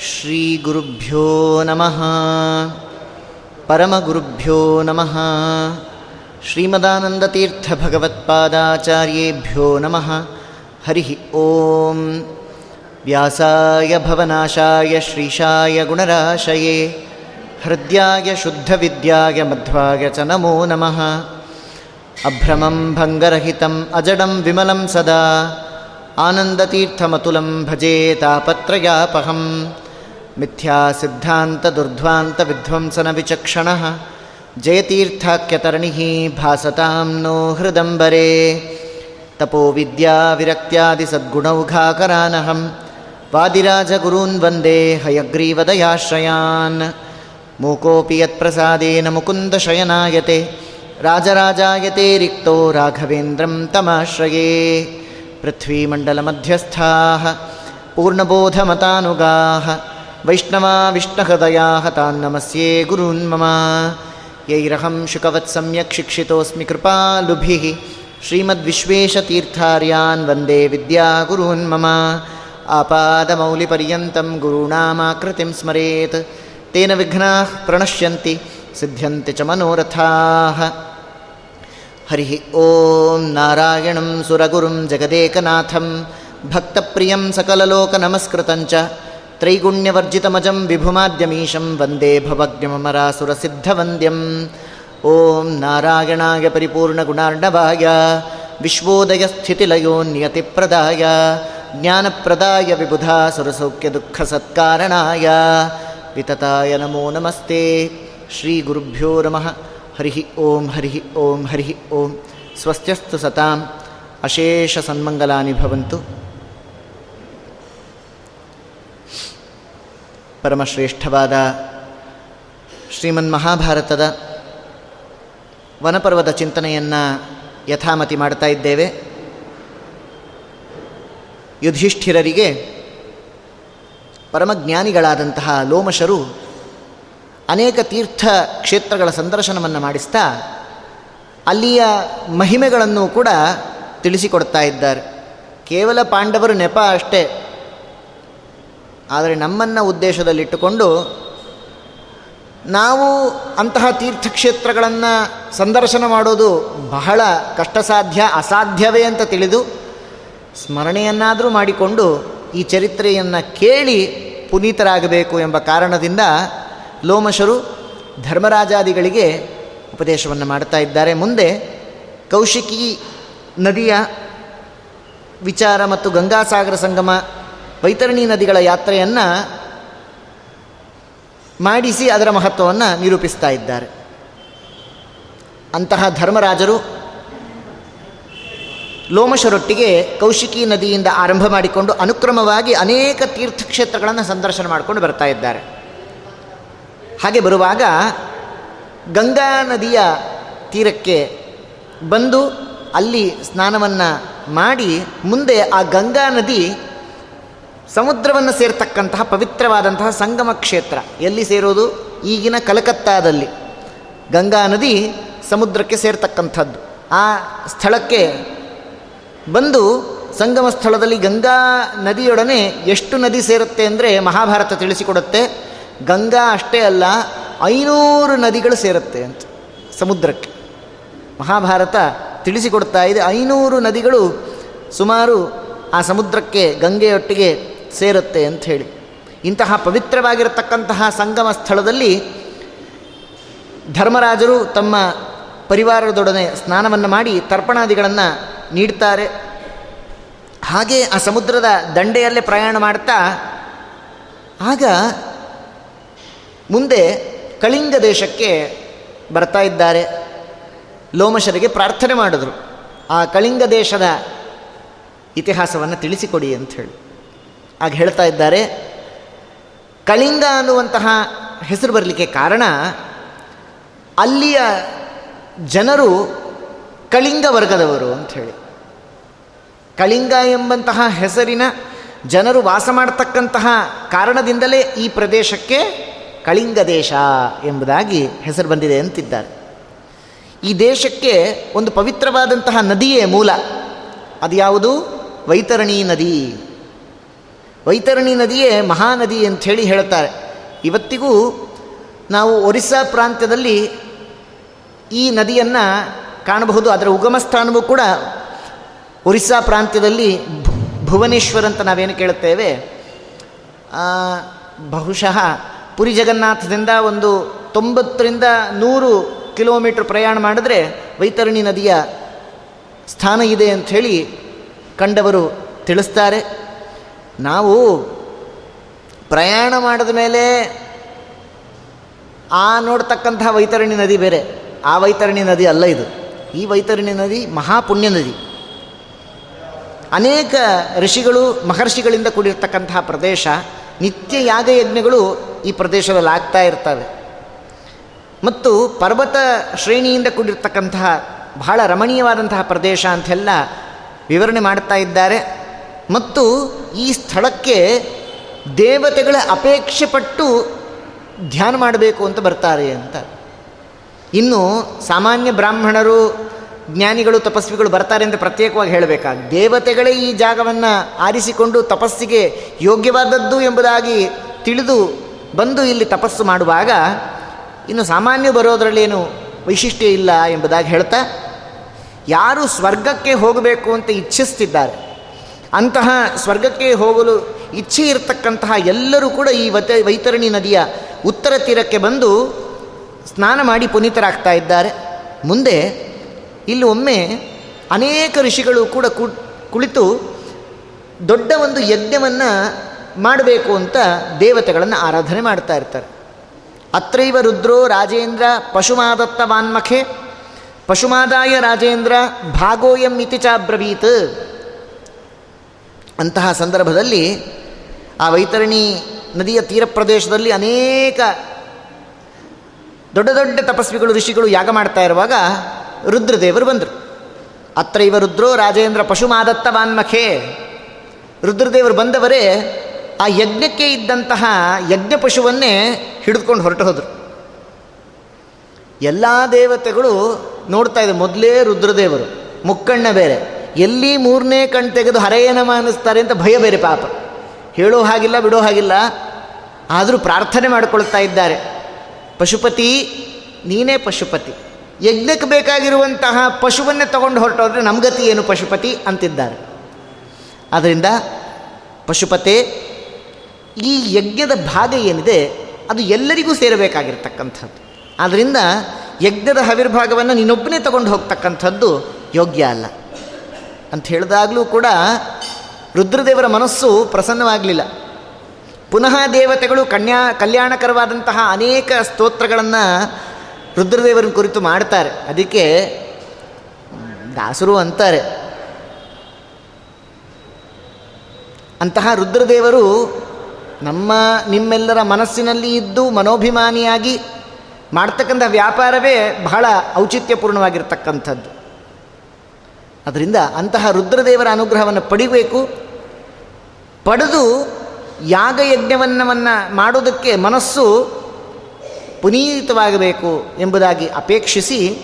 श्रीगुरुभ्यो नमः। परमगुरुभ्यो नमः। श्रीमदानन्दतीर्थभगवत्पादाचार्येभ्यो नमः। हरिः ॐ व्यासाय भवनाशाय श्रीशाय गुणराशये। हृद्याय शुद्धविद्याय मध्वाय च नमो नमः। अभ्रमं भङ्गरहितम् अजडं विमलं सदा। आनन्दतीर्थमतुलं भजे ಮಿಥ್ಯಾ ಸಿದ್ಧಾಂತ ದುರ್ಧ್ವಾಂತ ವಿಧ್ವಂಸನ ವಿಚಕ್ಷಣ ಜಯತೀರ್ಥಾಖ್ಯತರಣಿ ಭಾಸತಾಂ ನೋ ಹೃದಂಬರೇ ತಪೋ ವಿದ್ಯಾ ವಿರಕ್ತ್ಯಾದಿ ಸದ್ಗುಣೌಘಾಕರಾನಹಂ ವಾದಿರಾಜಗುರೂನ್ ವಂದೇ ಹಯಗ್ರೀವದಯಾಶ್ರಯಾನ್ ಮೂಕೋಪಿ ಯತ್ಪ್ರಸಾದೇನ ಮುಕುಂದಶಯನಾಯತೆ ರಾಜರಾಜಾಯತೆ ರಿಕ್ತೋ ರಾಘವೇಂದ್ರಂ ತಮಾಶ್ರಯೇ ಪೃಥ್ವೀಮಂಡಲಮಧ್ಯಸ್ಥಾಃ ಪೂರ್ಣಬೋಧಮತಾನುಗಾಃ वैष्णवा विष्णुहृदयाः तान् नमस्ये गुरून् मम यैरहं शुकवत् सम्यक् शिक्षितोऽस्मि कृपालुभिः श्रीमद्विश्वेशतीर्थार्यान् वन्दे विद्यागुरून् मम आपादमौलिपर्यन्तं गुरूणामाकृतिं स्मरेत् तेन विघ्नाः प्रणश्यन्ति सिद्ध्यन्ति च मनोरथाः हरिः ॐ नारायणं सुरगुरुं जगदेकनाथं भक्तप्रियं सकललोकनमस्कृतं च त्रैगुण्यवर्जितमजं विभुमाद्यमीशं वन्दे भवज्ञमरासुरसिद्धवन्द्यम् ॐ नारायणाय परिपूर्णगुणार्णवाय विश्वोदयस्थितिलयो नियतिप्रदाय ज्ञानप्रदाय विबुधा सुरसौख्यदुःखसत्कारणाय वितताय नमो नमस्ते श्रीगुरुभ्यो नमः हरिः ॐ हरिः ॐ हरिः ॐ स्वस्त्यस्तु सताम् अशेषसन्मङ्गलानि भवन्तु ಪರಮಶ್ರೇಷ್ಠವಾದ ಶ್ರೀಮನ್ ಮಹಾಭಾರತದ ವನಪರ್ವದ ಚಿಂತನೆಯನ್ನು ಯಥಾಮತಿ ಮಾಡ್ತಾ ಇದ್ದೇವೆ. ಯುಧಿಷ್ಠಿರರಿಗೆ ಪರಮಜ್ಞಾನಿಗಳಾದಂತಹ ಲೋಮಶರು ಅನೇಕ ತೀರ್ಥ ಕ್ಷೇತ್ರಗಳ ಸಂದರ್ಶನವನ್ನು ಮಾಡಿಸ್ತಾ ಅಲ್ಲಿಯ ಮಹಿಮೆಗಳನ್ನು ಕೂಡ ತಿಳಿಸಿಕೊಡ್ತಾ ಇದ್ದಾರೆ. ಕೇವಲ ಪಾಂಡವರು ನೆಪ ಅಷ್ಟೇ. ಆದರೆ ನಮ್ಮನ್ನು ಉದ್ದೇಶದಲ್ಲಿಟ್ಟುಕೊಂಡು ನಾವು ಅಂತಹ ತೀರ್ಥಕ್ಷೇತ್ರಗಳನ್ನು ಸಂದರ್ಶನ ಮಾಡೋದು ಬಹಳ ಕಷ್ಟ ಸಾಧ್ಯ ಅಸಾಧ್ಯವೇ ಅಂತ ತಿಳಿದು ಸ್ಮರಣೆಯನ್ನಾದರೂ ಮಾಡಿಕೊಂಡು ಈ ಚರಿತ್ರೆಯನ್ನು ಕೇಳಿ ಪುನೀತರಾಗಬೇಕು ಎಂಬ ಕಾರಣದಿಂದ ಲೋಮಶರು ಧರ್ಮರಾಜಾದಿಗಳಿಗೆ ಉಪದೇಶವನ್ನು ಮಾಡ್ತಾ ಇದ್ದಾರೆ. ಮುಂದೆ ಕೌಶಿಕಿ ನದಿಯ ವಿಚಾರ ಮತ್ತು ಗಂಗಾಸಾಗರ ಸಂಗಮ ವೈತರಣಿ ನದಿಗಳ ಯಾತ್ರೆಯನ್ನು ಮಾಡಿಸಿ ಅದರ ಮಹತ್ವವನ್ನು ನಿರೂಪಿಸ್ತಾ ಇದ್ದಾರೆ. ಅಂತಹ ಧರ್ಮರಾಜರು ಲೋಮಶರೊಟ್ಟಿಗೆ ಕೌಶಿಕಿ ನದಿಯಿಂದ ಆರಂಭ ಮಾಡಿಕೊಂಡು ಅನುಕ್ರಮವಾಗಿ ಅನೇಕ ತೀರ್ಥಕ್ಷೇತ್ರಗಳನ್ನು ಸಂದರ್ಶನ ಮಾಡಿಕೊಂಡು ಬರ್ತಾ ಇದ್ದಾರೆ. ಹಾಗೆ ಬರುವಾಗ ಗಂಗಾ ನದಿಯ ತೀರಕ್ಕೆ ಬಂದು ಅಲ್ಲಿ ಸ್ನಾನವನ್ನು ಮಾಡಿ ಮುಂದೆ ಆ ಗಂಗಾ ನದಿ ಸಮುದ್ರವನ್ನು ಸೇರ್ತಕ್ಕಂತಹ ಪವಿತ್ರವಾದಂತಹ ಸಂಗಮ ಕ್ಷೇತ್ರ. ಎಲ್ಲಿ ಸೇರೋದು? ಈಗಿನ ಕಲಕತ್ತಾದಲ್ಲಿ. ಗಂಗಾ ನದಿ ಸಮುದ್ರಕ್ಕೆ ಸೇರ್ತಕ್ಕಂಥದ್ದು. ಆ ಸ್ಥಳಕ್ಕೆ ಬಂದು ಸಂಗಮ ಸ್ಥಳದಲ್ಲಿ ಗಂಗಾ ನದಿಯೊಡನೆ ಎಷ್ಟು ನದಿ ಸೇರುತ್ತೆ ಅಂದರೆ ಮಹಾಭಾರತ ತಿಳಿಸಿಕೊಡುತ್ತೆ. ಗಂಗಾ ಅಷ್ಟೇ ಅಲ್ಲ, ಐನೂರು ನದಿಗಳು ಸೇರುತ್ತೆ ಅಂತ ಸಮುದ್ರಕ್ಕೆ. ಮಹಾಭಾರತ ತಿಳಿಸಿಕೊಡ್ತಾ ಇದೆ, ಐನೂರು ನದಿಗಳು ಸುಮಾರು ಆ ಸಮುದ್ರಕ್ಕೆ, ಗಂಗೆಯೊಟ್ಟಿಗೆ ಸೇರುತ್ತೆ ಅಂತ ಹೇಳಿ ಇಂತಹ ಪವಿತ್ರವಾಗಿರತಕ್ಕಂತಹ ಸಂಗಮ ಸ್ಥಳದಲ್ಲಿ ಧರ್ಮರಾಜರು ತಮ್ಮ ಪರಿವಾರದೊಡನೆ ಸ್ನಾನವನ್ನು ಮಾಡಿ ತರ್ಪಣಾದಿಗಳನ್ನು ನೀಡ್ತಾರೆ. ಹಾಗೆ ಆ ಸಮುದ್ರದ ದಂಡೆಯಲ್ಲೇ ಪ್ರಯಾಣ ಮಾಡ್ತಾ ಆಗ ಮುಂದೆ ಕಳಿಂಗ ದೇಶಕ್ಕೆ ಬರ್ತಾ ಇದ್ದಾರೆ. ಲೋಮಶರಿಗೆ ಪ್ರಾರ್ಥನೆ ಮಾಡಿದ್ರು. ಆ ಕಳಿಂಗ ದೇಶದ ಇತಿಹಾಸವನ್ನು ತಿಳಿಸಿಕೊಡಿ ಹೇಳಿ ಆಗ ಹೇಳ್ತಾ ಇದ್ದಾರೆ, ಕಳಿಂಗ ಅನ್ನುವಂತಹ ಹೆಸರು ಬರಲಿಕ್ಕೆ ಕಾರಣ, ಅಲ್ಲಿಯ ಜನರು ಕಳಿಂಗ ವರ್ಗದವರು ಅಂಥೇಳಿ ಕಳಿಂಗ ಎಂಬಂತಹ ಹೆಸರಿನ ಜನರು ವಾಸ ಮಾಡತಕ್ಕಂತಹ ಕಾರಣದಿಂದಲೇ ಈ ಪ್ರದೇಶಕ್ಕೆ ಕಳಿಂಗ ದೇಶ ಎಂಬುದಾಗಿ ಹೆಸರು ಬಂದಿದೆ ಅಂತಿದ್ದಾರೆ. ಈ ದೇಶಕ್ಕೆ ಒಂದು ಪವಿತ್ರವಾದಂತಹ ನದಿಯೇ ಮೂಲ. ಅದು ಯಾವುದು? ವೈತರಣಿ ನದಿ. ವೈತರಣಿ ನದಿಯೇ ಮಹಾನದಿ ಅಂಥೇಳಿ ಹೇಳ್ತಾರೆ ಇವತ್ತಿಗೂ ನಾವು ಒರಿಸ್ಸಾ ಪ್ರಾಂತ್ಯದಲ್ಲಿ ಈ ನದಿಯನ್ನು ಕಾಣಬಹುದು. ಅದರ ಉಗಮ ಸ್ಥಾನವೂ ಕೂಡ ಒರಿಸ್ಸಾ ಪ್ರಾಂತ್ಯದಲ್ಲಿ ಭುವನೇಶ್ವರ್ ಅಂತ ನಾವೇನು ಕೇಳುತ್ತೇವೆ? ಬಹುಶಃ ಪುರಿ ಜಗನ್ನಾಥದಿಂದ ಒಂದು ತೊಂಬತ್ತರಿಂದ ನೂರು ಕಿಲೋಮೀಟ್ರ್ ಪ್ರಯಾಣ ಮಾಡಿದ್ರೆ ವೈತರಣಿ ನದಿಯ ಸ್ಥಾನ ಇದೆ ಅಂಥೇಳಿ ಕಂಡವರು ತಿಳಿಸ್ತಾರೆ. ನಾವು ಪ್ರಯಾಣ ಮಾಡಿದ ಮೇಲೆ ಆ ನೋಡ್ತಕ್ಕಂತಹ ವೈತರಣಿ ನದಿ ಬೇರೆ, ಆ ವೈತರಣಿ ನದಿ ಅಲ್ಲ ಇದು. ಈ ವೈತರಣಿ ನದಿ ಮಹಾಪುಣ್ಯ ನದಿ. ಅನೇಕ ಋಷಿಗಳು, ಮಹರ್ಷಿಗಳಿಂದ ಕೂಡಿರ್ತಕ್ಕಂತಹ ಪ್ರದೇಶ, ನಿತ್ಯ ಯಾಗಯಜ್ಞಗಳು ಈ ಪ್ರದೇಶದಲ್ಲಿ ಆಗ್ತಾ ಇರ್ತವೆ. ಮತ್ತು ಪರ್ವತ ಶ್ರೇಣಿಯಿಂದ ಕೂಡಿರ್ತಕ್ಕಂತಹ ಬಹಳ ರಮಣೀಯವಾದಂತಹ ಪ್ರದೇಶ ಅಂತೆಲ್ಲ ವಿವರಣೆ ಮಾಡ್ತಾ ಇದ್ದಾರೆ. ಮತ್ತು ಈ ಸ್ಥಳಕ್ಕೆ ದೇವತೆಗಳ ಅಪೇಕ್ಷೆ ಪಟ್ಟು ಧ್ಯಾನ ಮಾಡಬೇಕು ಅಂತ ಬರ್ತಾರೆ ಅಂತ. ಇನ್ನು ಸಾಮಾನ್ಯ ಬ್ರಾಹ್ಮಣರು, ಜ್ಞಾನಿಗಳು, ತಪಸ್ವಿಗಳು ಬರ್ತಾರೆ ಅಂತ ಪ್ರತ್ಯೇಕವಾಗಿ ಹೇಳಬೇಕಾಗ. ದೇವತೆಗಳೇ ಈ ಜಾಗವನ್ನು ಆರಿಸಿಕೊಂಡು ತಪಸ್ಸಿಗೆ ಯೋಗ್ಯವಾದದ್ದು ಎಂಬುದಾಗಿ ತಿಳಿದು ಬಂದು ಇಲ್ಲಿ ತಪಸ್ಸು ಮಾಡುವಾಗ ಇನ್ನು ಸಾಮಾನ್ಯ ಬರೋದರಲ್ಲೇನು ವೈಶಿಷ್ಟ್ಯ ಇಲ್ಲ ಎಂಬುದಾಗಿ ಹೇಳ್ತಾ, ಯಾರು ಸ್ವರ್ಗಕ್ಕೆ ಹೋಗಬೇಕು ಅಂತ ಇಚ್ಛಿಸ್ತಿದ್ದಾರೆ ಅಂತಹ ಸ್ವರ್ಗಕ್ಕೆ ಹೋಗಲು ಇಚ್ಛೆ ಇರತಕ್ಕಂತಹ ಎಲ್ಲರೂ ಕೂಡ ಈ ವತ ವೈತರಣಿ ನದಿಯ ಉತ್ತರ ತೀರಕ್ಕೆ ಬಂದು ಸ್ನಾನ ಮಾಡಿ ಪುನೀತರಾಗ್ತಾ ಇದ್ದಾರೆ. ಮುಂದೆ ಇಲ್ಲಿ ಒಮ್ಮೆ ಅನೇಕ ಋಷಿಗಳು ಕೂಡ ಕುಳಿತು ದೊಡ್ಡ ಒಂದು ಯಜ್ಞವನ್ನು ಮಾಡಬೇಕು ಅಂತ ದೇವತೆಗಳನ್ನು ಆರಾಧನೆ ಮಾಡ್ತಾ ಇರ್ತಾರೆ. ಅತ್ರೈವ ರುದ್ರೋ ರಾಜೇಂದ್ರ ಪಶುಮಾದತ್ತ ವಾನ್ಮಖೆ, ಪಶುಮಾದಾಯ ರಾಜೇಂದ್ರ ಭಾಗೋಯಂ ಇತಿ ಚಾಬ್ರವೀತ್ ಅಂತಹ ಸಂದರ್ಭದಲ್ಲಿ ಆ ವೈತರಣಿ ನದಿಯ ತೀರ ಪ್ರದೇಶದಲ್ಲಿ ಅನೇಕ ದೊಡ್ಡ ದೊಡ್ಡ ತಪಸ್ವಿಗಳು, ಋಷಿಗಳು ಯಾಗ ಮಾಡ್ತಾ ಇರುವಾಗ ರುದ್ರದೇವರು ಬಂದರು. ಅತ್ರ ಇವ ರುದ್ರೋ ರಾಜೇಂದ್ರ ಪಶುಮಾದತ್ತ ವಾನ್ಮಖೆ. ರುದ್ರದೇವರು ಬಂದವರೇ ಆ ಯಜ್ಞಕ್ಕೆ ಇದ್ದಂತಹ ಯಜ್ಞ ಪಶುವನ್ನೇ ಹಿಡಿದುಕೊಂಡು ಹೊರಟು ಹೋದರು. ಎಲ್ಲ ದೇವತೆಗಳು ನೋಡ್ತಾ ಇದ್ದರು ಮೊದಲೇ ರುದ್ರದೇವರು, ಮುಕ್ಕಣ್ಣ ಬೇರೆ. ಎಲ್ಲಿ ಮೂರನೇ ಕಣ್ ತೆಗೆದು ಹರೆಯನ ಮಾನಿಸ್ತಾರೆ ಅಂತ ಭಯ ಬೇರೆ ಪಾಪ. ಹೇಳೋ ಹಾಗಿಲ್ಲ, ಬಿಡೋ ಹಾಗಿಲ್ಲ. ಆದರೂ ಪ್ರಾರ್ಥನೆ ಮಾಡಿಕೊಳ್ತಾ ಇದ್ದಾರೆ. ಪಶುಪತಿ, ನೀನೇ ಪಶುಪತಿ. ಯಜ್ಞಕ್ಕೆ ಬೇಕಾಗಿರುವಂತಹ ಪಶುವನ್ನೇ ತಗೊಂಡು ಹೊರಟೋದ್ರೆ ನಮ್ಗತಿ ಏನು ಪಶುಪತಿ? ಅಂತಿದ್ದಾರೆ. ಆದ್ದರಿಂದ ಪಶುಪತೆ, ಈ ಯಜ್ಞದ ಭಾಗ ಏನಿದೆ, ಅದು ಎಲ್ಲರಿಗೂ ಸೇರಬೇಕಾಗಿರ್ತಕ್ಕಂಥದ್ದು. ಆದ್ದರಿಂದ ಯಜ್ಞದ ಹವಿರ್ಭಾಗವನ್ನು ನೀನೊಬ್ಬನೇ ತಗೊಂಡು ಹೋಗ್ತಕ್ಕಂಥದ್ದು ಯೋಗ್ಯ ಅಲ್ಲ. ಅಂತ ಹೇಳಿದಾಗಲೂ ಕೂಡ ರುದ್ರದೇವರ ಮನಸ್ಸು ಪ್ರಸನ್ನವಾಗಲಿಲ್ಲ. ಪುನಃ ದೇವತೆಗಳು ಕನ್ಯಾ, ಕಲ್ಯಾಣಕರವಾದಂತಹ ಅನೇಕ ಸ್ತೋತ್ರಗಳನ್ನು ರುದ್ರದೇವರನ್ನು ಕುರಿತು ಮಾಡ್ತಾರೆ. ಅದಕ್ಕೆ ದಾಸರು ಅಂತಾರೆ. ಅಂತಹ ರುದ್ರದೇವರು ನಮ್ಮ ನಿಮ್ಮೆಲ್ಲರ ಮನಸ್ಸಿನಲ್ಲಿ ಇದ್ದು ಮನೋಭಿಮಾನಿಯಾಗಿ ಮಾಡ್ತಕ್ಕಂಥ ವ್ಯಾಪಾರವೇ ಬಹಳ ಔಚಿತ್ಯಪೂರ್ಣವಾಗಿರ್ತಕ್ಕಂಥದ್ದು. ಅದರಿಂದ ಅಂತಹ ರುದ್ರದೇವರ ಅನುಗ್ರಹವನ್ನು ಪಡಿಬೇಕು. ಪಡೆದು ಯಾಗಯಜ್ಞವನ್ನವನ್ನು ಮಾಡೋದಕ್ಕೆ ಮನಸ್ಸು ಪುನೀತವಾಗಬೇಕು ಎಂಬುದಾಗಿ ಅಪೇಕ್ಷಿಸಿ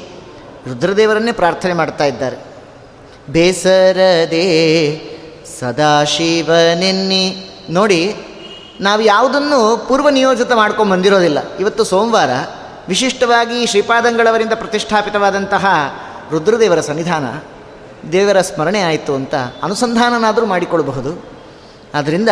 ರುದ್ರದೇವರನ್ನೇ ಪ್ರಾರ್ಥನೆ ಮಾಡ್ತಾ ಇದ್ದಾರೆ. ಬೇಸರದೇ ಸದಾಶಿವನೆನ್ನಿ. ನೋಡಿ, ನಾವು ಯಾವುದನ್ನು ಪೂರ್ವ ನಿಯೋಜಿತ ಮಾಡ್ಕೊಂಡು ಬಂದಿರೋದಿಲ್ಲ. ಇವತ್ತು ಸೋಮವಾರ ವಿಶಿಷ್ಟವಾಗಿ ಶ್ರೀಪಾದಂಗಳವರಿಂದ ಪ್ರತಿಷ್ಠಾಪಿತವಾದಂತಹ ರುದ್ರದೇವರ ಸನ್ನಿಧಾನ ದೇವರ ಸ್ಮರಣೆ ಆಯಿತು ಅಂತ ಅನುಸಂಧಾನನಾದರೂ ಮಾಡಿಕೊಳ್ಳಬಹುದು ಆದ್ದರಿಂದ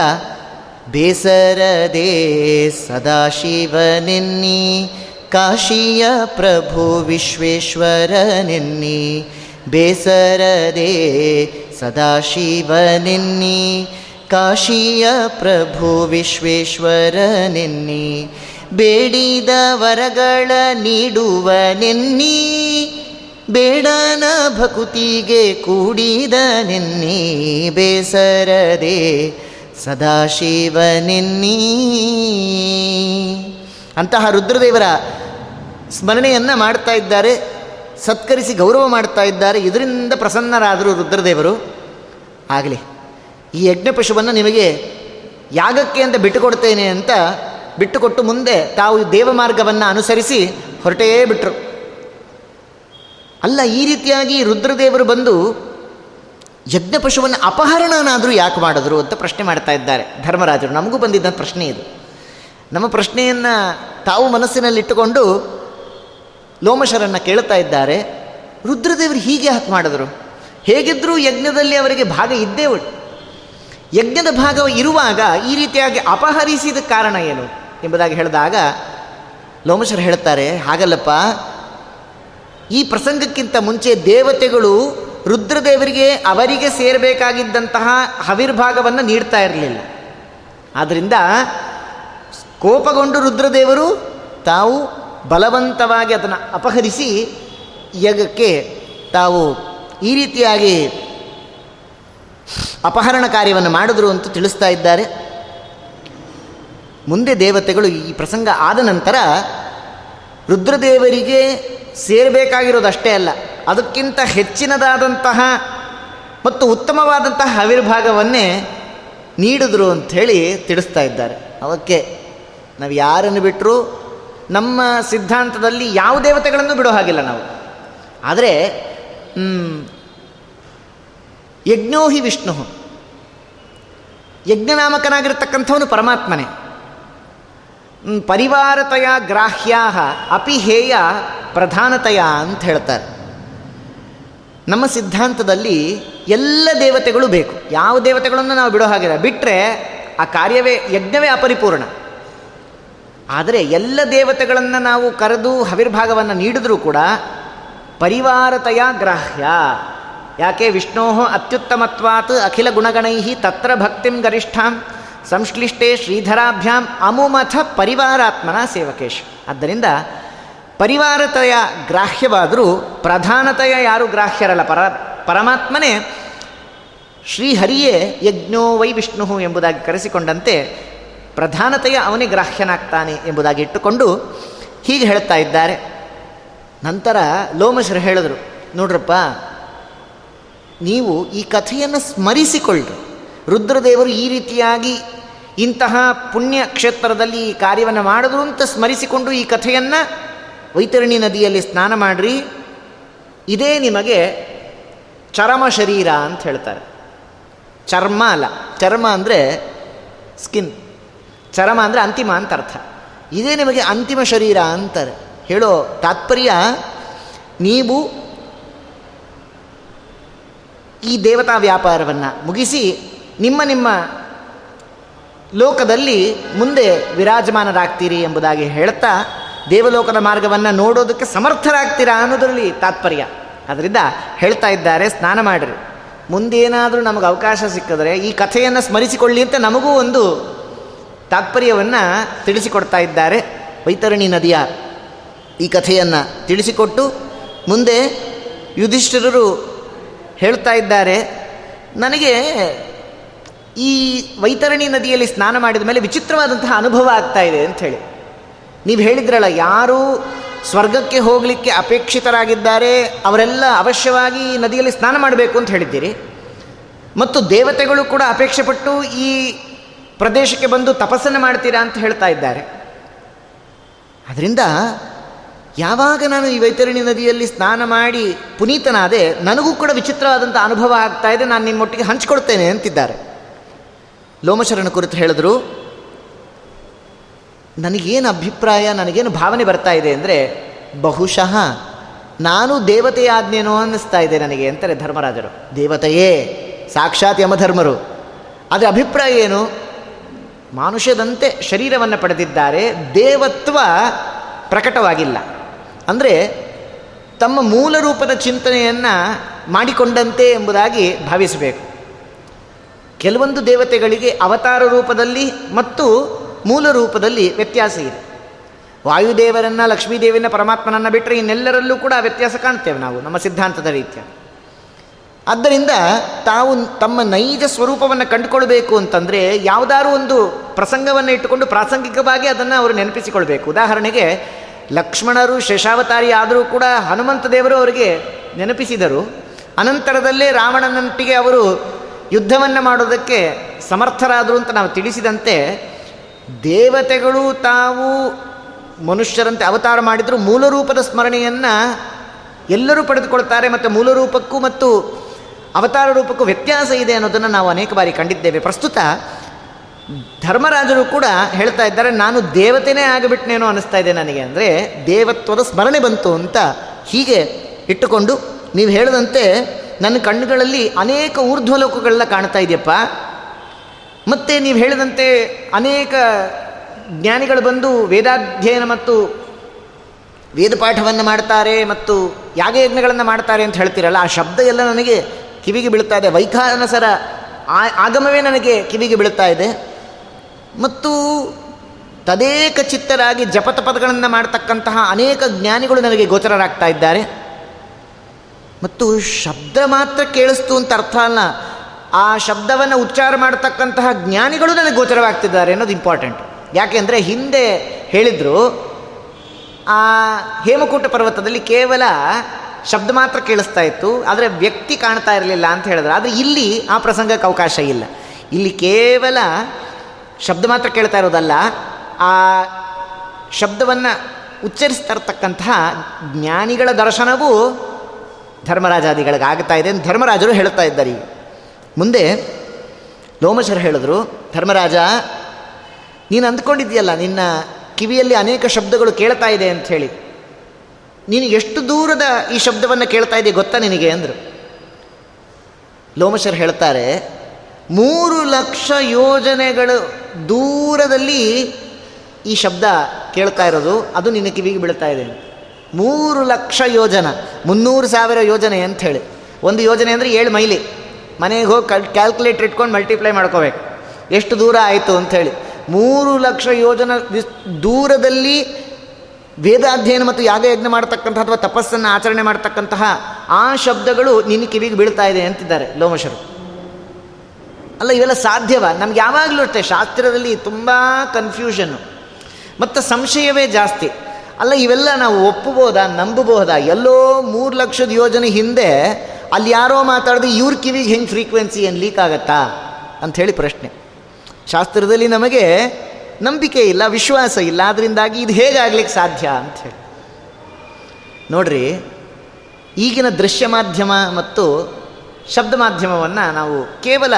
ಬೇಸರದೇ ಸದಾಶಿವನೆನ್ನಿ, ಕಾಶಿಯ ಪ್ರಭು ವಿಶ್ವೇಶ್ವರನೆನ್ನಿ, ಬೇಸರದೇ ಸದಾಶಿವನೆನ್ನಿ, ಕಾಶಿಯ ಪ್ರಭು ವಿಶ್ವೇಶ್ವರನೆನ್ನಿ, ಬೇಡಿದ ವರಗಳ ನೀಡುವನೆನ್ನಿ ಬೇಡನ ಭಕುತಿಗೆ ಕೂಡಿದ ನಿನ್ನಿ ಬೇಸರದೆ ಸದಾಶಿವನೆನ್ನಿ. ಅಂತಹ ರುದ್ರದೇವರ ಸ್ಮರಣೆಯನ್ನು ಮಾಡ್ತಾ ಇದ್ದಾರೆ, ಸತ್ಕರಿಸಿ ಗೌರವ ಮಾಡ್ತಾ ಇದ್ದಾರೆ, ಇದರಿಂದ ಪ್ರಸನ್ನರಾದರು ರುದ್ರದೇವರು. ಆಗಲಿ, ಈ ಯಜ್ಞ ಪಶುವನ್ನು ನಿಮಗೆ ಯಾಗಕ್ಕೆ ಅಂತ ಬಿಟ್ಟುಕೊಡ್ತೇನೆ ಅಂತ ಬಿಟ್ಟುಕೊಟ್ಟು ಮುಂದೆ ತಾವು ದೇವ ಮಾರ್ಗವನ್ನು ಅನುಸರಿಸಿ ಹೊರಟೇ ಬಿಟ್ಟರು ಅಲ್ಲ, ಈ ರೀತಿಯಾಗಿ ರುದ್ರದೇವರು ಬಂದು ಯಜ್ಞ ಪಶುವನ್ನು ಅಪಹರಣನಾದರೂ ಯಾಕೆ ಮಾಡಿದ್ರು ಅಂತ ಪ್ರಶ್ನೆ ಮಾಡ್ತಾ ಇದ್ದಾರೆ. ಧರ್ಮರಾಜರು, ನಮಗೂ ಬಂದಿದ್ದ ಪ್ರಶ್ನೆ ಇದು. ನಮ್ಮ ಪ್ರಶ್ನೆಯನ್ನು ತಾವು ಮನಸ್ಸಿನಲ್ಲಿಟ್ಟುಕೊಂಡು ಲೋಮಶರನ್ನು ಕೇಳ್ತಾ ಇದ್ದಾರೆ. ರುದ್ರದೇವರು ಹೀಗೆ ಯಾಕೆ ಮಾಡಿದ್ರು? ಹೇಗಿದ್ದರೂ ಯಜ್ಞದಲ್ಲಿ ಅವರಿಗೆ ಭಾಗ ಇದ್ದೇ ಉಂಟು. ಯಜ್ಞದ ಭಾಗ ಇರುವಾಗ ಈ ರೀತಿಯಾಗಿ ಅಪಹರಿಸಿದ ಕಾರಣ ಏನು ಎಂಬುದಾಗಿ ಹೇಳಿದಾಗ ಲೋಮಶರು ಹೇಳ್ತಾರೆ, ಹಾಗಲ್ಲಪ್ಪ ಈ ಪ್ರಸಂಗಕ್ಕಿಂತ ಮುಂಚೆ ದೇವತೆಗಳು ರುದ್ರದೇವರಿಗೆ ಅವರಿಗೆ ಸೇರಬೇಕಾಗಿದ್ದಂತಹ ಹವಿರ್ಭಾಗವನ್ನು ನೀಡ್ತಾ ಇರಲಿಲ್ಲ. ಆದ್ದರಿಂದ ಕೋಪಗೊಂಡು ರುದ್ರದೇವರು ತಾವು ಬಲವಂತವಾಗಿ ಅದನ್ನು ಅಪಹರಿಸಿ ಯಗಕ್ಕೆ ತಾವು ಈ ರೀತಿಯಾಗಿ ಅಪಹರಣ ಕಾರ್ಯವನ್ನು ಮಾಡಿದ್ರು ಅಂತ ತಿಳಿಸ್ತಾ ಇದ್ದಾರೆ. ಮುಂದೆ ದೇವತೆಗಳು ಈ ಪ್ರಸಂಗ ಆದ ನಂತರ ರುದ್ರದೇವರಿಗೆ ಸೇರಬೇಕಾಗಿರೋದಷ್ಟೇ ಅಲ್ಲ, ಅದಕ್ಕಿಂತ ಹೆಚ್ಚಿನದಾದಂತಹ ಮತ್ತು ಉತ್ತಮವಾದಂತಹ ಆವಿರ್ಭಾಗವನ್ನೇ ನೀಡಿದ್ರು ಅಂಥೇಳಿ ತಿಳಿಸ್ತಾ ಇದ್ದಾರೆ. ಅದಕ್ಕೆ ನಾವು ಯಾರನ್ನು ಬಿಟ್ಟರೂ ನಮ್ಮ ಸಿದ್ಧಾಂತದಲ್ಲಿ ಯಾವ ದೇವತೆಗಳನ್ನು ಬಿಡೋ ಹಾಗಿಲ್ಲ ನಾವು. ಆದರೆ ಯಜ್ಞೋ ಹಿ ವಿಷ್ಣು ಯಜ್ಞನಾಮಕನಾಗಿರ್ತಕ್ಕಂಥವನು ಪರಮಾತ್ಮನೇ. ಪರಿವಾರತೆಯ ಗ್ರಾಹ್ಯಾ ಅಪಿ ಹೇಯ ಪ್ರಧಾನತೆಯ ಅಂತ ಹೇಳ್ತಾರೆ. ನಮ್ಮ ಸಿದ್ಧಾಂತದಲ್ಲಿ ಎಲ್ಲ ದೇವತೆಗಳು ಬೇಕು. ಯಾವ ದೇವತೆಗಳನ್ನು ನಾವು ಬಿಡೋ ಹಾಗಿಲ್ಲ. ಬಿಟ್ಟರೆ ಆ ಕಾರ್ಯವೇ, ಯಜ್ಞವೇ ಅಪರಿಪೂರ್ಣ. ಆದರೆ ಎಲ್ಲ ದೇವತೆಗಳನ್ನು ನಾವು ಕರೆದು ಹವಿರ್ಭಾಗವನ್ನು ನೀಡಿದ್ರೂ ಕೂಡ ಪರಿವಾರತೆಯ ಗ್ರಾಹ್ಯ. ಯಾಕೆ? ವಿಷ್ಣೋ ಅತ್ಯುತ್ತಮತ್ವಾತ್ ಅಖಿಲ ಗುಣಗಣೈ ತತ್ರ ಭಕ್ತಿಂ ಗರಿಷ್ಠಾಂ. ಸಂಶ್ಲಿಷ್ಟೇ ಶ್ರೀಧರಾಭ್ಯಾಂ ಅಮುಮಥ ಪರಿವಾರಾತ್ಮನ ಸೇವಕೇಶ್. ಆದ್ದರಿಂದ ಪರಿವಾರತೆಯ ಗ್ರಾಹ್ಯವಾದರೂ ಪ್ರಧಾನತೆಯ ಯಾರು ಗ್ರಾಹ್ಯರಲ್ಲ? ಪರ, ಪರಮಾತ್ಮನೇ ಶ್ರೀಹರಿಯೇ ಯಜ್ಞೋ ವೈ ವಿಷ್ಣು ಎಂಬುದಾಗಿ ಕರೆಸಿಕೊಂಡಂತೆ ಪ್ರಧಾನತೆಯ ಅವನೇ ಗ್ರಾಹ್ಯನಾಗ್ತಾನೆ ಎಂಬುದಾಗಿ ಇಟ್ಟುಕೊಂಡು ಹೀಗೆ ಹೇಳ್ತಾ ಇದ್ದಾರೆ. ನಂತರ ಲೋಮಶರು ಹೇಳಿದರು, ನೋಡ್ರಪ್ಪ, ನೀವು ಈ ಕಥೆಯನ್ನು ಸ್ಮರಿಸಿಕೊಳ್ಳ್ರಿ. ರುದ್ರದೇವರು ಈ ರೀತಿಯಾಗಿ ಇಂತಹ ಪುಣ್ಯ ಕ್ಷೇತ್ರದಲ್ಲಿ ಈ ಕಾರ್ಯವನ್ನು ಮಾಡಿದ್ರು ಅಂತ ಸ್ಮರಿಸಿಕೊಂಡು ಈ ಕಥೆಯನ್ನು ವೈತರಣಿ ನದಿಯಲ್ಲಿ ಸ್ನಾನ ಮಾಡ್ರಿ. ಇದೇ ನಿಮಗೆ ಚರಮ ಶರೀರ ಅಂತ ಹೇಳ್ತಾರೆ. ಚರ್ಮ ಅಲ್ಲ, ಚರ್ಮ ಅಂದರೆ ಸ್ಕಿನ್ ಚರಮ ಅಂದರೆ ಅಂತಿಮ ಅಂತ ಅರ್ಥ. ಇದೇ ನಿಮಗೆ ಅಂತಿಮ ಶರೀರ ಅಂತಾರೆ. ಹೇಳೋ ತಾತ್ಪರ್ಯ, ನೀವು ಈ ದೇವತಾ ವ್ಯಾಪಾರವನ್ನು ಮುಗಿಸಿ ನಿಮ್ಮ ನಿಮ್ಮ ಲೋಕದಲ್ಲಿ ಮುಂದೆ ವಿರಾಜಮಾನರಾಗ್ತೀರಿ ಎಂಬುದಾಗಿ ಹೇಳ್ತಾ ದೇವಲೋಕದ ಮಾರ್ಗವನ್ನು ನೋಡೋದಕ್ಕೆ ಸಮರ್ಥರಾಗ್ತೀರಾ ಅನ್ನೋದರಲ್ಲಿ ತಾತ್ಪರ್ಯ. ಅದರಿಂದ ಹೇಳ್ತಾ ಇದ್ದಾರೆ, ಸ್ನಾನ ಮಾಡಿರಿ. ಮುಂದೇನಾದರೂ ನಮಗೆ ಅವಕಾಶ ಸಿಕ್ಕಿದ್ರೆ ಈ ಕಥೆಯನ್ನು ಸ್ಮರಿಸಿಕೊಳ್ಳಿ ಅಂತ ನಮಗೂ ಒಂದು ತಾತ್ಪರ್ಯವನ್ನು ತಿಳಿಸಿಕೊಡ್ತಾ ಇದ್ದಾರೆ ವೈತರಣಿ ನದಿಯ ಈ ಕಥೆಯನ್ನು ತಿಳಿಸಿಕೊಟ್ಟು ಮುಂದೆ ಯುಧಿಷ್ಠಿರರು ಹೇಳ್ತಾ ಇದ್ದಾರೆ, ನನಗೆ ಈ ವೈತರಣಿ ನದಿಯಲ್ಲಿ ಸ್ನಾನ ಮಾಡಿದ ಮೇಲೆ ವಿಚಿತ್ರವಾದಂತಹ ಅನುಭವ ಆಗ್ತಾ ಇದೆ ಹೇಳಿ. ನೀವು ಹೇಳಿದ್ರಲ್ಲ, ಯಾರು ಸ್ವರ್ಗಕ್ಕೆ ಹೋಗಲಿಕ್ಕೆ ಅಪೇಕ್ಷಿತರಾಗಿದ್ದಾರೆ, ಅವರೆಲ್ಲ ಅವಶ್ಯವಾಗಿ ಈ ನದಿಯಲ್ಲಿ ಸ್ನಾನ ಮಾಡಬೇಕು ಅಂತ ಹೇಳಿದ್ದೀರಿ. ಮತ್ತು ದೇವತೆಗಳು ಕೂಡ ಅಪೇಕ್ಷೆ ಪಟ್ಟು ಈ ಪ್ರದೇಶಕ್ಕೆ ಬಂದು ತಪಸ್ಸನ್ನು ಮಾಡ್ತೀರಾ ಅಂತ ಹೇಳ್ತಾ ಇದ್ದಾರೆ. ಅದರಿಂದ ಯಾವಾಗ ನಾನು ಈ ವೈತರಣಿ ನದಿಯಲ್ಲಿ ಸ್ನಾನ ಮಾಡಿ ಪುನೀತನಾದೆ, ನನಗೂ ಕೂಡ ವಿಚಿತ್ರವಾದಂಥ ಅನುಭವ ಆಗ್ತಾ ಇದೆ, ನಾನು ನಿಮ್ಮೊಟ್ಟಿಗೆ ಹಂಚಿಕೊಡ್ತೇನೆ ಅಂತಿದ್ದಾರೆ. ಲೋಮಶರಣ ಕುರಿತು ಹೇಳಿದ್ರು, ನನಗೇನು ಅಭಿಪ್ರಾಯ, ನನಗೇನು ಭಾವನೆ ಬರ್ತಾ ಇದೆ ಅಂದರೆ, ಬಹುಶಃ ನಾನು ದೇವತೆಯಾಜ್ಞೇನೋ ಅನ್ನಿಸ್ತಾ ಇದೆ ನನಗೆ, ಅಂತಾರೆ ಧರ್ಮರಾಜರು. ದೇವತೆಯೇ, ಸಾಕ್ಷಾತ್ ಯಮಧರ್ಮರು. ಅದರ ಅಭಿಪ್ರಾಯ ಏನು? ಮಾನುಷ್ಯದಂತೆ ಶರೀರವನ್ನು ಪಡೆದಿದ್ದಾರೆ, ದೇವತ್ವ ಪ್ರಕಟವಾಗಿಲ್ಲ. ಅಂದರೆ, ತಮ್ಮ ಮೂಲ ರೂಪದ ಚಿಂತನೆಯನ್ನು ಮಾಡಿಕೊಂಡಂತೆ ಎಂಬುದಾಗಿ ಭಾವಿಸಬೇಕು. ಕೆಲವೊಂದು ದೇವತೆಗಳಿಗೆ ಅವತಾರ ರೂಪದಲ್ಲಿ ಮತ್ತು ಮೂಲ ರೂಪದಲ್ಲಿ ವ್ಯತ್ಯಾಸ ಇದೆ. ವಾಯುದೇವರನ್ನು ಲಕ್ಷ್ಮೀದೇವಿನ ಪರಮಾತ್ಮನನ್ನು ಬಿಟ್ಟರೆ ಇನ್ನೆಲ್ಲರಲ್ಲೂ ಕೂಡ ವ್ಯತ್ಯಾಸ ಕಾಣ್ತೇವೆ ನಾವು, ನಮ್ಮ ಸಿದ್ಧಾಂತದ ರೀತಿಯ ಆದ್ದರಿಂದ ತಾವು ತಮ್ಮ ನೈಜ ಸ್ವರೂಪವನ್ನು ಕಂಡುಕೊಳ್ಬೇಕು ಅಂತಂದರೆ ಯಾವುದಾದ್ರೂ ಒಂದು ಪ್ರಸಂಗವನ್ನು ಇಟ್ಟುಕೊಂಡು ಪ್ರಾಸಂಗಿಕವಾಗಿ ಅದನ್ನು ಅವರು ನೆನಪಿಸಿಕೊಳ್ಬೇಕು. ಉದಾಹರಣೆಗೆ, ಲಕ್ಷ್ಮಣರು ಶೇಷಾವತಾರಿ ಆದರೂ ಕೂಡ ಹನುಮಂತ ದೇವರು ಅವರಿಗೆ ನೆನಪಿಸಿದರು. ಅನಂತರದಲ್ಲೇ ರಾವಣನಂಟಿಗೆ ಅವರು ಯುದ್ಧವನ್ನು ಮಾಡೋದಕ್ಕೆ ಸಮರ್ಥರಾದರು ಅಂತ ನಾವು ತಿಳಿಸಿದಂತೆ ದೇವತೆಗಳು ತಾವು ಮನುಷ್ಯರಂತೆ ಅವತಾರ ಮಾಡಿದರೂ ಮೂಲ ರೂಪದ ಸ್ಮರಣೆಯನ್ನು ಎಲ್ಲರೂ ಪಡೆದುಕೊಳ್ತಾರೆ ಮತ್ತು ಮೂಲ ರೂಪಕ್ಕೂ ಮತ್ತು ಅವತಾರ ರೂಪಕ್ಕೂ ವ್ಯತ್ಯಾಸ ಇದೆ ಅನ್ನೋದನ್ನು ನಾವು ಅನೇಕ ಬಾರಿ ಕಂಡಿದ್ದೇವೆ. ಪ್ರಸ್ತುತ ಧರ್ಮರಾಜರು ಕೂಡ ಹೇಳ್ತಾ ಇದ್ದಾರೆ, ನಾನು ದೇವತೆನೇ ಆಗಿಬಿಟ್ನೇನೋ ಅನಿಸ್ತಾ ಇದೆ ನನಗೆ. ಅಂದರೆ ದೇವತ್ವದ ಸ್ಮರಣೆ ಬಂತು ಅಂತ ಹೀಗೆ ಇಟ್ಟುಕೊಂಡು ನೀವು ಹೇಳಿದಂತೆ ನನ್ನ ಕಣ್ಣುಗಳಲ್ಲಿ ಅನೇಕ ಊರ್ಧ್ವಲೋಕಗಳೆಲ್ಲ ಕಾಣ್ತಾ ಇದೆಯಪ್ಪ. ಮತ್ತು ನೀವು ಹೇಳಿದಂತೆ ಅನೇಕ ಜ್ಞಾನಿಗಳು ಬಂದು ವೇದಾಧ್ಯಯನ ಮತ್ತು ವೇದಪಾಠವನ್ನು ಮಾಡ್ತಾರೆ ಮತ್ತು ಯಾಗಯಜ್ಞಗಳನ್ನು ಮಾಡ್ತಾರೆ ಅಂತ ಹೇಳ್ತೀರಲ್ಲ, ಆ ಶಬ್ದ ಎಲ್ಲ ನನಗೆ ಕಿವಿಗೆ ಬೀಳ್ತಾ ಇದೆ. ವೈಖಾನಸರ ಆಗಮವೇ ನನಗೆ ಕಿವಿಗೆ ಬೀಳ್ತಾ ಇದೆ. ಮತ್ತು ತದೇಕ ಚಿತ್ತರಾಗಿ ಜಪತಪದಗಳನ್ನು ಮಾಡ್ತಕ್ಕಂತಹ ಅನೇಕ ಜ್ಞಾನಿಗಳು ನನಗೆ ಗೋಚರರಾಗ್ತಾ ಇದ್ದಾರೆ. ಮತ್ತು ಶಬ್ದ ಮಾತ್ರ ಕೇಳಿಸ್ತು ಅಂತ ಅರ್ಥ ಅಲ್ಲ. ಆ ಶಬ್ದವನ್ನು ಉಚ್ಚಾರ ಮಾಡತಕ್ಕಂತಹ ಜ್ಞಾನಿಗಳು ನನಗೆ ಗೋಚರವಾಗ್ತಿದ್ದಾರೆ ಅನ್ನೋದು ಇಂಪಾರ್ಟೆಂಟ್ ಯಾಕೆಂದರೆ ಹಿಂದೆ ಹೇಳಿದರು, ಆ ಹೇಮಕೂಟ ಪರ್ವತದಲ್ಲಿ ಕೇವಲ ಶಬ್ದ ಮಾತ್ರ ಕೇಳಿಸ್ತಾ ಇತ್ತು, ಆದರೆ ವ್ಯಕ್ತಿ ಕಾಣ್ತಾ ಇರಲಿಲ್ಲ ಅಂತ ಹೇಳಿದ್ರು. ಆದರೆ ಇಲ್ಲಿ ಆ ಪ್ರಸಂಗಕ್ಕೆ ಅವಕಾಶ ಇಲ್ಲ. ಇಲ್ಲಿ ಕೇವಲ ಶಬ್ದ ಮಾತ್ರ ಕೇಳ್ತಾ ಇರೋದಲ್ಲ, ಆ ಶಬ್ದವನ್ನು ಉಚ್ಚರಿಸ್ತಾ ಇರತಕ್ಕಂತಹ ಜ್ಞಾನಿಗಳ ದರ್ಶನವೂ ಧರ್ಮರಾಜಾದಿಗಳಿಗೆ ಆಗ್ತಾ ಇದೆ ಅಂತ ಧರ್ಮರಾಜರು ಹೇಳ್ತಾ ಇದ್ದಾರೆ. ಮುಂದೆ ಲೋಮಶರು ಹೇಳಿದ್ರು, ಧರ್ಮರಾಜ, ನೀನು ಅಂದ್ಕೊಂಡಿದ್ದೀಯಲ್ಲ, ನಿನ್ನ ಕಿವಿಯಲ್ಲಿ ಅನೇಕ ಶಬ್ದಗಳು ಕೇಳ್ತಾ ಇದೆ ಅಂತ ಹೇಳಿ. ನೀನು ಎಷ್ಟು ದೂರದ ಈ ಶಬ್ದವನ್ನು ಕೇಳ್ತಾ ಇದೆಯಾ ಗೊತ್ತಾ ನಿನಗೆ? ಅಂದರು. ಲೋಮಶರ್ ಹೇಳ್ತಾರೆ, ಮೂರು ಲಕ್ಷ ಯೋಜನೆಗಳು ದೂರದಲ್ಲಿ ಈ ಶಬ್ದ ಕೇಳ್ತಾ ಇರೋದು, ಅದು ನಿನ್ನ ಕಿವಿಗೆ ಬೀಳ್ತಾ ಇದೆ ಮೂರು ಲಕ್ಷ ಯೋಜನ, ಮುನ್ನೂರು ಸಾವಿರ ಯೋಜನೆ ಅಂಥೇಳಿ ಒಂದು ಯೋಜನೆ ಅಂದರೆ ಏಳು ಮೈಲಿ. ಮನೆಗೆ ಹೋಗಿ ಕಲ್ ಕ್ಯಾಲ್ಕುಲೇಟ್ರ್ ಇಟ್ಕೊಂಡು ಮಲ್ಟಿಪ್ಲೈ ಮಾಡ್ಕೋಬೇಕು. ಎಷ್ಟು ದೂರ ಆಯಿತು ಅಂಥೇಳಿ ಮೂರು ಲಕ್ಷ ಯೋಜನ ದೂರದಲ್ಲಿ ವೇದಾಧ್ಯಯನ ಮತ್ತು ಯಾಗಯಜ್ಞ ಮಾಡ್ತಕ್ಕಂತಹ ಅಥವಾ ತಪಸ್ಸನ್ನು ಆಚರಣೆ ಮಾಡ್ತಕ್ಕಂತಹ ಆ ಶಬ್ದಗಳು ನಿನ್ನ ಕಿವಿಗೆ ಬೀಳ್ತಾ ಇದೆ ಅಂತಿದ್ದಾರೆ ಲೋಮಶರು. ಅಲ್ಲ, ಇವೆಲ್ಲ ಸಾಧ್ಯವ? ನಮ್ಗೆ ಯಾವಾಗಲೂ ಅಷ್ಟೇ, ಶಾಸ್ತ್ರದಲ್ಲಿ ತುಂಬ ಕನ್ಫ್ಯೂಷನ್ನು ಮತ್ತು ಸಂಶಯವೇ ಜಾಸ್ತಿ. ಅಲ್ಲ, ಇವೆಲ್ಲ ನಾವು ಒಪ್ಪಬೋದಾ ನಂಬಬಹುದಾ ಎಲ್ಲೋ ಮೂರು ಲಕ್ಷದ ಯೋಜನೆ ಹಿಂದೆ ಅಲ್ಲಿ ಯಾರೋ ಮಾತಾಡಿದ್ರು ಇವ್ರ ಕಿವಿಗೆ ಹೆಂಗೆ ಫ್ರೀಕ್ವೆನ್ಸಿ ಏನು ಲೀಕ್ ಆಗತ್ತಾ? ಅಂಥೇಳಿ ಪ್ರಶ್ನೆ. ಶಾಸ್ತ್ರದಲ್ಲಿ ನಮಗೆ ನಂಬಿಕೆ ಇಲ್ಲ, ವಿಶ್ವಾಸ ಇಲ್ಲ ಅದರಿಂದಾಗಿ ಇದು ಹೇಗಾಗ್ಲಿಕ್ಕೆ ಸಾಧ್ಯ ಅಂಥೇಳಿ ನೋಡ್ರಿ, ಈಗಿನ ದೃಶ್ಯ ಮಾಧ್ಯಮ ಮತ್ತು ಶಬ್ದ ಮಾಧ್ಯಮವನ್ನು ನಾವು ಕೇವಲ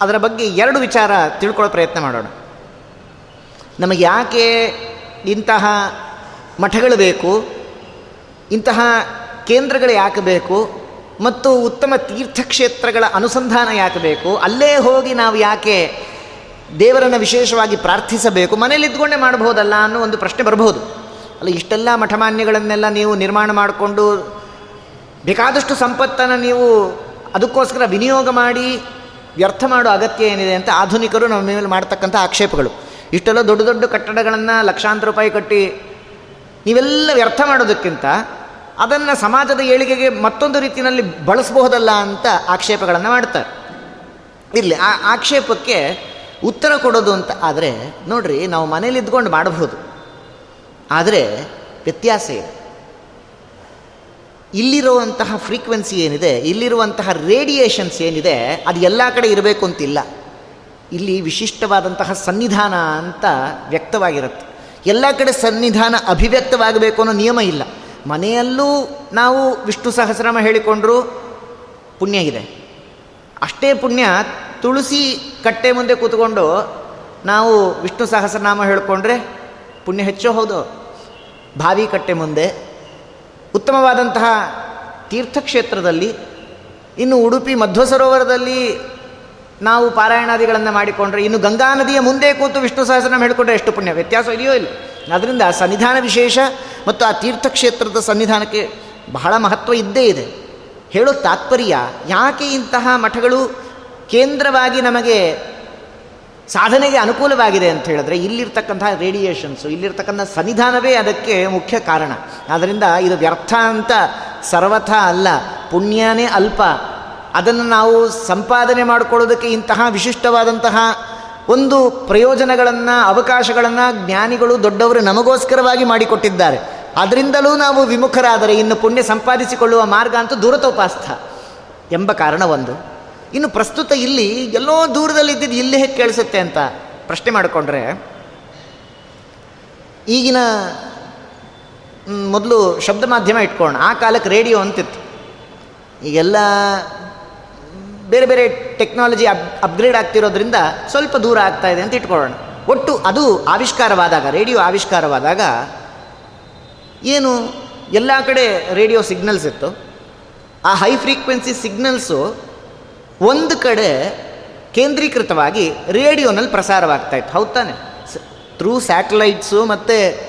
ಅದರ ಬಗ್ಗೆ ಎರಡು ವಿಚಾರ ತಿಳ್ಕೊಳ್ಳೋ ಪ್ರಯತ್ನ ಮಾಡೋಣ. ನಮಗೆ ಯಾಕೆ ಇಂತಹ ಮಠಗಳು ಬೇಕು, ಇಂತಹ ಕೇಂದ್ರಗಳು ಯಾಕೆ ಬೇಕು, ಮತ್ತು ಉತ್ತಮ ತೀರ್ಥಕ್ಷೇತ್ರಗಳ ಅನುಸಂಧಾನ ಯಾಕೆ ಬೇಕು, ಅಲ್ಲೇ ಹೋಗಿ ನಾವು ಯಾಕೆ ದೇವರನ್ನು ವಿಶೇಷವಾಗಿ ಪ್ರಾರ್ಥಿಸಬೇಕು, ಮನೇಲಿ ಇದ್ಕೊಂಡೇ ಮಾಡಬಹುದಲ್ಲ ಅನ್ನೋ ಒಂದು ಪ್ರಶ್ನೆ ಬರಬಹುದು. ಅಲ್ಲ, ಇಷ್ಟೆಲ್ಲ ಮಠಮಾನ್ಯಗಳನ್ನೆಲ್ಲ ನೀವು ನಿರ್ಮಾಣ ಮಾಡಿಕೊಂಡು ಬೇಕಾದಷ್ಟು ಸಂಪತ್ತನ್ನು ನೀವು ಅದಕ್ಕೋಸ್ಕರ ವಿನಿಯೋಗ ಮಾಡಿ ವ್ಯರ್ಥ ಮಾಡೋ ಅಗತ್ಯ ಏನಿದೆ ಅಂತ ಆಧುನಿಕರು ನಮ್ಮ ಮೇಲೆ ಮಾಡ್ತಕ್ಕಂಥ ಆಕ್ಷೇಪಗಳು. ಇಷ್ಟೆಲ್ಲ ದೊಡ್ಡ ದೊಡ್ಡ ಕಟ್ಟಡಗಳನ್ನು ಲಕ್ಷಾಂತರ ರೂಪಾಯಿ ಕಟ್ಟಿ ನೀವೆಲ್ಲ ವ್ಯರ್ಥ ಮಾಡೋದಕ್ಕಿಂತ ಅದನ್ನು ಸಮಾಜದ ಏಳಿಗೆಗೆ ಮತ್ತೊಂದು ರೀತಿಯಲ್ಲಿ ಬಳಸಬಹುದಲ್ಲ ಅಂತ ಆಕ್ಷೇಪಗಳನ್ನು ಮಾಡ್ತಾರೆ. ಇರಲಿ, ಆ ಆಕ್ಷೇಪಕ್ಕೆ ಉತ್ತರ ಕೊಡೋದು ಅಂತ ಆದರೆ, ನೋಡ್ರಿ, ನಾವು ಮನೇಲಿ ಇದ್ಕೊಂಡು ಮಾಡಬಹುದು. ಆದರೆ, ವ್ಯತ್ಯಾಸ ಇದೆ. ಇಲ್ಲಿರುವಂತಹ ಫ್ರೀಕ್ವೆನ್ಸಿ ಏನಿದೆ, ಇಲ್ಲಿರುವಂತಹ ರೇಡಿಯೇಷನ್ಸ್ ಏನಿದೆ, ಅದು ಎಲ್ಲ ಕಡೆ ಇರಬೇಕು ಅಂತಿಲ್ಲ. ಇಲ್ಲಿ ವಿಶಿಷ್ಟವಾದಂತಹ ಸನ್ನಿಧಾನ ಅಂತ ವ್ಯಕ್ತವಾಗಿರುತ್ತೆ. ಎಲ್ಲ ಕಡೆ ಸನ್ನಿಧಾನ ಅಭಿವ್ಯಕ್ತವಾಗಬೇಕು ಅನ್ನೋ ನಿಯಮ ಇಲ್ಲ. ಮನೆಯಲ್ಲೂ ನಾವು ವಿಷ್ಣು ಸಹಸ್ರನಾಮ ಹೇಳಿಕೊಂಡ್ರು ಪುಣ್ಯ ಇದೆ. ಅಷ್ಟೇ ಪುಣ್ಯ ತುಳಸಿ ಕಟ್ಟೆ ಮುಂದೆ ಕೂತ್ಕೊಂಡು ನಾವು ವಿಷ್ಣು ಸಹಸ್ರನಾಮ ಹೇಳಿಕೊಂಡ್ರೆ ಪುಣ್ಯ ಹೆಚ್ಚೋ ಹೌದು? ಬಾವಿ ಕಟ್ಟೆ ಮುಂದೆ. ಉತ್ತಮವಾದಂತಹ ತೀರ್ಥಕ್ಷೇತ್ರದಲ್ಲಿ, ಇನ್ನು ಉಡುಪಿ ಮಧ್ವ ಸರೋವರದಲ್ಲಿ ನಾವು ಪಾರಾಯಣಾದಿಗಳನ್ನು ಮಾಡಿಕೊಂಡ್ರೆ ಇನ್ನು ಗಂಗಾ ನದಿಯ ಮುಂದೆ ಕೂತು ವಿಷ್ಣು ಸಹಸ್ರನಾಮ ಹೇಳಿಕೊಂಡ್ರೆ ಎಷ್ಟು ಪುಣ್ಯ? ವ್ಯತ್ಯಾಸ ಇದೆಯೋ ಇಲ್ಲ. ಅದರಿಂದ ಸನ್ನಿಧಾನ ವಿಶೇಷ ಮತ್ತು ಆ ತೀರ್ಥಕ್ಷೇತ್ರದ ಸನ್ನಿಧಾನಕ್ಕೆ ಬಹಳ ಮಹತ್ವ ಇದ್ದೇ ಇದೆ. ಹೇಳೋ ತಾತ್ಪರ್ಯ, ಯಾಕೆ ಇಂತಹ ಮಠಗಳು ಕೇಂದ್ರವಾಗಿ ನಮಗೆ ಸಾಧನೆಗೆ ಅನುಕೂಲವಾಗಿದೆ ಅಂತ ಹೇಳಿದ್ರೆ ಇಲ್ಲಿರ್ತಕ್ಕಂತಹ ರೇಡಿಯೇಷನ್ಸು ಇಲ್ಲಿರ್ತಕ್ಕಂಥ ಸನ್ನಿಧಾನವೇ ಅದಕ್ಕೆ ಮುಖ್ಯ ಕಾರಣ. ಆದ್ದರಿಂದ ಇದು ವ್ಯರ್ಥ ಅಂತ ಸರ್ವಥ ಅಲ್ಲ, ಪುಣ್ಯನೇ ಅಲ್ಪ. ಅದನ್ನು ನಾವು ಸಂಪಾದನೆ ಮಾಡಿಕೊಳ್ಳೋದಕ್ಕೆ ಇಂತಹ ವಿಶಿಷ್ಟವಾದಂತಹ ಒಂದು ಪ್ರಯೋಜನಗಳನ್ನು, ಅವಕಾಶಗಳನ್ನು ಜ್ಞಾನಿಗಳು ದೊಡ್ಡವರು ನಮಗೋಸ್ಕರವಾಗಿ ಮಾಡಿಕೊಟ್ಟಿದ್ದಾರೆ. ಅದರಿಂದಲೂ ನಾವು ವಿಮುಖರಾದರೆ ಇನ್ನು ಪುಣ್ಯ ಸಂಪಾದಿಸಿಕೊಳ್ಳುವ ಮಾರ್ಗ ಅಂತೂ ದೂರತೋಪಾಸ್ಥ ಎಂಬ ಕಾರಣ ಒಂದು. ಇನ್ನು ಪ್ರಸ್ತುತ ಇಲ್ಲಿ ಎಲ್ಲೋ ದೂರದಲ್ಲಿ ಇದ್ದಿದ್ದು ಇಲ್ಲಿ ಹೇಗೆ ಕೇಳಿಸುತ್ತೆ ಅಂತ ಪ್ರಶ್ನೆ ಮಾಡಿಕೊಂಡ್ರೆ, ಈಗಿನ ಮೊದಲು ಶಬ್ದ ಮಾಧ್ಯಮ ಇಟ್ಕೊಂಡು ಆ ಕಾಲಕ್ಕೆ ರೇಡಿಯೋ ಅಂತಿತ್ತು. ಈಗೆಲ್ಲ ಬೇರೆ ಬೇರೆ ಟೆಕ್ನಾಲಜಿ ಅಪ್ ಅಪ್ಗ್ರೇಡ್ ಆಗ್ತಿರೋದ್ರಿಂದ ಸ್ವಲ್ಪ ದೂರ ಆಗ್ತಾ ಇದೆ ಅಂತ ಇಟ್ಕೊಳ್ಳೋಣ. ಒಟ್ಟು ಅದು ಆವಿಷ್ಕಾರವಾದಾಗ ರೇಡಿಯೋ ಆವಿಷ್ಕಾರವಾದಾಗ ಏನು ಎಲ್ಲ ಕಡೆ ರೇಡಿಯೋ ಸಿಗ್ನಲ್ಸ್ ಇತ್ತು. ಆ ಹೈ ಫ್ರೀಕ್ವೆನ್ಸಿ ಸಿಗ್ನಲ್ಸು ಒಂದು ಕಡೆ ಕೇಂದ್ರೀಕೃತವಾಗಿ ರೇಡಿಯೋನಲ್ಲಿ ಪ್ರಸಾರವಾಗ್ತಾ ಇತ್ತು. ಹೌದು ತಾನೆ? ಥ್ರೂ ಸ್ಯಾಟಲೈಟ್ಸು ಮತ್ತು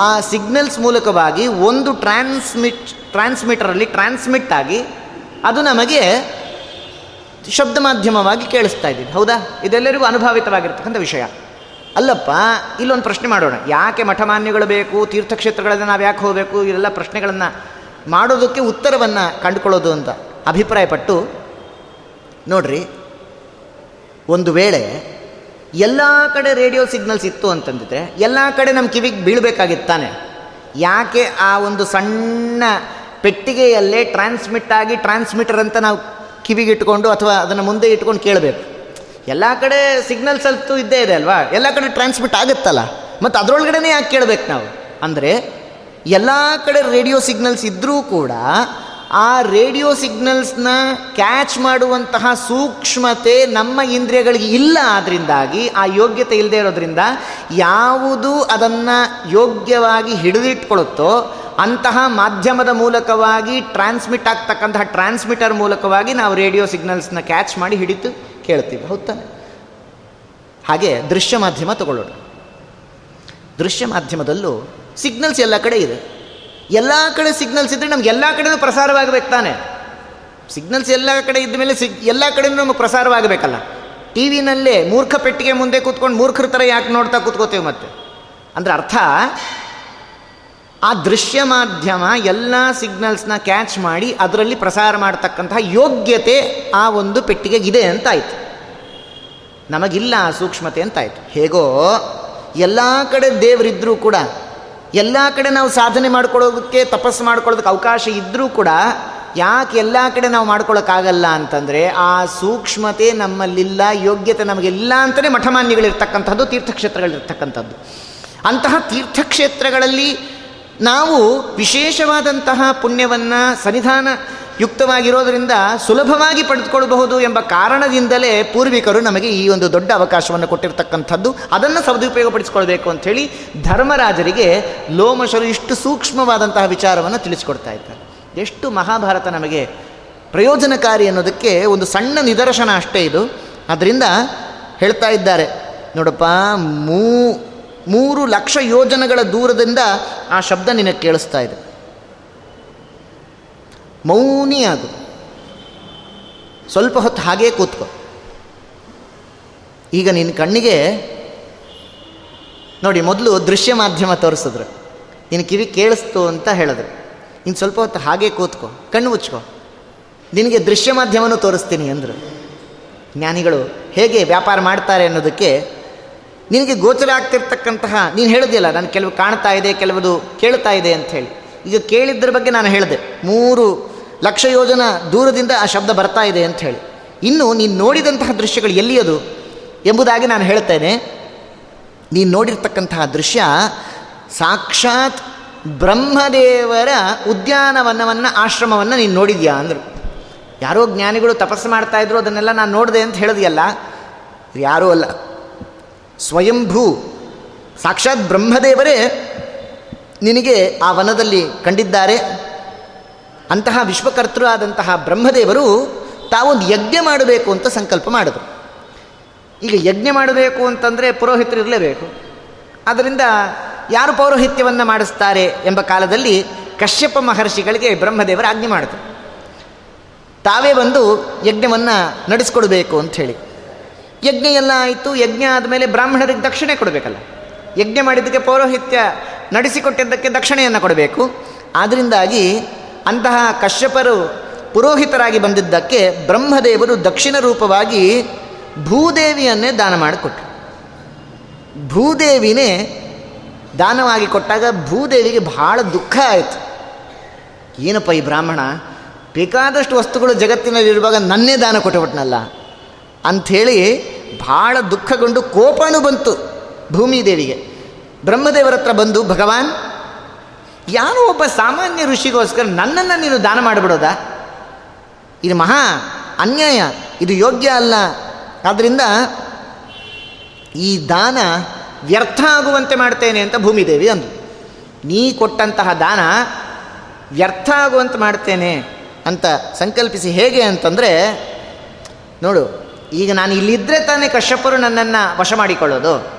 ಆ ಸಿಗ್ನಲ್ಸ್ ಮೂಲಕವಾಗಿ ಒಂದು ಟ್ರಾನ್ಸ್ಮಿಟ್ ಟ್ರಾನ್ಸ್ಮಿಟರಲ್ಲಿ ಟ್ರಾನ್ಸ್ಮಿಟ್ ಆಗಿ ಅದು ನಮಗೆ ಶಬ್ದ ಮಾಧ್ಯಮವಾಗಿ ಕೇಳಿಸ್ತಾ ಇದ್ದೀವಿ. ಹೌದಾ? ಇದೆಲ್ಲರಿಗೂ ಅನುಭಾವಿತವಾಗಿರ್ತಕ್ಕಂಥ ವಿಷಯ. ಅಲ್ಲಪ್ಪ, ಇಲ್ಲೊಂದು ಪ್ರಶ್ನೆ ಮಾಡೋಣ. ಯಾಕೆ ಮಠಮಾನ್ಯಗಳು ಬೇಕು, ತೀರ್ಥಕ್ಷೇತ್ರಗಳಲ್ಲಿ ನಾವು ಯಾಕೆ ಹೋಗಬೇಕು? ಇದೆಲ್ಲ ಪ್ರಶ್ನೆಗಳನ್ನು ಮಾಡೋದಕ್ಕೆ ಉತ್ತರವನ್ನು ಕಂಡುಕೊಳ್ಳೋದು ಅಂತ ಅಭಿಪ್ರಾಯಪಟ್ಟು ನೋಡ್ರಿ, ಒಂದು ವೇಳೆ ಎಲ್ಲ ಕಡೆ ರೇಡಿಯೋ ಸಿಗ್ನಲ್ಸ್ ಇತ್ತು ಅಂತಂದಿದ್ರೆ, ಎಲ್ಲ ಕಡೆ ನಮ್ಮ ಕಿವಿಗೆ ಬೀಳಬೇಕಾಗಿತ್ತಾನೆ. ಯಾಕೆ ಆ ಒಂದು ಸಣ್ಣ ಪೆಟ್ಟಿಗೆಯಲ್ಲೇ ಟ್ರಾನ್ಸ್ಮಿಟ್ ಆಗಿ ಟ್ರಾನ್ಸ್ಮಿಟರ್ ಅಂತ ನಾವು ಕಿವಿಗೆ ಇಟ್ಕೊಂಡು ಅಥವಾ ಅದನ್ನು ಮುಂದೆ ಇಟ್ಕೊಂಡು ಕೇಳಬೇಕು. ಎಲ್ಲ ಕಡೆ ಸಿಗ್ನಲ್ ಸ್ವಲ್ಪ ಇದ್ದೇ ಇದೆ ಅಲ್ವಾ? ಎಲ್ಲ ಕಡೆ ಟ್ರಾನ್ಸ್ಮಿಟ್ ಆಗುತ್ತಲ್ಲ? ಮತ್ತು ಅದರೊಳಗಡೆ ಯಾಕೆ ಕೇಳಬೇಕು ನಾವು? ಅಂದರೆ ಎಲ್ಲ ಕಡೆ ರೇಡಿಯೋ ಸಿಗ್ನಲ್ಸ್ ಇದ್ದರೂ ಕೂಡ ಆ ರೇಡಿಯೋ ಸಿಗ್ನಲ್ಸ್ನ ಕ್ಯಾಚ್ ಮಾಡುವಂತಹ ಸೂಕ್ಷ್ಮತೆ ನಮ್ಮ ಇಂದ್ರಿಯಗಳಿಗೆ ಇಲ್ಲ ಆದ್ರಿಂದಾಗಿ, ಆ ಯೋಗ್ಯತೆ ಇಲ್ಲದೆ ಇರೋದ್ರಿಂದ, ಯಾವುದು ಅದನ್ನು ಯೋಗ್ಯವಾಗಿ ಹಿಡಿದಿಟ್ಕೊಳ್ಳುತ್ತೋ ಅಂತಹ ಮಾಧ್ಯಮದ ಮೂಲಕವಾಗಿ ಟ್ರಾನ್ಸ್ಮಿಟ್ ಆಗ್ತಕ್ಕಂತಹ ಟ್ರಾನ್ಸ್ಮಿಟರ್ ಮೂಲಕವಾಗಿ ನಾವು ರೇಡಿಯೋ ಸಿಗ್ನಲ್ಸ್ನ ಕ್ಯಾಚ್ ಮಾಡಿ ಹಿಡಿತು ಕೇಳ್ತೀವಿ ಹೌದಾನೆ ಹಾಗೆ ದೃಶ್ಯ ಮಾಧ್ಯಮ ತಗೊಳ್ಳೋಣ. ದೃಶ್ಯ ಮಾಧ್ಯಮದಲ್ಲೂ ಸಿಗ್ನಲ್ಸ್ ಎಲ್ಲ ಕಡೆ ಇದೆ. ಎಲ್ಲ ಕಡೆ ಸಿಗ್ನಲ್ಸ್ ಇದ್ದರೆ ನಮ್ಗೆ ಎಲ್ಲ ಕಡೆಯೂ ಪ್ರಸಾರವಾಗಬೇಕು ತಾನೆ. ಸಿಗ್ನಲ್ಸ್ ಎಲ್ಲ ಕಡೆ ಇದ್ದ ಮೇಲೆ ಸಿಗ್ ಎಲ್ಲ ಕಡೆನೂ ನಮಗೆ ಪ್ರಸಾರವಾಗಬೇಕಲ್ಲ. ಟಿ ವಿನಲ್ಲೇ ಮೂರ್ಖ ಪೆಟ್ಟಿಗೆ ಮುಂದೆ ಕೂತ್ಕೊಂಡು ಮೂರ್ಖರ ಥರ ಯಾಕೆ ನೋಡ್ತಾ ಕೂತ್ಕೋತೀವಿ ಮತ್ತೆ? ಅಂದ್ರೆ ಅರ್ಥ ಆ ದೃಶ್ಯ ಮಾಧ್ಯಮ ಎಲ್ಲ ಸಿಗ್ನಲ್ಸ್ನ ಕ್ಯಾಚ್ ಮಾಡಿ ಅದರಲ್ಲಿ ಪ್ರಸಾರ ಮಾಡ್ತಕ್ಕಂತಹ ಯೋಗ್ಯತೆ ಆ ಒಂದು ಪೆಟ್ಟಿಗೆಗಿದೆ ಅಂತಾಯಿತು. ನಮಗಿಲ್ಲ ಆ ಸೂಕ್ಷ್ಮತೆ ಅಂತಾಯಿತು. ಹೇಗೋ ಎಲ್ಲ ಕಡೆ ದೇವರಿದ್ದರೂ ಕೂಡ, ಎಲ್ಲ ಕಡೆ ನಾವು ಸಾಧನೆ ಮಾಡ್ಕೊಳ್ಳೋದಕ್ಕೆ, ತಪಸ್ಸು ಮಾಡ್ಕೊಳ್ಳೋದಕ್ಕೆ ಅವಕಾಶ ಇದ್ದರೂ ಕೂಡ ಯಾಕೆ ಎಲ್ಲ ಕಡೆ ನಾವು ಮಾಡ್ಕೊಳ್ಳೋಕ್ಕಾಗಲ್ಲ ಅಂತಂದರೆ ಆ ಸೂಕ್ಷ್ಮತೆ ನಮ್ಮಲ್ಲಿಲ್ಲ, ಯೋಗ್ಯತೆ ನಮಗೆಲ್ಲ ಅಂತಲೇ ಮಠಮಾನ್ಯಗಳಿರ್ತಕ್ಕಂಥದ್ದು, ತೀರ್ಥಕ್ಷೇತ್ರಗಳಿರ್ತಕ್ಕಂಥದ್ದು. ಅಂತಹ ತೀರ್ಥಕ್ಷೇತ್ರಗಳಲ್ಲಿ ನಾವು ವಿಶೇಷವಾದಂತಹ ಪುಣ್ಯವನ್ನು ಸನ್ನಿಧಾನ ಯುಕ್ತವಾಗಿರೋದರಿಂದ ಸುಲಭವಾಗಿ ಪಡೆದುಕೊಳ್ಳಬಹುದು ಎಂಬ ಕಾರಣದಿಂದಲೇ ಪೂರ್ವಿಕರು ನಮಗೆ ಈ ಒಂದು ದೊಡ್ಡ ಅವಕಾಶವನ್ನು ಕೊಟ್ಟಿರತಕ್ಕಂಥದ್ದು. ಅದನ್ನು ಸದುಪಯೋಗಪಡಿಸಿಕೊಳ್ಬೇಕು ಅಂಥೇಳಿ ಧರ್ಮರಾಜರಿಗೆ ಲೋಮಶರು ಇಷ್ಟು ಸೂಕ್ಷ್ಮವಾದಂತಹ ವಿಚಾರವನ್ನು ತಿಳಿಸಿಕೊಡ್ತಾ ಇದ್ದಾರೆ. ಎಷ್ಟು ಮಹಾಭಾರತ ನಮಗೆ ಪ್ರಯೋಜನಕಾರಿ ಅನ್ನೋದಕ್ಕೆ ಒಂದು ಸಣ್ಣ ನಿದರ್ಶನ ಅಷ್ಟೇ ಇದು. ಅದರಿಂದ ಹೇಳ್ತಾ ಇದ್ದಾರೆ, ನೋಡಪ್ಪ, ಮೂ ಮೂರು ಲಕ್ಷ ಯೋಜನೆಗಳ ದೂರದಿಂದ ಆ ಶಬ್ದ ನಿನಗೆ ಕೇಳಿಸ್ತಾ ಇದೆ. ಮೌನಿ ಆಗು. ಸ್ವಲ್ಪ ಹೊತ್ತು ಹಾಗೇ ಕೂತ್ಕೋ. ಈಗ ನಿನ್ನ ಕಣ್ಣಿಗೆ ನೋಡಿ ಮೊದಲು ದೃಶ್ಯ ಮಾಧ್ಯಮ ತೋರಿಸಿದ್ರು. ನಿನ್ನ ಕಿವಿ ಕೇಳಿಸ್ತು ಅಂತ ಹೇಳಿದ್ರು. ಇನ್ನು ಸ್ವಲ್ಪ ಹೊತ್ತು ಹಾಗೇ ಕೂತ್ಕೋ. ಕಣ್ಣು ಮುಚ್ಕೋ. ನಿನಗೆ ದೃಶ್ಯ ಮಾಧ್ಯಮನೂ ತೋರಿಸ್ತೀನಿ ಅಂದರು. ಜ್ಞಾನಿಗಳು ಹೇಗೆ ವ್ಯಾಪಾರ ಮಾಡ್ತಾರೆ ಅನ್ನೋದಕ್ಕೆ ನಿನಗೆ ಗೋಚರ ಆಗ್ತಿರ್ತಕ್ಕಂತಹ, ನೀನು ಹೇಳಿದೆಯಲ್ಲ ನಾನು ಕೆಲವು ಕಾಣ್ತಾ ಇದೆ, ಕೆಲವುದು ಕೇಳ್ತಾ ಇದೆ ಅಂತ ಹೇಳಿ. ಈಗ ಕೇಳಿದ್ರ ಬಗ್ಗೆ ನಾನು ಹೇಳಿದೆ. ಮೂರು ಲಕ್ಷ ಯೋಜನ ದೂರದಿಂದ ಆ ಶಬ್ದ ಬರ್ತಾ ಇದೆ ಅಂತ ಹೇಳಿ. ಇನ್ನು ನೀನು ನೋಡಿದಂತಹ ದೃಶ್ಯಗಳು ಎಲ್ಲಿಯದು ಎಂಬುದಾಗಿ ನಾನು ಹೇಳ್ತೇನೆ. ನೀನು ನೋಡಿರ್ತಕ್ಕಂತಹ ದೃಶ್ಯ ಸಾಕ್ಷಾತ್ ಬ್ರಹ್ಮದೇವರ ಉದ್ಯಾನವನವನ್ನು, ಆಶ್ರಮವನ್ನು ನೀನು ನೋಡಿದ್ಯಾ ಅಂದರು. ಯಾರೋ ಜ್ಞಾನಿಗಳು ತಪಸ್ಸು ಮಾಡ್ತಾ ಇದ್ರು, ಅದನ್ನೆಲ್ಲ ನಾನು ನೋಡಿದೆ ಅಂತ ಹೇಳಿದೆಯಲ್ಲ. ಯಾರೂ ಅಲ್ಲ. ಸ್ವಯಂಭೂ. ಸಾಕ್ಷಾತ್ ಬ್ರಹ್ಮದೇವರೇ ನಿನಗೆ ಆ ವನದಲ್ಲಿ ಕಂಡಿದ್ದಾರೆ. ಅಂತಹ ವಿಶ್ವಕರ್ತೃ ಆದಂತಹ ಬ್ರಹ್ಮದೇವರು ತಾವೊಂದು ಯಜ್ಞ ಮಾಡಬೇಕು ಅಂತ ಸಂಕಲ್ಪ ಮಾಡಿದರು. ಈಗ ಯಜ್ಞ ಮಾಡಬೇಕು ಅಂತಂದರೆ ಪುರೋಹಿತರು ಇರಲೇಬೇಕು. ಆದ್ದರಿಂದ ಯಾರು ಪೌರೋಹಿತ್ಯವನ್ನು ಮಾಡಿಸ್ತಾರೆ ಎಂಬ ಕಾಲದಲ್ಲಿ ಕಶ್ಯಪ ಮಹರ್ಷಿಗಳಿಗೆ ಬ್ರಹ್ಮದೇವರ ಆಜ್ಞೆ ಮಾಡಿದರು. ತಾವೇ ಬಂದು ಯಜ್ಞವನ್ನು ನಡೆಸ್ಕೊಡ್ಬೇಕು ಅಂಥೇಳಿ ಯಜ್ಞ ಎಲ್ಲ ಆಯಿತು, ಯಜ್ಞ ಆದಮೇಲೆ ಬ್ರಾಹ್ಮಣರಿಗೆ ದಕ್ಷಿಣೆ ಕೊಡಬೇಕಲ್ಲ. ಯಜ್ಞ ಮಾಡಿದ್ದಕ್ಕೆ ಪೌರೋಹಿತ್ಯ ನಡೆಸಿಕೊಟ್ಟಿದ್ದಕ್ಕೆ ದಕ್ಷಿಣೆಯನ್ನು ಕೊಡಬೇಕು. ಆದ್ದರಿಂದಾಗಿ ಅಂತಹ ಕಶ್ಯಪರು ಪುರೋಹಿತರಾಗಿ ಬಂದಿದ್ದಕ್ಕೆ ಬ್ರಹ್ಮದೇವರು ದಕ್ಷಿಣ ರೂಪವಾಗಿ ಭೂದೇವಿಯನ್ನೇ ದಾನ ಮಾಡಿಕೊಟ್ರು. ಭೂದೇವಿನೇ ದಾನವಾಗಿ ಕೊಟ್ಟಾಗ ಭೂದೇವಿಗೆ ಬಹಳ ದುಃಖ ಆಯಿತು. ಏನಪ್ಪ ಈ ಬ್ರಾಹ್ಮಣ? ಬೇಕಾದಷ್ಟು ವಸ್ತುಗಳು ಜಗತ್ತಿನಲ್ಲಿರುವಾಗ ನನ್ನೇ ದಾನ ಕೊಟ್ಟುಬಿಟ್ನಲ್ಲ. ಅಂಥೇಳಿ ಭಾಳ ದುಃಖಗೊಂಡು ಕೋಪನೂ ಬಂತು ಭೂಮಿದೇವಿಗೆ ಬ್ರಹ್ಮದೇವರ ಹತ್ರ ಬಂದು, ಭಗವಾನ್, ಯಾರೋ ಒಬ್ಬ ಸಾಮಾನ್ಯ ಋಷಿಗೋಸ್ಕರ ನನ್ನನ್ನು ನೀನು ದಾನ ಮಾಡಿಬಿಡೋದಾ? ಇದು ಮಹಾ ಅನ್ಯಾಯ, ಇದು ಯೋಗ್ಯ ಅಲ್ಲ. ಆದ್ದರಿಂದ ಈ ದಾನ ವ್ಯರ್ಥ ಆಗುವಂತೆ ಮಾಡ್ತೇನೆ ಅಂತ ಭೂಮಿದೇವಿ ಅಂದು ನೀ ಕೊಟ್ಟಂತಹ ದಾನ ವ್ಯರ್ಥ ಆಗುವಂತೆ ಮಾಡ್ತೇನೆ ಅಂತ ಸಂಕಲ್ಪಿಸಿ ಹೇಗೆ ಅಂತಂದರೆ, ನೋಡು ಈಗ ನಾನು ಇಲ್ಲಿದ್ದರೆ ತಾನೇ ಕಶ್ಯಪರು ನನ್ನನ್ನು ವಶ ಮಾಡಿಕೊಳ್ಳೋದು.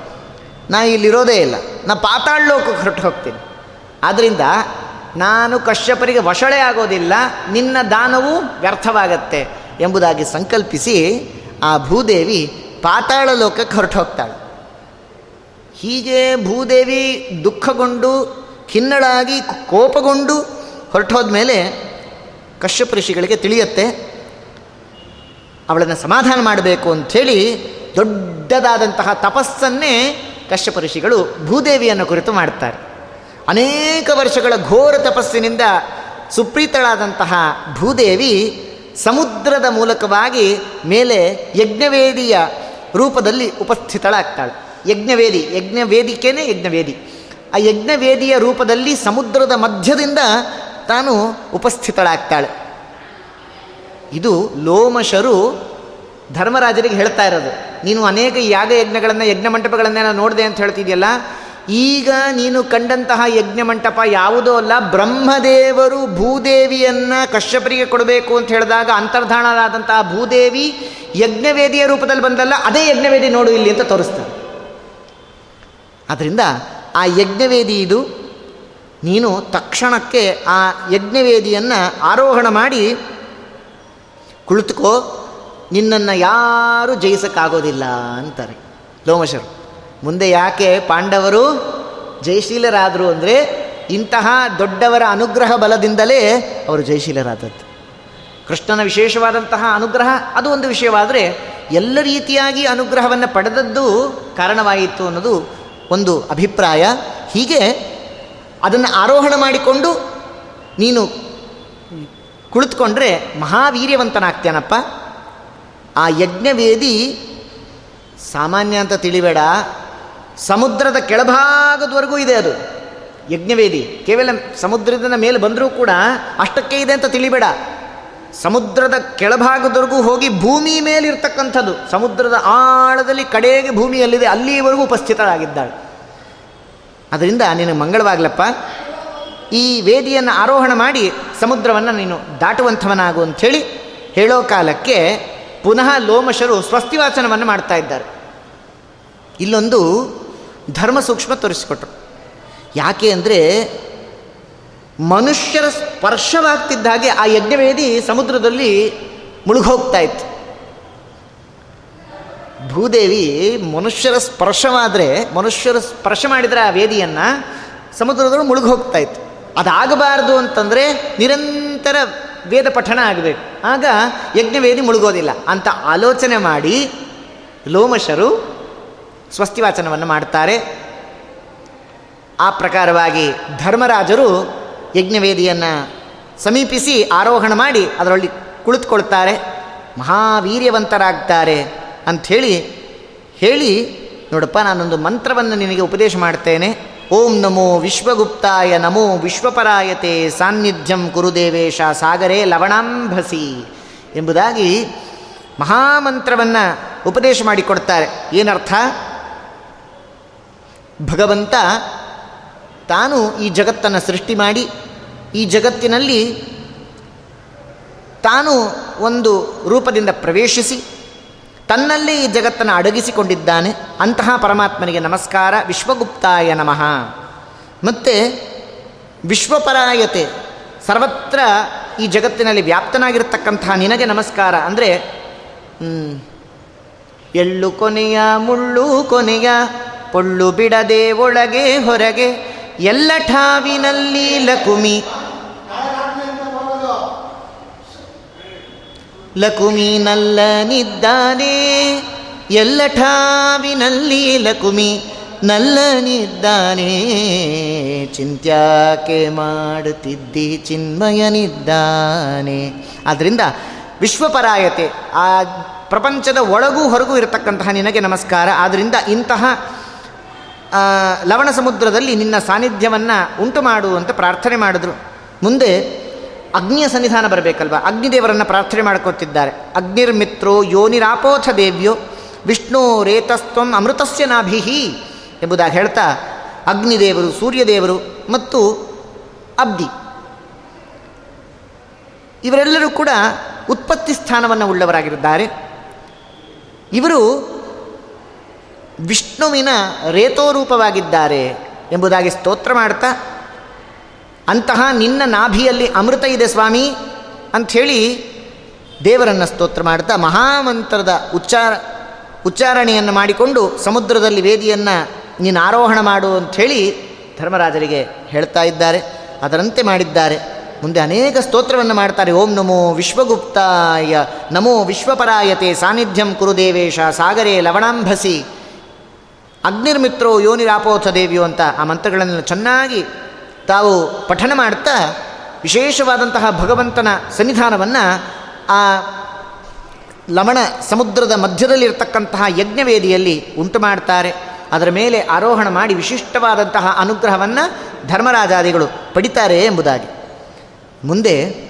ನಾನು ಇಲ್ಲಿರೋದೇ ಇಲ್ಲ. ನಾ ಪಾತಾಳ ಲೋಕಕ್ಕೆ ಹೊರಟು ಹೋಗ್ತೀನಿ. ಆದ್ದರಿಂದ ನಾನು ಕಶ್ಯಪರಿಗೆ ವಶಳೆ ಆಗೋದಿಲ್ಲ. ನಿನ್ನ ದಾನವು ವ್ಯರ್ಥವಾಗತ್ತೆ ಎಂಬುದಾಗಿ ಸಂಕಲ್ಪಿಸಿ ಆ ಭೂದೇವಿ ಪಾತಾಳ ಲೋಕಕ್ಕೆ ಹೊರಟು ಹೋಗ್ತಾಳೆ. ಹೀಗೆ ಭೂದೇವಿ ದುಃಖಗೊಂಡು, ಖಿನ್ನಳಾಗಿ, ಕೋಪಗೊಂಡು ಹೊರಟೋದ ಮೇಲೆ ಕಶ್ಯಪ ಋಷಿಗಳಿಗೆ ತಿಳಿಯತ್ತೆ ಅವಳನ್ನು ಸಮಾಧಾನ ಮಾಡಬೇಕು ಅಂಥೇಳಿ ದೊಡ್ಡದಾದಂತಹ ತಪಸ್ಸನ್ನೇ ಕಶ್ಯಪ ಋಷಿಗಳು ಭೂದೇವಿಯನ್ನು ಕುರಿತು ಮಾಡ್ತಾರೆ. ಅನೇಕ ವರ್ಷಗಳ ಘೋರ ತಪಸ್ಸಿನಿಂದ ಸುಪ್ರೀತಳಾದಂತಹ ಭೂದೇವಿ ಸಮುದ್ರದ ಮೂಲಕವಾಗಿ ಮೇಲೆ ಯಜ್ಞವೇದಿಯ ರೂಪದಲ್ಲಿ ಉಪಸ್ಥಿತಳಾಗ್ತಾಳೆ. ಯಜ್ಞವೇದಿ, ಯಜ್ಞವೇದಿಕೆನೇ ಯಜ್ಞವೇದಿ. ಆ ಯಜ್ಞವೇದಿಯ ರೂಪದಲ್ಲಿ ಸಮುದ್ರದ ಮಧ್ಯದಿಂದ ತಾನು ಉಪಸ್ಥಿತಳಾಗ್ತಾಳೆ. ಇದು ಲೋಮಶರು ಧರ್ಮರಾಜರಿಗೆ ಹೇಳ್ತಾ ಇರೋದು. ನೀನು ಅನೇಕ ಯಾಗ ಯಜ್ಞಗಳನ್ನು, ಯಜ್ಞ ಮಂಟಪಗಳನ್ನೆಲ್ಲ ನೋಡಿದೆ ಅಂತ ಹೇಳ್ತಿದೆಯಲ್ಲ? ಈಗ ನೀನು ಕಂಡಂತಹ ಯಜ್ಞ ಮಂಟಪ ಯಾವುದೋ ಅಲ್ಲ, ಬ್ರಹ್ಮದೇವರು ಭೂದೇವಿಯನ್ನು ಕಶ್ಯಪರಿಗೆ ಕೊಡಬೇಕು ಅಂತ ಹೇಳಿದಾಗ ಅಂತರ್ಧಾನರಾದಂತಹ ಭೂದೇವಿ ಯಜ್ಞವೇದಿಯ ರೂಪದಲ್ಲಿ ಬಂದಲ್ಲ, ಅದೇ ಯಜ್ಞವೇದಿ ನೋಡು ಇಲ್ಲಿ ಅಂತ ತೋರಿಸ್ತಾರೆ. ಆದ್ದರಿಂದ ಆ ಯಜ್ಞವೇದಿ ಇದು. ನೀನು ತಕ್ಷಣಕ್ಕೆ ಆ ಯಜ್ಞವೇದಿಯನ್ನು ಆರೋಹಣ ಮಾಡಿ ಕುಳಿತುಕೋ, ನಿನ್ನನ್ನು ಯಾರೂ ಜಯಿಸೋಕ್ಕಾಗೋದಿಲ್ಲ ಅಂತಾರೆ ಲೋಮಶರು. ಮುಂದೆ ಯಾಕೆ ಪಾಂಡವರು ಜಯಶೀಲರಾದರು ಅಂದರೆ ಇಂತಹ ದೊಡ್ಡವರ ಅನುಗ್ರಹ ಬಲದಿಂದಲೇ ಅವರು ಜಯಶೀಲರಾದದ್ದು. ಕೃಷ್ಣನ ವಿಶೇಷವಾದಂತಹ ಅನುಗ್ರಹ ಅದು ಒಂದು ವಿಷಯವಾದರೆ ಎಲ್ಲ ರೀತಿಯಾಗಿ ಅನುಗ್ರಹವನ್ನು ಪಡೆದದ್ದು ಕಾರಣವಾಯಿತು ಅನ್ನೋದು ಒಂದು ಅಭಿಪ್ರಾಯ. ಹೀಗೆ ಅದನ್ನು ಆರೋಹಣ ಮಾಡಿಕೊಂಡು ನೀನು ಕುಳಿತುಕೊಂಡ್ರೆ ಮಹಾವೀರ್ಯವಂತನಾಗ್ತೇನಪ್ಪ? ಆ ಯಜ್ಞವೇದಿ ಸಾಮಾನ್ಯ ಅಂತ ತಿಳಿಬೇಡ. ಸಮುದ್ರದ ಕೆಳಭಾಗದವರೆಗೂ ಇದೆ ಅದು. ಯಜ್ಞವೇದಿ, ಕೇವಲ ಸಮುದ್ರದ ಮೇಲೆ ಬಂದರೂ ಕೂಡ ಅಷ್ಟಕ್ಕೆ ಇದೆ ಅಂತ ತಿಳಿಬೇಡ. ಸಮುದ್ರದ ಕೆಳಭಾಗದವರೆಗೂ ಹೋಗಿ ಭೂಮಿ ಮೇಲಿರ್ತಕ್ಕಂಥದ್ದು. ಸಮುದ್ರದ ಆಳದಲ್ಲಿ ಕಡೆಗೆ ಭೂಮಿಯಲ್ಲಿದೆ, ಅಲ್ಲಿವರೆಗೂ ಉಪಸ್ಥಿತರಾಗಿದ್ದಾಳೆ ಅದರಿಂದ ನಿನಗೆ ಮಂಗಳವಾಗ್ಲಪ್ಪ. ಈ ವೇದಿಯನ್ನು ಆರೋಹಣ ಮಾಡಿ ಸಮುದ್ರವನ್ನು ನೀನು ದಾಟುವಂಥವನಾಗು ಅಂಥೇಳಿ ಹೇಳೋ ಕಾಲಕ್ಕೆ ಪುನಃ ಲೋಮಶರು ಸ್ವಸ್ತಿವಾಚನವನ್ನು ಮಾಡ್ತಾ ಇದ್ದಾರೆ. ಇಲ್ಲೊಂದು ಧರ್ಮ ಸೂಕ್ಷ್ಮ ತೋರಿಸಿಕೊಟ್ರು. ಯಾಕೆ ಅಂದರೆ ಮನುಷ್ಯರ ಸ್ಪರ್ಶವಾಗ್ತಿದ್ದ ಹಾಗೆ ಆ ಯಜ್ಞವೇದಿ ಸಮುದ್ರದಲ್ಲಿ ಮುಳುಗೋಗ್ತಾ ಇತ್ತು. ಭೂದೇವಿ ಮನುಷ್ಯರ ಸ್ಪರ್ಶವಾದರೆ ಮನುಷ್ಯರ ಸ್ಪರ್ಶ ಮಾಡಿದರೆ ಆ ವೇದಿಯನ್ನು ಸಮುದ್ರದೊಳಗೆ ಮುಳುಗೋಗ್ತಾ ಇತ್ತು. ಅದಾಗಬಾರ್ದು ಅಂತಂದರೆ ನಿರಂತರ ವೇದ ಪಠಣ ಆಗಬೇಕು. ಆಗ ಯಜ್ಞವೇದಿ ಮುಳುಗೋದಿಲ್ಲ. ಅಂತ ಆಲೋಚನೆ ಮಾಡಿ ಲೋಮಶರು ಸ್ವಸ್ತಿವಾಚನವನ್ನು ಮಾಡ್ತಾರೆ. ಆ ಪ್ರಕಾರವಾಗಿ ಧರ್ಮರಾಜರು ಯಜ್ಞವೇದಿಯನ್ನು ಸಮೀಪಿಸಿ ಆರೋಹಣ ಮಾಡಿ ಅದರಲ್ಲಿ ಕುಳಿತುಕೊಳ್ತಾರೆ. ಮಹಾವೀರ್ಯವಂತರಾಗ್ತಾರೆ ಅಂಥೇಳಿ ಹೇಳಿ, ನೋಡಪ್ಪ, ನಾನೊಂದು ಮಂತ್ರವನ್ನು ನಿನಗೆ ಉಪದೇಶ ಮಾಡ್ತೇನೆ. ಓಂ ನಮೋ ವಿಶ್ವಗುಪ್ತಾಯ, ನಮೋ ವಿಶ್ವಪರಾಯತೆ, ಸಾನ್ನಿಧ್ಯಂ ಕುರುದೇವೇಶ, ಸಾಗರೇ ಲವಣಾಂಭಸಿ ಎಂಬುದಾಗಿ ಮಹಾಮಂತ್ರವನ್ನು ಉಪದೇಶ ಮಾಡಿಕೊಡ್ತಾರೆ. ಏನರ್ಥ? ಭಗವಂತ ತಾನು ಈ ಜಗತ್ತನ್ನು ಸೃಷ್ಟಿ ಮಾಡಿ, ಈ ಜಗತ್ತಿನಲ್ಲಿ ತಾನು ಒಂದು ರೂಪದಿಂದ ಪ್ರವೇಶಿಸಿ ತನ್ನಲ್ಲೇ ಈ ಜಗತ್ತನ್ನು ಅಡಗಿಸಿಕೊಂಡಿದ್ದಾನೆ. ಅಂತಹ ಪರಮಾತ್ಮನಿಗೆ ನಮಸ್ಕಾರ. ವಿಶ್ವಗುಪ್ತಾಯ ನಮಃ. ಮತ್ತು ವಿಶ್ವಪರಾಯತೆ. ಸರ್ವತ್ರ ಈ ಜಗತ್ತಿನಲ್ಲಿ ವ್ಯಾಪ್ತನಾಗಿರ್ತಕ್ಕಂತಹ ನಿನಗೆ ನಮಸ್ಕಾರ. ಅಂದರೆ ಎಳ್ಳು ಕೊನೆಯ, ಮುಳ್ಳು ಕೊನೆಯ, ಪೊಳ್ಳು ಬಿಡದೆ ಒಳಗೆ ಹೊರಗೆ, ಎಲ್ಲ ಠಾವಿನಲ್ಲಿ ಲಕುಮಿ. ಲಕುಮಿ ನಲ್ಲನಿದ್ದಾನೆ ಎಲ್ಲ ಠಾವಿನಲ್ಲಿ ಲಕುಮಿ ನಲ್ಲನಿದ್ದಾನೆ ಚಿಂತ್ಯಾಕೆ ಮಾಡುತ್ತಿದ್ದಿ ಚಿನ್ಮಯನಿದ್ದಾನೆ ಆದ್ದರಿಂದ ವಿಶ್ವಪರಾಯತೆ, ಆ ಪ್ರಪಂಚದ ಒಳಗೂ ಹೊರಗೂ ಇರತಕ್ಕಂತಹ ನಿನಗೆ ನಮಸ್ಕಾರ. ಆದ್ದರಿಂದ ಇಂತಹ ಲವಣ ಸಮುದ್ರದಲ್ಲಿ ನಿನ್ನ ಸಾನ್ನಿಧ್ಯವನ್ನು ಉಂಟು ಮಾಡು ಅಂತ ಪ್ರಾರ್ಥನೆ ಮಾಡಿದ್ರು. ಮುಂದೆ ಅಗ್ನಿಯ ಸನ್ನಿಧಾನ ಬರಬೇಕಲ್ವ? ಅಗ್ನಿದೇವರನ್ನು ಪ್ರಾರ್ಥನೆ ಮಾಡ್ಕೊತಿದ್ದಾರೆ. ಅಗ್ನಿರ್ಮಿತ್ರೋ ಯೋನಿರಾಪೋಥ ದೇವ್ಯೋ, ವಿಷ್ಣು ರೇತಸ್ತ್ವಂ ಅಮೃತಸ್ಯ ನಾಭಿಹಿ ಎಂಬುದಾಗಿ ಹೇಳ್ತಾ, ಅಗ್ನಿದೇವರು, ಸೂರ್ಯದೇವರು ಮತ್ತು ಅಬ್ದಿ. ಇವರೆಲ್ಲರೂ ಕೂಡ ಉತ್ಪತ್ತಿ ಸ್ಥಾನವನ್ನು ಉಳ್ಳವರಾಗಿದ್ದಾರೆ. ಇವರು ವಿಷ್ಣುವಿನ ರೇತೋರೂಪವಾಗಿದ್ದಾರೆ ಎಂಬುದಾಗಿ ಸ್ತೋತ್ರ ಮಾಡ್ತಾ ಅಂತಹ ನಿನ್ನ ನಾಭಿಯಲ್ಲಿ ಅಮೃತ ಇದೆ ಸ್ವಾಮಿ ಅಂಥೇಳಿ ದೇವರನ್ನು ಸ್ತೋತ್ರ ಮಾಡ್ತಾ ಮಹಾಮಂತ್ರದ ಉಚ್ಚಾರ, ಉಚ್ಚಾರಣೆಯನ್ನು ಮಾಡಿಕೊಂಡು ಸಮುದ್ರದಲ್ಲಿ ವೇದಿಯನ್ನು ನೀನು ಆರೋಹಣ ಮಾಡು ಅಂಥೇಳಿ ಧರ್ಮರಾಜರಿಗೆ ಹೇಳ್ತಾ ಇದ್ದಾರೆ. ಅದರಂತೆ ಮಾಡಿದ್ದಾರೆ. ಮುಂದೆ ಅನೇಕ ಸ್ತೋತ್ರವನ್ನು ಮಾಡ್ತಾರೆ. ಓಂ ನಮೋ ವಿಶ್ವಗುಪ್ತಾಯ, ನಮೋ ವಿಶ್ವಪರಾಯತೆ, ಸಾನ್ನಿಧ್ಯಂ ಕುರುದೇವೇಶ ಸಾಗರೇ ಲವಣಾಂಭಸಿ, ಅಗ್ನಿರ್ಮಿತ್ರೋ ಯೋನಿರಾಪೋಥ ದೇವಿಯೋ ಅಂತ ಆ ಮಂತ್ರಗಳನ್ನು ಚೆನ್ನಾಗಿ ತಾವು ಪಠನ ಮಾಡ್ತಾ ವಿಶೇಷವಾದಂತಹ ಭಗವಂತನ ಸನ್ನಿಧಾನವನ್ನು ಆ ಲವಣ ಸಮುದ್ರದ ಮಧ್ಯದಲ್ಲಿರ್ತಕ್ಕಂತಹ ಯಜ್ಞವೇದಿಯಲ್ಲಿ ಉಂಟು ಮಾಡ್ತಾರೆ. ಅದರ ಮೇಲೆ ಆರೋಹಣ ಮಾಡಿ ವಿಶಿಷ್ಟವಾದಂತಹ ಅನುಗ್ರಹವನ್ನು ಧರ್ಮರಾಜಾದಿಗಳು ಪಡಿತಾರೆ ಎಂಬುದಾಗಿ. ಮುಂದೆ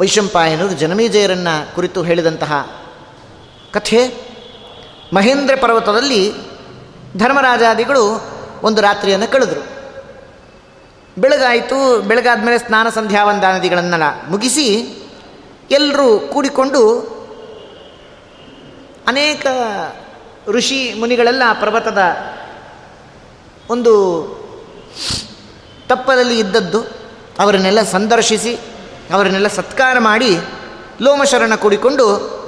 ವೈಶಂಪಾಯನರು ಜನಮೇಜಯರನ್ನು ಕುರಿತು ಹೇಳಿದಂತಹ ಕಥೆ. ಮಹೇಂದ್ರ ಪರ್ವತದಲ್ಲಿ ಧರ್ಮರಾಜಾದಿಗಳು ಒಂದು ರಾತ್ರಿಯನ್ನು ಕಳೆದರು. ಬೆಳಗಾಯಿತು ಬೆಳಗಾದ ಮೇಲೆ ಸ್ನಾನ ಸಂಧ್ಯಾ ವಂದಾನದಿಗಳನ್ನೆಲ್ಲ ಮುಗಿಸಿ ಎಲ್ಲರೂ ಕೂಡಿಕೊಂಡು ಅನೇಕ ಋಷಿ ಮುನಿಗಳೆಲ್ಲ ಪರ್ವತದ ಒಂದು ತಪ್ಪದಲ್ಲಿ ಇದ್ದದ್ದು, ಅವರನ್ನೆಲ್ಲ ಸಂದರ್ಶಿಸಿ, ಅವರನ್ನೆಲ್ಲ ಸತ್ಕಾರ ಮಾಡಿ ಲೋಮಶರಣ ಕೂಡಿಕೊಂಡು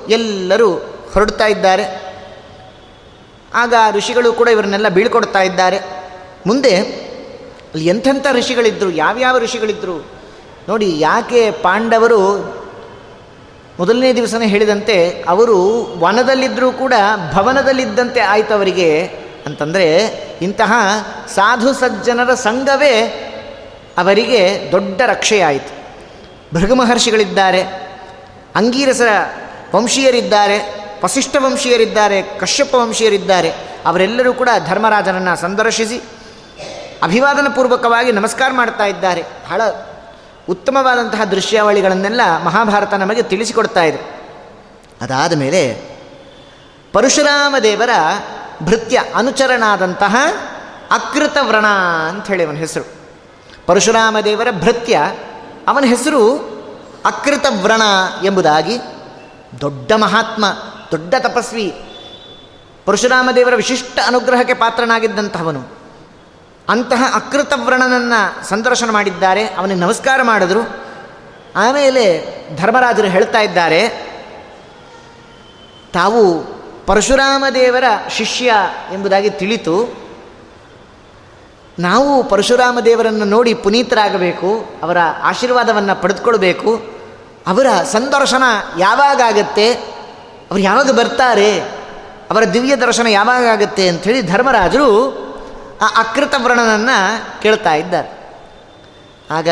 ಎಲ್ಲರೂ ಹೊರಡ್ತಾ ಇದ್ದಾರೆ. ಆಗ ಋಷಿಗಳು ಕೂಡ ಇವರನ್ನೆಲ್ಲ ಬೀಳ್ಕೊಡ್ತಾ ಇದ್ದಾರೆ. ಮುಂದೆ ಅಲ್ಲಿ ಎಂಥೆಂಥ ಋಷಿಗಳಿದ್ದರು ಯಾವ್ಯಾವ ಋಷಿಗಳಿದ್ದರು ನೋಡಿ, ಯಾಕೆ ಪಾಂಡವರು ಮೊದಲನೇ ದಿವಸನೇ ಹೇಳಿದಂತೆ ಅವರು ವನದಲ್ಲಿದ್ದರೂ ಕೂಡ ಭವನದಲ್ಲಿದ್ದಂತೆ ಆಯಿತು ಅವರಿಗೆ ಅಂತಂದರೆ, ಇಂತಹ ಸಾಧು ಸಜ್ಜನರ ಸಂಘವೇ ಅವರಿಗೆ ದೊಡ್ಡ ರಕ್ಷೆಯಾಯಿತು. ಭೃಗಮಹರ್ಷಿಗಳಿದ್ದಾರೆ ಅಂಗೀರಸರ ವಂಶೀಯರಿದ್ದಾರೆ, ವಸಿಷ್ಠ ವಂಶೀಯರಿದ್ದಾರೆ, ಕಶ್ಯಪ ವಂಶೀಯರಿದ್ದಾರೆ, ಅವರೆಲ್ಲರೂ ಕೂಡ ಧರ್ಮರಾಜನನ್ನು ಸಂದರ್ಶಿಸಿ ಅಭಿವಾದನ ಪೂರ್ವಕವಾಗಿ ನಮಸ್ಕಾರ ಮಾಡ್ತಾ ಇದ್ದಾರೆ. ಬಹಳ ಉತ್ತಮವಾದಂತಹ ದೃಶ್ಯಾವಳಿಗಳನ್ನೆಲ್ಲ ಮಹಾಭಾರತ ನಮಗೆ ತಿಳಿಸಿಕೊಡ್ತಾ ಇದೆ. ಅದಾದ ಮೇಲೆ ಪರಶುರಾಮ ದೇವರ ಭೃತ್ಯ ಅನುಚರನಾದಂತಹ ಅಕೃತ ವ್ರಣ ಅಂಥೇಳಿ ಅವನ ಹೆಸರು. ಪರಶುರಾಮ ದೇವರ ಭೃತ್ಯ ಅವನ ಹೆಸರು ಅಕೃತ ವ್ರಣ ಎಂಬುದಾಗಿ ದೊಡ್ಡ ಮಹಾತ್ಮ, ದೊಡ್ಡ ತಪಸ್ವಿ ಪರಶುರಾಮ ದೇವರ ವಿಶಿಷ್ಟ ಅನುಗ್ರಹಕ್ಕೆ ಪಾತ್ರನಾಗಿದ್ದಂಥವನು ಅಂತಹ ಅಕೃತವ್ರಣನನ್ನು ಸಂದರ್ಶನ ಮಾಡಿದ್ದಾರೆ, ಅವನಿಗೆ ನಮಸ್ಕಾರ ಮಾಡಿದ್ರು. ಆಮೇಲೆ ಧರ್ಮರಾಜರು ಹೇಳ್ತಾ ಇದ್ದಾರೆ, ತಾವು ಪರಶುರಾಮ ದೇವರ ಶಿಷ್ಯ ಎಂಬುದಾಗಿ ತಿಳಿತು. ನಾವು ಪರಶುರಾಮ ದೇವರನ್ನು ನೋಡಿ ಪುನೀತರಾಗಬೇಕು, ಅವರ ಆಶೀರ್ವಾದವನ್ನು ಪಡೆದುಕೊಳ್ಬೇಕು. ಅವರ ಸಂದರ್ಶನ ಯಾವಾಗ ಆಗತ್ತೆ ಅವರು ಯಾವಾಗ ಬರ್ತಾರೆ? ಅವರ ದಿವ್ಯ ದರ್ಶನ ಯಾವಾಗ ಆಗುತ್ತೆ ಅಂಥೇಳಿ ಧರ್ಮರಾಜರು ಆ ಅಕೃತ ವ್ರಣನನ್ನು ಕೇಳ್ತಾ ಇದ್ದಾರೆ. ಆಗ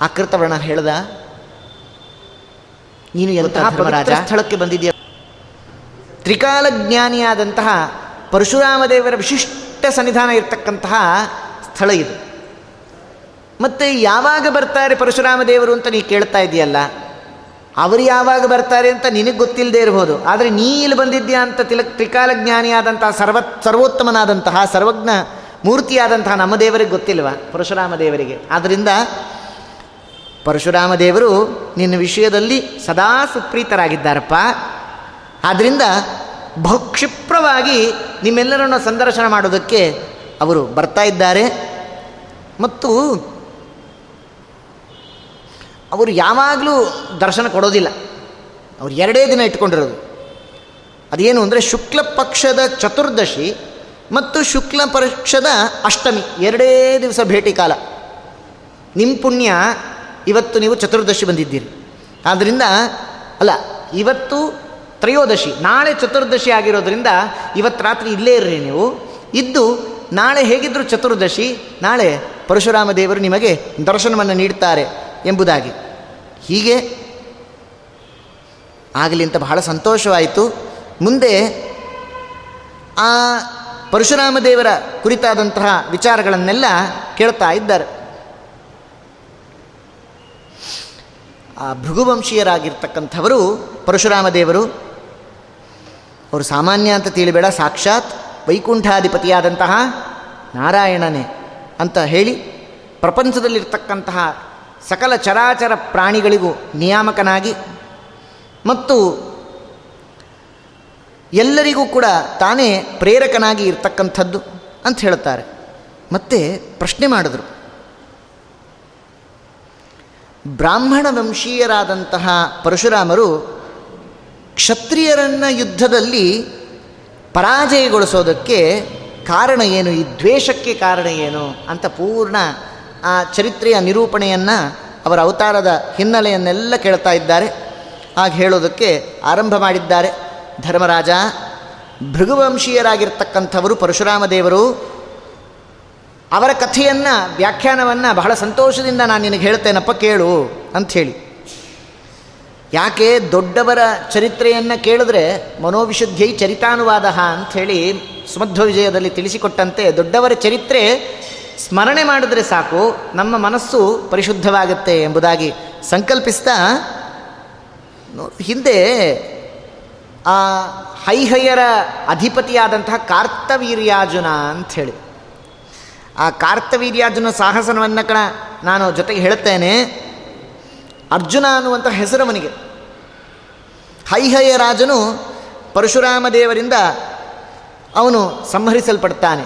ಅಕೃತ ವ್ರಣ ಹೇಳ್ದ ನೀನು ಎಂತಹ ಧರ್ಮರಾಜ? ಸ್ಥಳಕ್ಕೆ ಬಂದಿದೆಯ ತ್ರಿಕಾಲ ಜ್ಞಾನಿಯಾದಂತಹ ಪರಶುರಾಮ ದೇವರ ವಿಶಿಷ್ಟ ಸನ್ನಿಧಾನ ಇರತಕ್ಕಂತಹ ಸ್ಥಳ ಇದು. ಮತ್ತೆ ಯಾವಾಗ ಬರ್ತಾರೆ ಪರಶುರಾಮ ದೇವರು ಅಂತ ನೀ ಕೇಳ್ತಾ ಇದೆಯಲ್ಲ? ಅವರು ಯಾವಾಗ ಬರ್ತಾರೆ ಅಂತ ನಿನಗೆ ಗೊತ್ತಿಲ್ಲದೆ ಇರ್ಬೋದು. ಆದರೆ ನೀ ಇಲ್ಲಿ ಬಂದಿದ್ಯಾ ಅಂತ ತಿಲ ತ್ರಿಕಾಲಜ್ಞಾನಿಯಾದಂತಹ ಸರ್ವ ಸರ್ವೋತ್ತಮನಾದಂತಹ ಸರ್ವಜ್ಞ ಮೂರ್ತಿಯಾದಂತಹ ನಮ್ಮ ದೇವರಿಗೆ ಗೊತ್ತಿಲ್ವ? ಪರಶುರಾಮ ದೇವರಿಗೆ ಆದ್ದರಿಂದ ಪರಶುರಾಮ ದೇವರು ನಿನ್ನ ವಿಷಯದಲ್ಲಿ ಸದಾ ಸುಪ್ರೀತರಾಗಿದ್ದಾರಪ್ಪ. ಆದ್ದರಿಂದ ಬಹುಕ್ಷಿಪ್ರವಾಗಿ ನಿಮ್ಮೆಲ್ಲರನ್ನು ಸಂದರ್ಶನ ಮಾಡೋದಕ್ಕೆ ಅವರು ಬರ್ತಾ ಇದ್ದಾರೆ. ಮತ್ತು ಅವರು ಯಾವಾಗಲೂ ದರ್ಶನ ಕೊಡೋದಿಲ್ಲ. ಅವ್ರು ಎರಡೇ ದಿನ ಇಟ್ಕೊಂಡಿರೋದು. ಅದೇನು ಅಂದರೆ ಶುಕ್ಲ ಪಕ್ಷದ ಚತುರ್ದಶಿ ಮತ್ತು ಶುಕ್ಲ ಪಕ್ಷದ ಅಷ್ಟಮಿ, ಎರಡೇ ದಿವಸ ಭೇಟಿ ಕಾಲ. ನಿಮ್ಮ ಪುಣ್ಯ, ಇವತ್ತು ನೀವು ಚತುರ್ದಶಿ ಬಂದಿದ್ದೀರಿ. ಆದ್ದರಿಂದ ಅಲ್ಲ, ಇವತ್ತು ತ್ರಯೋದಶಿ, ನಾಳೆ ಚತುರ್ದಶಿ ಆಗಿರೋದ್ರಿಂದ ಇವತ್ತು ರಾತ್ರಿ ಇಲ್ಲೇ ಇರ್ರಿ ನೀವು. ಇದ್ದು, ನಾಳೆ ಹೇಗಿದ್ದರೂ ಚತುರ್ದಶಿ, ನಾಳೆ ಪರಶುರಾಮ ದೇವರು ನಿಮಗೆ ದರ್ಶನವನ್ನು ನೀಡ್ತಾರೆ. ಎಂಬುದಾಗಿ. ಹೀಗೆ ಆಗಲಿ ಅಂತ ಬಹಳ ಸಂತೋಷವಾಯಿತು. ಮುಂದೆ ಆ ಪರಶುರಾಮ ದೇವರ ಕುರಿತಾದಂತಹ ವಿಚಾರಗಳನ್ನೆಲ್ಲ ಕೇಳ್ತಾ ಇದ್ದಾರೆ. ಆ ಭೃಗುವಂಶೀಯರಾಗಿರ್ತಕ್ಕಂಥವರು ಪರಶುರಾಮ ದೇವರು ಅವರು ಸಾಮಾನ್ಯ ಅಂತ ತಿಳಿಬೇಡ, ಸಾಕ್ಷಾತ್ ವೈಕುಂಠಾಧಿಪತಿಯಾದಂತಹ ನಾರಾಯಣನೇ ಅಂತ ಹೇಳಿ ಪ್ರಪಂಚದಲ್ಲಿರ್ತಕ್ಕಂತಹ ಸಕಲ ಚರಾಚರ ಪ್ರಾಣಿಗಳಿಗೂ ನಿಯಾಮಕನಾಗಿ ಮತ್ತು ಎಲ್ಲರಿಗೂ ಕೂಡ ತಾನೇ ಪ್ರೇರಕನಾಗಿ ಇರ್ತಕ್ಕಂಥದ್ದು ಅಂತ ಹೇಳುತ್ತಾರೆ. ಮತ್ತೆ ಪ್ರಶ್ನೆ ಮಾಡಿದ್ರು. ಬ್ರಾಹ್ಮಣ ವಂಶೀಯರಾದಂತಹ ಪರಶುರಾಮರು ಕ್ಷತ್ರಿಯರನ್ನು ಯುದ್ಧದಲ್ಲಿ ಪರಾಜಯಗೊಳಿಸೋದಕ್ಕೆ ಕಾರಣ ಏನು? ಈ ದ್ವೇಷಕ್ಕೆ ಕಾರಣ ಏನು? ಅಂತ ಪೂರ್ಣ ಆ ಚರಿತ್ರೆಯ ನಿರೂಪಣೆಯನ್ನು ಅವರ ಅವತಾರದ ಹಿನ್ನೆಲೆಯನ್ನೆಲ್ಲ ಕೇಳ್ತಾ ಇದ್ದಾರೆ. ಹಾಗೆ ಹೇಳೋದಕ್ಕೆ ಆರಂಭ ಮಾಡಿದ್ದಾರೆ. ಧರ್ಮರಾಜ, ಭೃಗುವಂಶೀಯರಾಗಿರ್ತಕ್ಕಂಥವರು ಪರಶುರಾಮ ದೇವರು. ಅವರ ಕಥೆಯನ್ನು, ವ್ಯಾಖ್ಯಾನವನ್ನು ಬಹಳ ಸಂತೋಷದಿಂದ ನಾನು ನಿನಗೆ ಹೇಳ್ತೇನಪ್ಪ ಕೇಳು ಅಂಥೇಳಿ. ಯಾಕೆ ದೊಡ್ಡವರ ಚರಿತ್ರೆಯನ್ನು ಕೇಳಿದ್ರೆ ಮನೋವಿಶುದ್ಧಿ ಚರಿತಾನುವಾದ ಅಂಥೇಳಿ ಸುಮಧ್ವ ವಿಜಯದಲ್ಲಿ ತಿಳಿಸಿಕೊಟ್ಟಂತೆ ದೊಡ್ಡವರ ಚರಿತ್ರೆ ಸ್ಮರಣೆ ಮಾಡಿದ್ರೆ ಸಾಕು, ನಮ್ಮ ಮನಸ್ಸು ಪರಿಶುದ್ಧವಾಗುತ್ತೆ ಎಂಬುದಾಗಿ ಸಂಕಲ್ಪಿಸ್ತಾ ಹಿಂದೆ ಆ ಹೈಹಯ್ಯರ ಅಧಿಪತಿಯಾದಂತಹ ಕಾರ್ತವೀರ್ಯಾರ್ಜುನ ಅಂಥೇಳಿ. ಆ ಕಾರ್ತವೀರ್ಯಾರ್ಜುನ ಸಾಹಸನವನ್ನು ಕಣ ನಾನು ಜೊತೆಗೆ ಹೇಳುತ್ತೇನೆ. ಅರ್ಜುನ ಅನ್ನುವಂಥ ಹೆಸರವನಿಗೆ. ಹೈಹಯ ರಾಜನು ಪರಶುರಾಮ ದೇವರಿಂದ ಅವನು ಸಂಹರಿಸಲ್ಪಡ್ತಾನೆ.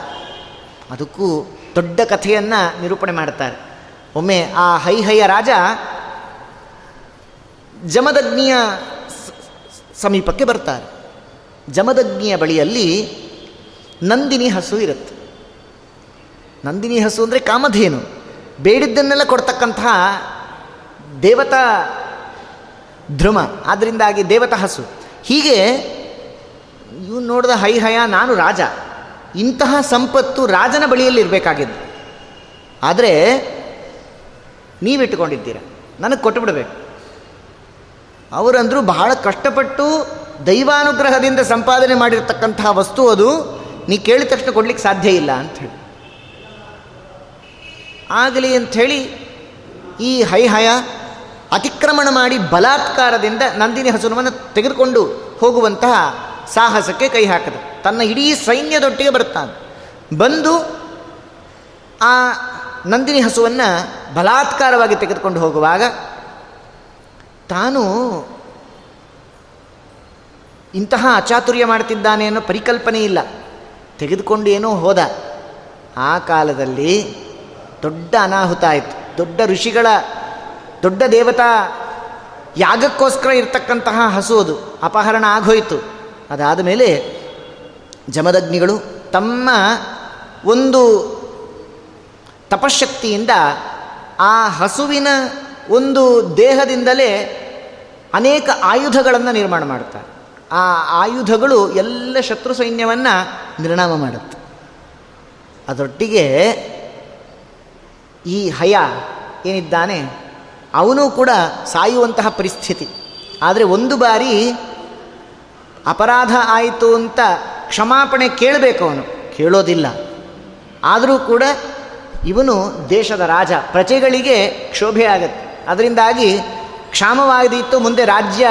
ಅದಕ್ಕೂ ದೊಡ್ಡ ಕಥೆಯನ್ನು ನಿರೂಪಣೆ ಮಾಡ್ತಾರೆ. ಒಮ್ಮೆ ಆ ಹೈಹಯ ರಾಜ ಜಮದಗ್ನಿಯ ಸಮೀಪಕ್ಕೆ ಬರ್ತಾರೆ. ಜಮದಗ್ನಿಯ ಬಳಿಯಲ್ಲಿ ನಂದಿನಿ ಹಸು ಇರುತ್ತೆ. ನಂದಿನಿ ಹಸು ಅಂದರೆ ಕಾಮಧೇನು. ಬೇಡಿದ್ದನ್ನೆಲ್ಲ ಕೊಡ್ತಕ್ಕಂತಹ ದೇವತಾ ಧ್ರುಮ ಆದ್ದರಿಂದಾಗಿ ದೇವತಾ ಹಸು. ಹೀಗೆ ಇವನು ನೋಡಿದ ಹೈ ಹಯ ನಾನು ರಾಜ. ಇಂತಹ ಸಂಪತ್ತು ರಾಜನ ಬಳಿಯಲ್ಲಿ ಇರಬೇಕಾಗಿದ್ದು. ಆದರೆ ನೀವಿಟ್ಟುಕೊಂಡಿದ್ದೀರ. ನನಗೆ ಕೊಟ್ಟು ಬಿಡಬೇಕು ಅವರಂದರೂ ಬಹಳ ಕಷ್ಟಪಟ್ಟು ದೈವಾನುಗ್ರಹದಿಂದ ಸಂಪಾದನೆ ಮಾಡಿರ್ತಕ್ಕಂತಹ ವಸ್ತು ಅದು. ನೀ ಕೇಳಿದ ತಕ್ಷಣ ಕೊಡ್ಲಿಕ್ಕೆ ಸಾಧ್ಯ ಇಲ್ಲ ಅಂಥೇಳಿ ಆಗಲಿ ಅಂಥೇಳಿ ಈ ಹೈಹಯ ಅತಿಕ್ರಮಣ ಮಾಡಿ ಬಲಾತ್ಕಾರದಿಂದ ನಂದಿನಿ ಹಸುನವನ್ನು ತೆಗೆದುಕೊಂಡು ಹೋಗುವಂತಹ ಸಾಹಸಕ್ಕೆ ಕೈ ಹಾಕದ. ತನ್ನ ಇಡೀ ಸೈನ್ಯದೊಟ್ಟಿಗೆ ಬರ್ತಾನೆ ಬಂದು ಆ ನಂದಿನಿ ಹಸುವನ್ನು ಬಲಾತ್ಕಾರವಾಗಿ ತೆಗೆದುಕೊಂಡು ಹೋಗುವಾಗ ತಾನು ಇಂತಹ ಅಚಾತುರ್ಯ ಮಾಡ್ತಿದ್ದಾನೆ ಅನ್ನೋ ಪರಿಕಲ್ಪನೆ ಇಲ್ಲ. ತೆಗೆದುಕೊಂಡು ಏನೋ ಹೋದ. ಆ ಕಾಲದಲ್ಲಿ ದೊಡ್ಡ ಅನಾಹುತ ಆಯಿತು. ದೊಡ್ಡ ಋಷಿಗಳ, ದೊಡ್ಡ ದೇವತಾ ಯಾಗಕ್ಕೋಸ್ಕರ ಇರ್ತಕ್ಕಂತಹ ಹಸು ಅದು. ಅಪಹರಣ ಆಗೋಯಿತು. ಅದಾದ ಮೇಲೆ ಜಮದಗ್ನಿಗಳು ತಮ್ಮ ಒಂದು ತಪಶಕ್ತಿಯಿಂದ ಆ ಹಸುವಿನ ಒಂದು ದೇಹದಿಂದಲೇ ಅನೇಕ ಆಯುಧಗಳನ್ನು ನಿರ್ಮಾಣ ಮಾಡ್ತಾರೆ ಆ ಆಯುಧಗಳು ಎಲ್ಲ ಶತ್ರು ಸೈನ್ಯವನ್ನು ನಿರ್ಣಾಮ ಮಾಡುತ್ತೆ. ಅದರೊಟ್ಟಿಗೆ ಈ ಹಯ ಏನಿದ್ದಾನೆ, ಅವನು ಕೂಡ ಸಾಯುವಂತಹ ಪರಿಸ್ಥಿತಿ. ಆದರೆ ಒಂದು ಬಾರಿ ಅಪರಾಧ ಆಯಿತು ಅಂತ ಕ್ಷಮಾಪಣೆ ಕೇಳಬೇಕು ಅವನು. ಕೇಳೋದಿಲ್ಲ. ಆದರೂ ಕೂಡ ಇವನು ದೇಶದ ರಾಜ. ಪ್ರಜೆಗಳಿಗೆ ಕ್ಷೋಭೆ ಆಗತ್ತೆ. ಅದರಿಂದಾಗಿ ಕ್ಷಾಮವಾಗದಿತ್ತು, ಮುಂದೆ ರಾಜ್ಯ,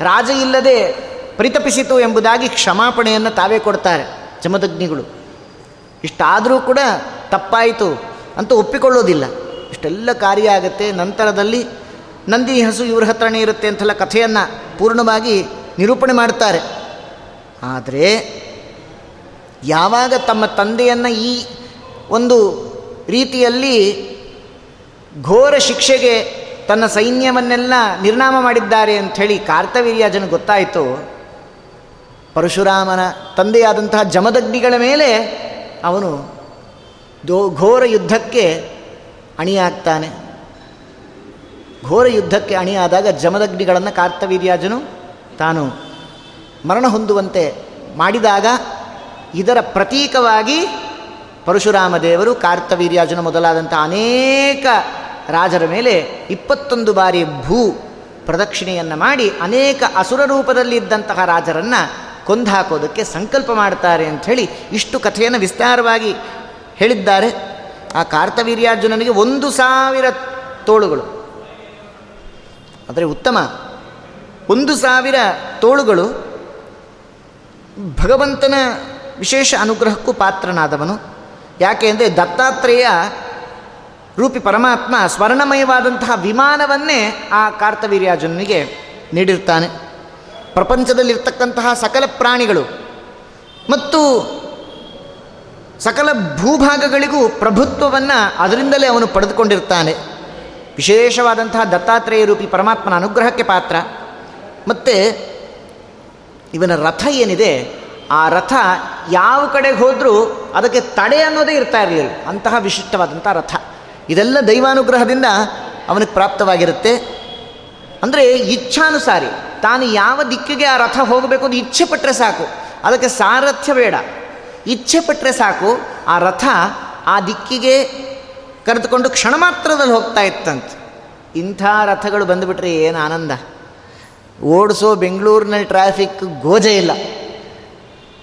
ರಾಜ ಇಲ್ಲದೆ ಪರಿತಪಿಸಿತು ಎಂಬುದಾಗಿ ಕ್ಷಮಾಪಣೆಯನ್ನು ತಾವೇ ಕೊಡ್ತಾರೆ ಚಮದಗ್ನಿಗಳು ಇಷ್ಟಾದರೂ ಕೂಡ ತಪ್ಪಾಯಿತು ಅಂತ ಒಪ್ಪಿಕೊಳ್ಳೋದಿಲ್ಲ. ಇಷ್ಟೆಲ್ಲ ಕಾರ್ಯ ಆಗುತ್ತೆ, ನಂತರದಲ್ಲಿ ನಂದಿ ಹಸು ಇವ್ರ ಹತ್ರನೇ ಇರುತ್ತೆ ಅಂತೆಲ್ಲ ಕಥೆಯನ್ನು ಪೂರ್ಣವಾಗಿ ನಿರೂಪಣೆ ಮಾಡ್ತಾರೆ. ಆದರೆ ಯಾವಾಗ ತಮ್ಮ ತಂದೆಯನ್ನು ಈ ಒಂದು ರೀತಿಯಲ್ಲಿ ಘೋರ ಶಿಕ್ಷೆಗೆ ತನ್ನ ಸೈನ್ಯವನ್ನೆಲ್ಲ ನಿರ್ನಾಮ ಮಾಡಿದ್ದಾರೆ ಅಂಥೇಳಿ ಕಾರ್ತವೀರ್ಯಾಜನ ಗೊತ್ತಾಯಿತು. ಪರಶುರಾಮನ ತಂದೆಯಾದಂತಹ ಜಮದಗ್ನಿಗಳ ಮೇಲೆ ಅವನು ದೋ ಘೋರ ಯುದ್ಧಕ್ಕೆ ಅಣಿಯಾಗ್ತಾನೆ. ಘೋರ ಯುದ್ಧಕ್ಕೆ ಅಣಿಯಾದಾಗ ಜಮದಗ್ನಿಗಳನ್ನು ಕಾರ್ತವೀರ್ಯಾಜನು ತಾನು ಮರಣ ಹೊಂದುವಂತೆ ಮಾಡಿದಾಗ ಇದರ ಪ್ರತೀಕವಾಗಿ ಪರಶುರಾಮ ದೇವರು ಕಾರ್ತವೀರ್ಯಾಜನ ಮೊದಲಾದಂಥ ಅನೇಕ ರಾಜರ ಮೇಲೆ ಇಪ್ಪತ್ತೊಂದು ಬಾರಿ ಭೂ ಪ್ರದಕ್ಷಿಣೆಯನ್ನು ಮಾಡಿ ಅನೇಕ ಅಸುರ ರೂಪದಲ್ಲಿ ಇದ್ದಂತಹ ರಾಜರನ್ನು ಕೊಂದು ಹಾಕೋದಕ್ಕೆ ಸಂಕಲ್ಪ ಮಾಡ್ತಾರೆ ಅಂಥೇಳಿ ಇಷ್ಟು ಕಥೆಯನ್ನು ವಿಸ್ತಾರವಾಗಿ ಹೇಳಿದ್ದಾರೆ. ಆ ಕಾರ್ತವೀರ್ಯಾರ್ಜುನನಿಗೆ ಒಂದು ಸಾವಿರ ತೋಳುಗಳು. ಆದರೆ ಉತ್ತಮ. ಒಂದು ಸಾವಿರ ತೋಳುಗಳು ಭಗವಂತನ ವಿಶೇಷ ಅನುಗ್ರಹಕ್ಕೂ ಪಾತ್ರನಾದವನು. ಯಾಕೆ ಅಂದರೆ ದತ್ತಾತ್ರೇಯ ರೂಪಿ ಪರಮಾತ್ಮ ಸ್ವರ್ಣಮಯವಾದಂತಹ ವಿಮಾನವನ್ನೇ ಆ ಕಾರ್ತವೀರ್ಯಾರ್ಜುನನಿಗೆ ನೀಡಿರ್ತಾನೆ ಪ್ರಪಂಚದಲ್ಲಿರ್ತಕ್ಕಂತಹ ಸಕಲ ಪ್ರಾಣಿಗಳು ಮತ್ತು ಸಕಲ ಭೂಭಾಗಗಳಿಗೂ ಪ್ರಭುತ್ವವನ್ನು ಅದರಿಂದಲೇ ಅವನು ಪಡೆದುಕೊಂಡಿರ್ತಾನೆ ವಿಶೇಷವಾದಂತಹ ದತ್ತಾತ್ರೇಯ ರೂಪಿ ಪರಮಾತ್ಮನ ಅನುಗ್ರಹಕ್ಕೆ ಪಾತ್ರ. ಮತ್ತು ಇವನ ರಥ ಏನಿದೆ? ಆ ರಥ ಯಾವ ಕಡೆಗೆ ಹೋದರೂ ಅದಕ್ಕೆ ತಡೆ ಅನ್ನೋದೇ ಇರ್ತಾ ಇರಲಿಲ್ಲ. ಅಂತಹ ವಿಶಿಷ್ಟವಾದಂಥ ರಥ. ಇದೆಲ್ಲ ದೈವಾನುಗ್ರಹದಿಂದ ಅವನಿಗೆ ಪ್ರಾಪ್ತವಾಗಿರುತ್ತೆ. ಅಂದರೆ ಇಚ್ಛಾನುಸಾರಿ ತಾನು ಯಾವ ದಿಕ್ಕಿಗೆ ಆ ರಥ ಹೋಗಬೇಕು ಅಂತ ಇಚ್ಛೆ ಪಟ್ಟರೆ ಸಾಕು. ಅದಕ್ಕೆ ಸಾರಥ್ಯ ಬೇಡ. ಇಚ್ಛೆ ಪಟ್ಟರೆ ಸಾಕು, ಆ ರಥ ಆ ದಿಕ್ಕಿಗೆ ಕರೆದುಕೊಂಡು ಕ್ಷಣ ಮಾತ್ರದಲ್ಲಿ ಹೋಗ್ತಾ ಇತ್ತಂತೆ. ಇಂಥ ರಥಗಳು ಬಂದುಬಿಟ್ರೆ ಏನು ಆನಂದ. ಓಡಿಸೋ ಬೆಂಗಳೂರಿನಲ್ಲಿ ಟ್ರಾಫಿಕ್ ಗೋಜೆ ಇಲ್ಲ.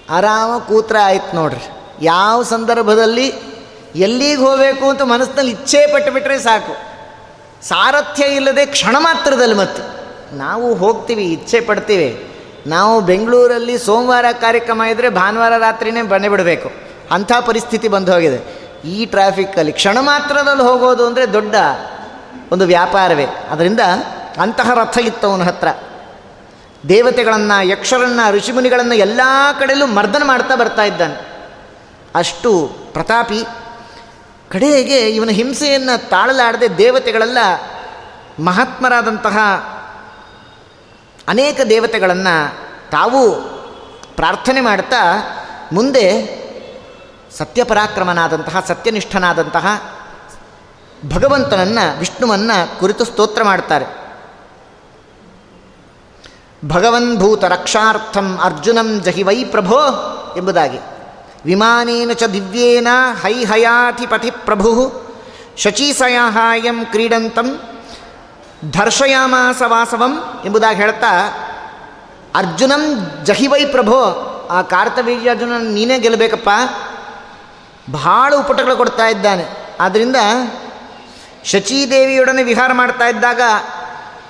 ಆರಾಮ ಕೂತ್ರ ಆಯ್ತು ನೋಡ್ರಿ. ಯಾವ ಸಂದರ್ಭದಲ್ಲಿ ಎಲ್ಲಿಗೆ ಹೋಗಬೇಕು ಅಂತ ಮನಸ್ಸಿನಲ್ಲಿ ಇಚ್ಛೆ ಪಟ್ಟುಬಿಟ್ರೆ ಸಾಕು. ಸಾರಥ್ಯ ಇಲ್ಲದೆ ಕ್ಷಣ ಮಾತ್ರದಲ್ಲಿ ಮತ್ತು. ನಾವು ಹೋಗ್ತೀವಿ, ಇಚ್ಛೆ ಪಡ್ತೀವಿ. ನಾವು ಬೆಂಗಳೂರಲ್ಲಿ ಸೋಮವಾರ ಕಾರ್ಯಕ್ರಮ ಇದ್ದರೆ ಭಾನುವಾರ ರಾತ್ರಿನೇ ಬನ್ನಿ ಬಿಡಬೇಕು. ಅಂಥ ಪರಿಸ್ಥಿತಿ ಬಂದು ಹೋಗಿದೆ. ಈ ಟ್ರಾಫಿಕ್ಕಲ್ಲಿ ಕ್ಷಣ ಮಾತ್ರದಲ್ಲಿ ಹೋಗೋದು ಅಂದರೆ ದೊಡ್ಡ ಒಂದು ವ್ಯಾಪಾರವೇ. ಅದರಿಂದ ಅಂತಹ ರಥ ಇತ್ತು ಅವನ ಹತ್ರ. ದೇವತೆಗಳನ್ನು, ಯಕ್ಷರನ್ನು, ಋಷಿಮುನಿಗಳನ್ನು ಎಲ್ಲ ಕಡೆಯಲ್ಲೂ ಮರ್ದನ ಮಾಡ್ತಾ ಬರ್ತಾ ಇದ್ದಾನೆ. ಅಷ್ಟು ಪ್ರತಾಪಿ. ಕಡೆಗೆ ಇವನ ಹಿಂಸೆಯನ್ನು ತಾಳಲಾಡದೆ ದೇವತೆಗಳೆಲ್ಲ ಮಹಾತ್ಮರಾದಂತಹ ಅನೇಕ ದೇವತೆಗಳನ್ನು ತಾವು ಪ್ರಾರ್ಥನೆ ಮಾಡ್ತಾ ಮುಂದೆ ಸತ್ಯಪರಾಕ್ರಮನಾದಂತಹ, ಸತ್ಯನಿಷ್ಠನಾದಂತಹ ಭಗವಂತನನ್ನು, ವಿಷ್ಣುವನ್ನು ಕುರಿತು ಸ್ತೋತ್ರ ಮಾಡ್ತಾರೆ. ಭಗವನ್ಭೂತ ರಕ್ಷಾರ್ಥಂ ಅರ್ಜುನಂ ಜಹಿ ವೈ ಪ್ರಭೋ ಎಂಬುದಾಗಿ. ವಿಮಾನೇನ ಚ ದಿವ್ಯೇನ ಹೈಹಯಾಧಿಪತಿ ಪ್ರಭು ಶಚೀಸಯಾಹಾಯಂ ಕ್ರೀಡಂತಂ ಧರ್ಷಯಾಮಾಸ ವಾಸವಂ ಎಂಬುದಾಗಿ ಹೇಳ್ತಾ, ಅರ್ಜುನಂ ಜಹಿವೈ ಪ್ರಭೋ, ಆ ಅರ್ಜುನ ನೀನೇ ಗೆಲ್ಲಬೇಕಪ್ಪ. ಭಾಳ ಉಪಟಗಳು ಕೊಡ್ತಾ ಇದ್ದಾನೆ. ಆದ್ದರಿಂದ ಶಚೀದೇವಿಯೊಡನೆ ವಿಹಾರ ಮಾಡ್ತಾ ಇದ್ದಾಗ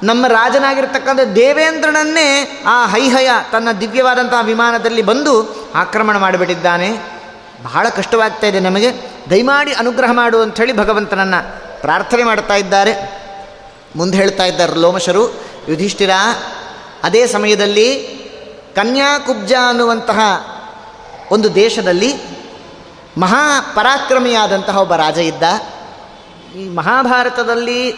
ನಮ್ಮ ರಾಜನಾಗಿರ್ತಕ್ಕಂಥ ದೇವೇಂದ್ರನನ್ನೇ ಆ ಹೈಹಯ ತನ್ನ ದಿವ್ಯವಾದಂತಹ ವಿಮಾನದಲ್ಲಿ ಬಂದು ಆಕ್ರಮಣ ಮಾಡಿಬಿಟ್ಟಿದ್ದಾನೆ. ಬಹಳ ಕಷ್ಟವಾಗ್ತಾ ಇದೆ ನಮಗೆ. ದಯಮಾಡಿ ಅನುಗ್ರಹ ಮಾಡು ಅಂಥೇಳಿ ಭಗವಂತನನ್ನು ಪ್ರಾರ್ಥನೆ ಮಾಡ್ತಾ ಇದ್ದಾರೆ. ಮುಂದೆ ಹೇಳ್ತಾ ಇದ್ದಾರೆ ಲೋಮಶರು, ಯುಧಿಷ್ಠಿರ, ಅದೇ ಸಮಯದಲ್ಲಿ ಕನ್ಯಾಕುಬ್ಜ ಅನ್ನುವಂತಹ ಒಂದು ದೇಶದಲ್ಲಿ ಮಹಾಪರಾಕ್ರಮಿಯಾದಂತಹ ಒಬ್ಬ ರಾಜ ಇದ್ದ. ಈ ಮಹಾಭಾರತದಲ್ಲಿ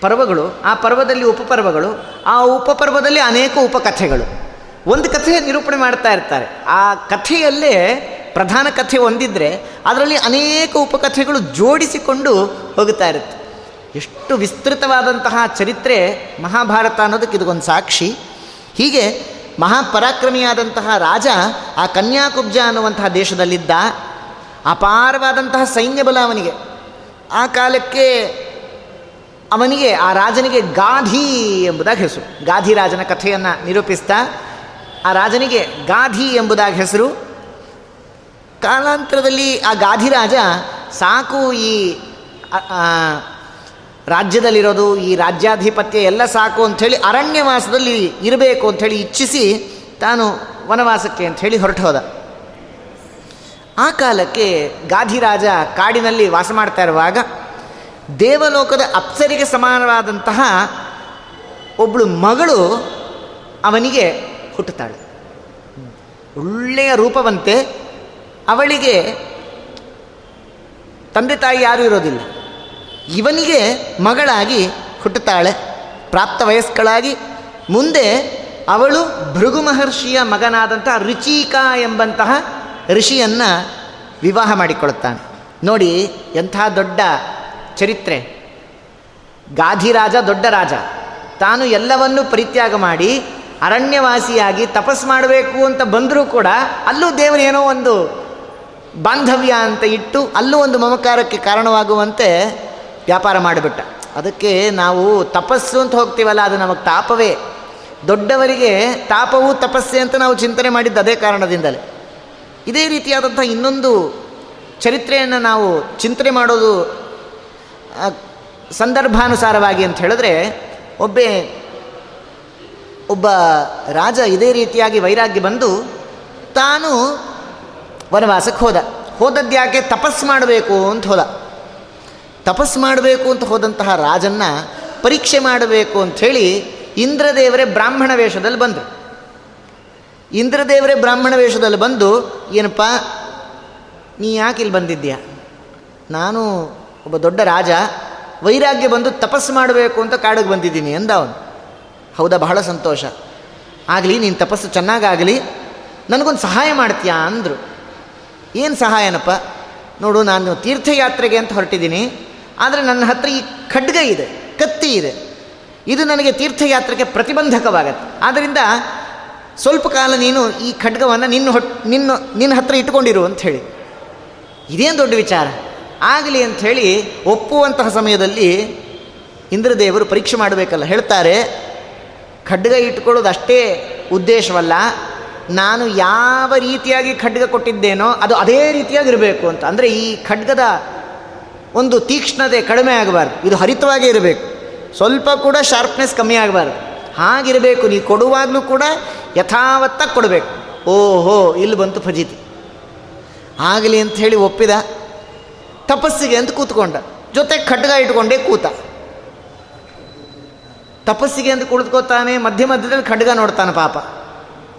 ಪರ್ವಗಳು, ಆ ಪರ್ವದಲ್ಲಿ ಉಪಪರ್ವಗಳು, ಆ ಉಪಪರ್ವದಲ್ಲಿ ಅನೇಕ ಉಪಕಥೆಗಳು. ಒಂದು ಕಥೆ ನಿರೂಪಣೆ ಮಾಡ್ತಾ ಇರ್ತಾರೆ. ಆ ಕಥೆಯಲ್ಲೇ ಪ್ರಧಾನ ಕಥೆ ಒಂದಿದ್ರೆ ಅದರಲ್ಲಿ ಅನೇಕ ಉಪಕಥೆಗಳು ಜೋಡಿಸಿಕೊಂಡು ಹೋಗುತ್ತಾ ಇರುತ್ತೆ. ಎಷ್ಟು ವಿಸ್ತೃತವಾದಂತಹ ಚರಿತ್ರೆ ಮಹಾಭಾರತ ಅನ್ನೋದಕ್ಕೆ ಇದಕ್ಕೊಂದು ಸಾಕ್ಷಿ. ಹೀಗೆ ಮಹಾಪರಾಕ್ರಮಿಯಾದಂತಹ ರಾಜ ಆ ಕನ್ಯಾಕುಬ್ಜ ಅನ್ನುವಂತಹ ದೇಶದಲ್ಲಿದ್ದ ಅಪಾರವಾದಂತಹ ಸೈನ್ಯ ಬಲ ಅವನಿಗೆ. ಆ ಕಾಲಕ್ಕೆ ಅವನಿಗೆ, ಆ ರಾಜನಿಗೆ ಗಾಧಿ ಎಂಬುದಾಗಿ ಹೆಸರು. ಗಾಧಿ ರಾಜನ ಕಥೆಯನ್ನು ನಿರೂಪಿಸ್ತಾ, ಆ ರಾಜನಿಗೆ ಗಾಧಿ ಎಂಬುದಾಗಿ ಹೆಸರು. ಕಾಲಾಂತರದಲ್ಲಿ ಆ ಗಾಧಿ ರಾಜ ಸಾಕು ಈ ರಾಜ್ಯದಲ್ಲಿರೋದು, ಈ ರಾಜ್ಯಾಧಿಪತ್ಯ ಎಲ್ಲ ಸಾಕು ಅಂಥೇಳಿ ಅರಣ್ಯವಾಸದಲ್ಲಿ ಇರಬೇಕು ಅಂಥೇಳಿ ಇಚ್ಛಿಸಿ ತಾನು ವನವಾಸಕ್ಕೆ ಅಂಥೇಳಿ ಹೊರಟು ಹೋದ. ಆ ಕಾಲಕ್ಕೆ ಗಾಧಿರಾಜ ಕಾಡಿನಲ್ಲಿ ವಾಸ ಮಾಡ್ತಾ ಇರುವಾಗ ದೇವಲೋಕದ ಅಪ್ಸರಿಗೆ ಸಮಾನವಾದಂತಹ ಒಬ್ಬಳು ಮಗಳು ಅವನಿಗೆ ಹುಟ್ಟುತ್ತಾಳೆ. ಒಳ್ಳೆಯ ರೂಪವಂತೆ ಅವಳಿಗೆ ತಂದೆ ತಾಯಿ ಯಾರೂ ಇರೋದಿಲ್ಲ. ಇವನಿಗೆ ಮಗಳಾಗಿ ಹುಟ್ಟುತ್ತಾಳೆ. ಪ್ರಾಪ್ತ ವಯಸ್ಕಳಾಗಿ. ಮುಂದೆ ಅವಳು ಭೃಗು ಮಹರ್ಷಿಯ ಮಗನಾದಂತಹ ರುಚಿಕಾ ಎಂಬಂತಹ ಋಷಿಯನ್ನು ವಿವಾಹ ಮಾಡಿಕೊಳ್ಳುತ್ತಾನೆ. ನೋಡಿ ಎಂಥ ದೊಡ್ಡ ಚರಿತ್ರೆ. ಗಾಧಿರಾಜ ದೊಡ್ಡ ರಾಜ. ತಾನು ಎಲ್ಲವನ್ನೂ ಪರಿತ್ಯಾಗ ಮಾಡಿ, ಅರಣ್ಯವಾಸಿಯಾಗಿ ತಪಸ್ ಮಾಡಬೇಕು ಅಂತ ಬಂದರೂ ಕೂಡ ಅಲ್ಲೂ ದೇವರೇನೋ ಒಂದು ಬಾಂಧವ್ಯ ಅಂತ ಇಟ್ಟು ಅಲ್ಲೂ ಒಂದು ಮಮಕಾರಕ್ಕೆ ಕಾರಣವಾಗುವಂತೆ ವ್ಯಾಪಾರ ಮಾಡಿಬಿಟ್ಟ. ಅದಕ್ಕೆ ನಾವು ತಪಸ್ಸು ಅಂತ ಹೋಗ್ತೀವಲ್ಲ, ಅದು ನಮಗೆ ತಾಪವೇ. ದೊಡ್ಡವರಿಗೆ ತಾಪವು ತಪಸ್ಸೆ ಅಂತ ನಾವು ಚಿಂತನೆ ಮಾಡಿದ್ದು ಅದೇ ಕಾರಣದಿಂದಲೇ. ಇದೇ ರೀತಿಯಾದಂಥ ಇನ್ನೊಂದು ಚರಿತ್ರೆಯನ್ನು ನಾವು ಚಿಂತನೆ ಮಾಡೋದು ಸಂದರ್ಭಾನುಸಾರವಾಗಿ ಅಂತ ಹೇಳಿದ್ರೆ, ಒಬ್ಬೆ, ಒಬ್ಬ ರಾಜ ಇದೇ ರೀತಿಯಾಗಿ ವೈರಾಗ್ಯ ಬಂದು ತಾನು ವನವಾಸಕ್ಕೆ ಹೋದ. ಹೋದದ್ದು ಯಾಕೆ? ತಪಸ್ಸು ಮಾಡಬೇಕು ಅಂತ ಹೋದ. ತಪಸ್ಸು ಮಾಡಬೇಕು ಅಂತ ಹೋದಂತಹ ರಾಜನ್ನ ಪರೀಕ್ಷೆ ಮಾಡಬೇಕು ಅಂಥೇಳಿ ಇಂದ್ರದೇವರೇ ಬ್ರಾಹ್ಮಣ ವೇಷದಲ್ಲಿ ಬಂದರು. ಇಂದ್ರದೇವರೇ ಬ್ರಾಹ್ಮಣ ವೇಷದಲ್ಲಿ ಬಂದು, ಏನಪ್ಪ, ನೀ ಯಾಕೆ ಇಲ್ಲಿ ಬಂದಿದ್ದೀಯಾ? ನಾನು ಒಬ್ಬ ದೊಡ್ಡ ರಾಜ ವೈರಾಗ್ಯ ಬಂದು ತಪಸ್ಸು ಮಾಡಬೇಕು ಅಂತ ಕಾಡಿಗೆ ಬಂದಿದ್ದೀನಿ ಅಂದ ಅವನು ಹೌದಾ, ಬಹಳ ಸಂತೋಷ. ಆಗಲಿ, ನೀನು ತಪಸ್ಸು ಚೆನ್ನಾಗಾಗಲಿ, ನನಗೊಂದು ಸಹಾಯ ಮಾಡ್ತೀಯಾ ಅಂದರು. ಏನು ಸಹಾಯನಪ್ಪ? ನೋಡು, ನಾನು ತೀರ್ಥಯಾತ್ರೆಗೆ ಅಂತ ಹೊರಟಿದ್ದೀನಿ, ಆದರೆ ನನ್ನ ಹತ್ರ ಈ ಖಡ್ಗ ಇದೆ, ಕತ್ತಿ ಇದೆ. ಇದು ನನಗೆ ತೀರ್ಥಯಾತ್ರೆಗೆ ಪ್ರತಿಬಂಧಕವಾಗತ್ತೆ. ಆದ್ದರಿಂದ ಸ್ವಲ್ಪ ಕಾಲ ನೀನು ಈ ಖಡ್ಗವನ್ನು ನಿನ್ನ ಹೊಟ್ ನಿನ್ನ ನಿನ್ನ ಹತ್ರ ಇಟ್ಕೊಂಡಿರು ಅಂತ ಹೇಳಿ. ಇದೇನು ದೊಡ್ಡ ವಿಚಾರ? ಆಗಲಿ ಅಂಥೇಳಿ ಒಪ್ಪುವಂತಹ ಸಮಯದಲ್ಲಿ ಇಂದ್ರದೇವರು ಪರೀಕ್ಷೆ ಮಾಡಬೇಕಲ್ಲ. ಹೇಳ್ತಾರೆ, ಖಡ್ಗ ಇಟ್ಕೊಳ್ಳೋದು ಅಷ್ಟೇ ಉದ್ದೇಶವಲ್ಲ. ನಾನು ಯಾವ ರೀತಿಯಾಗಿ ಖಡ್ಗ ಕೊಟ್ಟಿದ್ದೇನೋ ಅದು ಅದೇ ರೀತಿಯಾಗಿರಬೇಕು ಅಂತ. ಅಂದರೆ ಈ ಖಡ್ಗದ ಒಂದು ತೀಕ್ಷ್ಣತೆ ಕಡಿಮೆ ಆಗಬಾರ್ದು. ಇದು ಹರಿತವಾಗೇ ಇರಬೇಕು. ಸ್ವಲ್ಪ ಕೂಡ ಶಾರ್ಪ್ನೆಸ್ ಕಮ್ಮಿ ಆಗಬಾರ್ದು. ಹಾಗಿರಬೇಕು, ನೀವು ಕೊಡುವಾಗಲೂ ಕೂಡ ಯಥಾವತ್ತಾಗಿ ಕೊಡಬೇಕು. ಓಹೋ, ಇಲ್ಲಿ ಬಂತು ಫಜೀತಿ. ಆಗಲಿ ಅಂತ ಹೇಳಿ ಒಪ್ಪಿದ. ತಪಸ್ಸಿಗೆ ಅಂತ ಕೂತ್ಕೊಂಡ. ಜೊತೆ ಖಡ್ಗ ಇಟ್ಕೊಂಡೇ ಕೂತ. ತಪಸ್ಸಿಗೆ ಅಂತ ಕುಳಿತುಕೋತಾನೆ, ಮಧ್ಯ ಮಧ್ಯದಲ್ಲಿ ಖಡ್ಗ ನೋಡ್ತಾನೆ ಪಾಪ.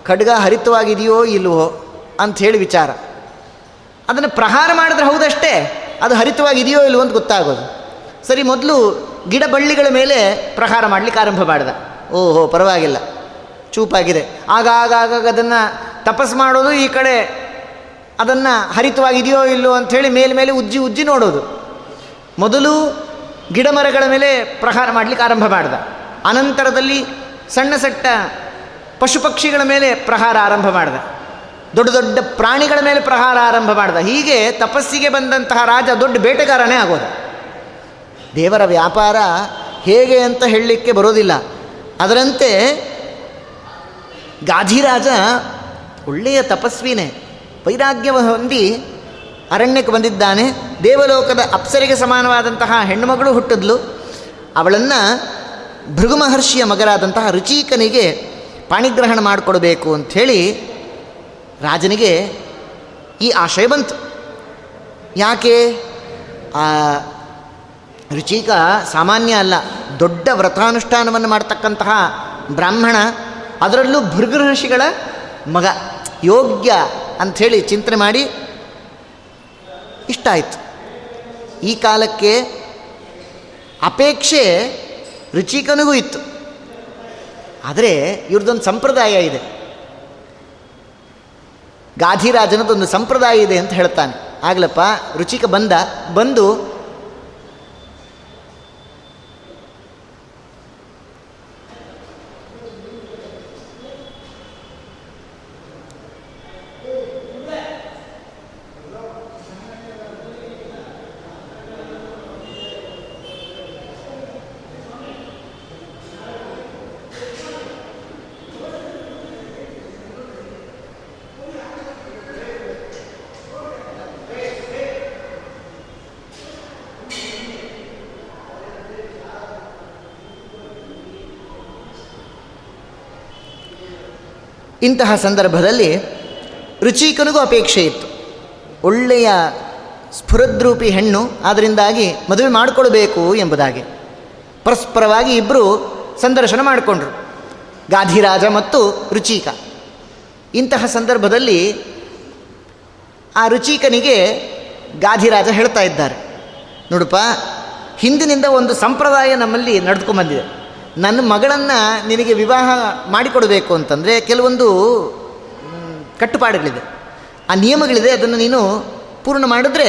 ಖಡ್ಗ ಹರಿತವಾಗಿದೆಯೋ ಇಲ್ವೋ ಅಂಥೇಳಿ ವಿಚಾರ. ಅದನ್ನು ಪ್ರಹಾರ ಮಾಡಿದ್ರೆ ಹೌದಷ್ಟೇ, ಅದು ಹರಿತವಾಗಿದೆಯೋ ಇಲ್ವೋ ಅಂತ ಗೊತ್ತಾಗೋದು. ಸರಿ, ಮೊದಲು ಗಿಡ ಬಳ್ಳಿಗಳ ಮೇಲೆ ಪ್ರಹಾರ ಮಾಡಲಿಕ್ಕೆ ಆರಂಭ ಮಾಡಿದ. ಓಹೋ, ಪರವಾಗಿಲ್ಲ. ಚೂಪಾಗಿದೆ. ಆಗ ಆಗಾಗ ಅದನ್ನು ತಪಸ್ ಮಾಡೋದು ಈ ಕಡೆ ಅದನ್ನು ಹರಿತವಾಗಿದೆಯೋ ಇಲ್ಲೋ ಅಂಥೇಳಿ ಮೇಲೆ ಮೇಲೆ ಉಜ್ಜಿ ಉಜ್ಜಿ ನೋಡೋದು. ಮೊದಲು ಗಿಡ ಮರಗಳ ಮೇಲೆ ಪ್ರಹಾರ ಮಾಡಲಿಕ್ಕೆ ಆರಂಭ ಮಾಡಿದ. ಅನಂತರದಲ್ಲಿ ಸಣ್ಣ ಸಟ್ಟ ಪಶು ಪಕ್ಷಿಗಳ ಮೇಲೆ ಪ್ರಹಾರ ಆರಂಭ ಮಾಡಿದ. ದೊಡ್ಡ ದೊಡ್ಡ ಪ್ರಾಣಿಗಳ ಮೇಲೆ ಪ್ರಹಾರ ಆರಂಭ ಮಾಡಿದ. ಹೀಗೆ ತಪಸ್ಸಿಗೆ ಬಂದಂತಹ ರಾಜ ದೊಡ್ಡ ಬೇಟೆಗಾರನೇ ಆಗೋದು. ದೇವರ ವ್ಯಾಪಾರ ಹೇಗೆ ಅಂತ ಹೇಳಲಿಕ್ಕೆ ಬರೋದಿಲ್ಲ. ಅದರಂತೆ ಗಾಧಿರಾಜ ಒಳ್ಳೆಯ ತಪಸ್ವಿನೇ. ವೈರಾಗ್ಯ ಹೊಂದಿ ಅರಣ್ಯಕ್ಕೆ ಬಂದಿದ್ದಾನೆ. ದೇವಲೋಕದ ಅಪ್ಸರಿಗೆ ಸಮಾನವಾದಂತಹ ಹೆಣ್ಣುಮಗಳು ಹುಟ್ಟಿದ್ಲು. ಅವಳನ್ನು ಭೃಗು ಮಹರ್ಷಿಯ ಮಗರಾದಂತಹ ರುಚೀಕನಿಗೆ ಪಾಣಿಗ್ರಹಣ ಮಾಡಿಕೊಡಬೇಕು ಅಂಥೇಳಿ ರಾಜನಿಗೆ ಈ ಆಶಯ ಬಂತು. ಯಾಕೆ? ಆ ರುಚಿಕ ಸಾಮಾನ್ಯ ಅಲ್ಲ, ದೊಡ್ಡ ವ್ರತಾನುಷ್ಠಾನವನ್ನು ಮಾಡ್ತಕ್ಕಂತಹ ಬ್ರಾಹ್ಮಣ, ಅದರಲ್ಲೂ ಭೃಗು ಋಷಿಗಳ ಮಗ, ಯೋಗ್ಯ ಅಂಥೇಳಿ ಚಿಂತನೆ ಮಾಡಿ ಇಷ್ಟ ಆಯಿತು. ಈ ಕಾಲಕ್ಕೆ ಅಪೇಕ್ಷೆ ರುಚಿಕನಿಗೂ ಇತ್ತು. ಆದರೆ ಇವ್ರದ್ದೊಂದು ಸಂಪ್ರದಾಯ ಇದೆ. ಗಾಧಿರಾಜನದೊಂದು ಸಂಪ್ರದಾಯ ಇದೆ ಅಂತ ಹೇಳ್ತಾನೆ. ಆಗ್ಲಪ್ಪ, ರುಚಿಕ ಬಂದ, ಬಂದು ಇಂತಹ ಸಂದರ್ಭದಲ್ಲಿ ರುಚಿಕನಿಗೂ ಅಪೇಕ್ಷೆ ಇತ್ತು. ಒಳ್ಳೆಯ ಸ್ಫುರದ್ರೂಪಿ ಹೆಣ್ಣು ಆದ್ದರಿಂದಾಗಿ ಮದುವೆ ಮಾಡಿಕೊಳ್ಬೇಕು ಎಂಬುದಾಗಿ. ಪರಸ್ಪರವಾಗಿ ಇಬ್ಬರು ಸಂದರ್ಶನ ಮಾಡಿಕೊಂಡ್ರು. ಗಾಧಿರಾಜ ಮತ್ತು ರುಚಿಕ. ಇಂತಹ ಸಂದರ್ಭದಲ್ಲಿ ಆ ರುಚಿಕನಿಗೆ ಗಾಧಿರಾಜ ಹೇಳ್ತಾ ಇದ್ದಾರೆ. ನೋಡಪ್ಪ, ಹಿಂದಿನಿಂದ ಒಂದು ಸಂಪ್ರದಾಯ ನಮ್ಮಲ್ಲಿ ನಡೆದುಕೊಂಬಂದಿದೆ ನನ್ನ ಮಗಳನ್ನು ನಿನಗೆ ವಿವಾಹ ಮಾಡಿಕೊಡಬೇಕು ಅಂತಂದರೆ ಕೆಲವೊಂದು ಕಟ್ಟುಪಾಡುಗಳಿದೆ. ಆ ನಿಯಮಗಳಿದೆ, ಅದನ್ನು ನೀನು ಪೂರ್ಣ ಮಾಡಿದ್ರೆ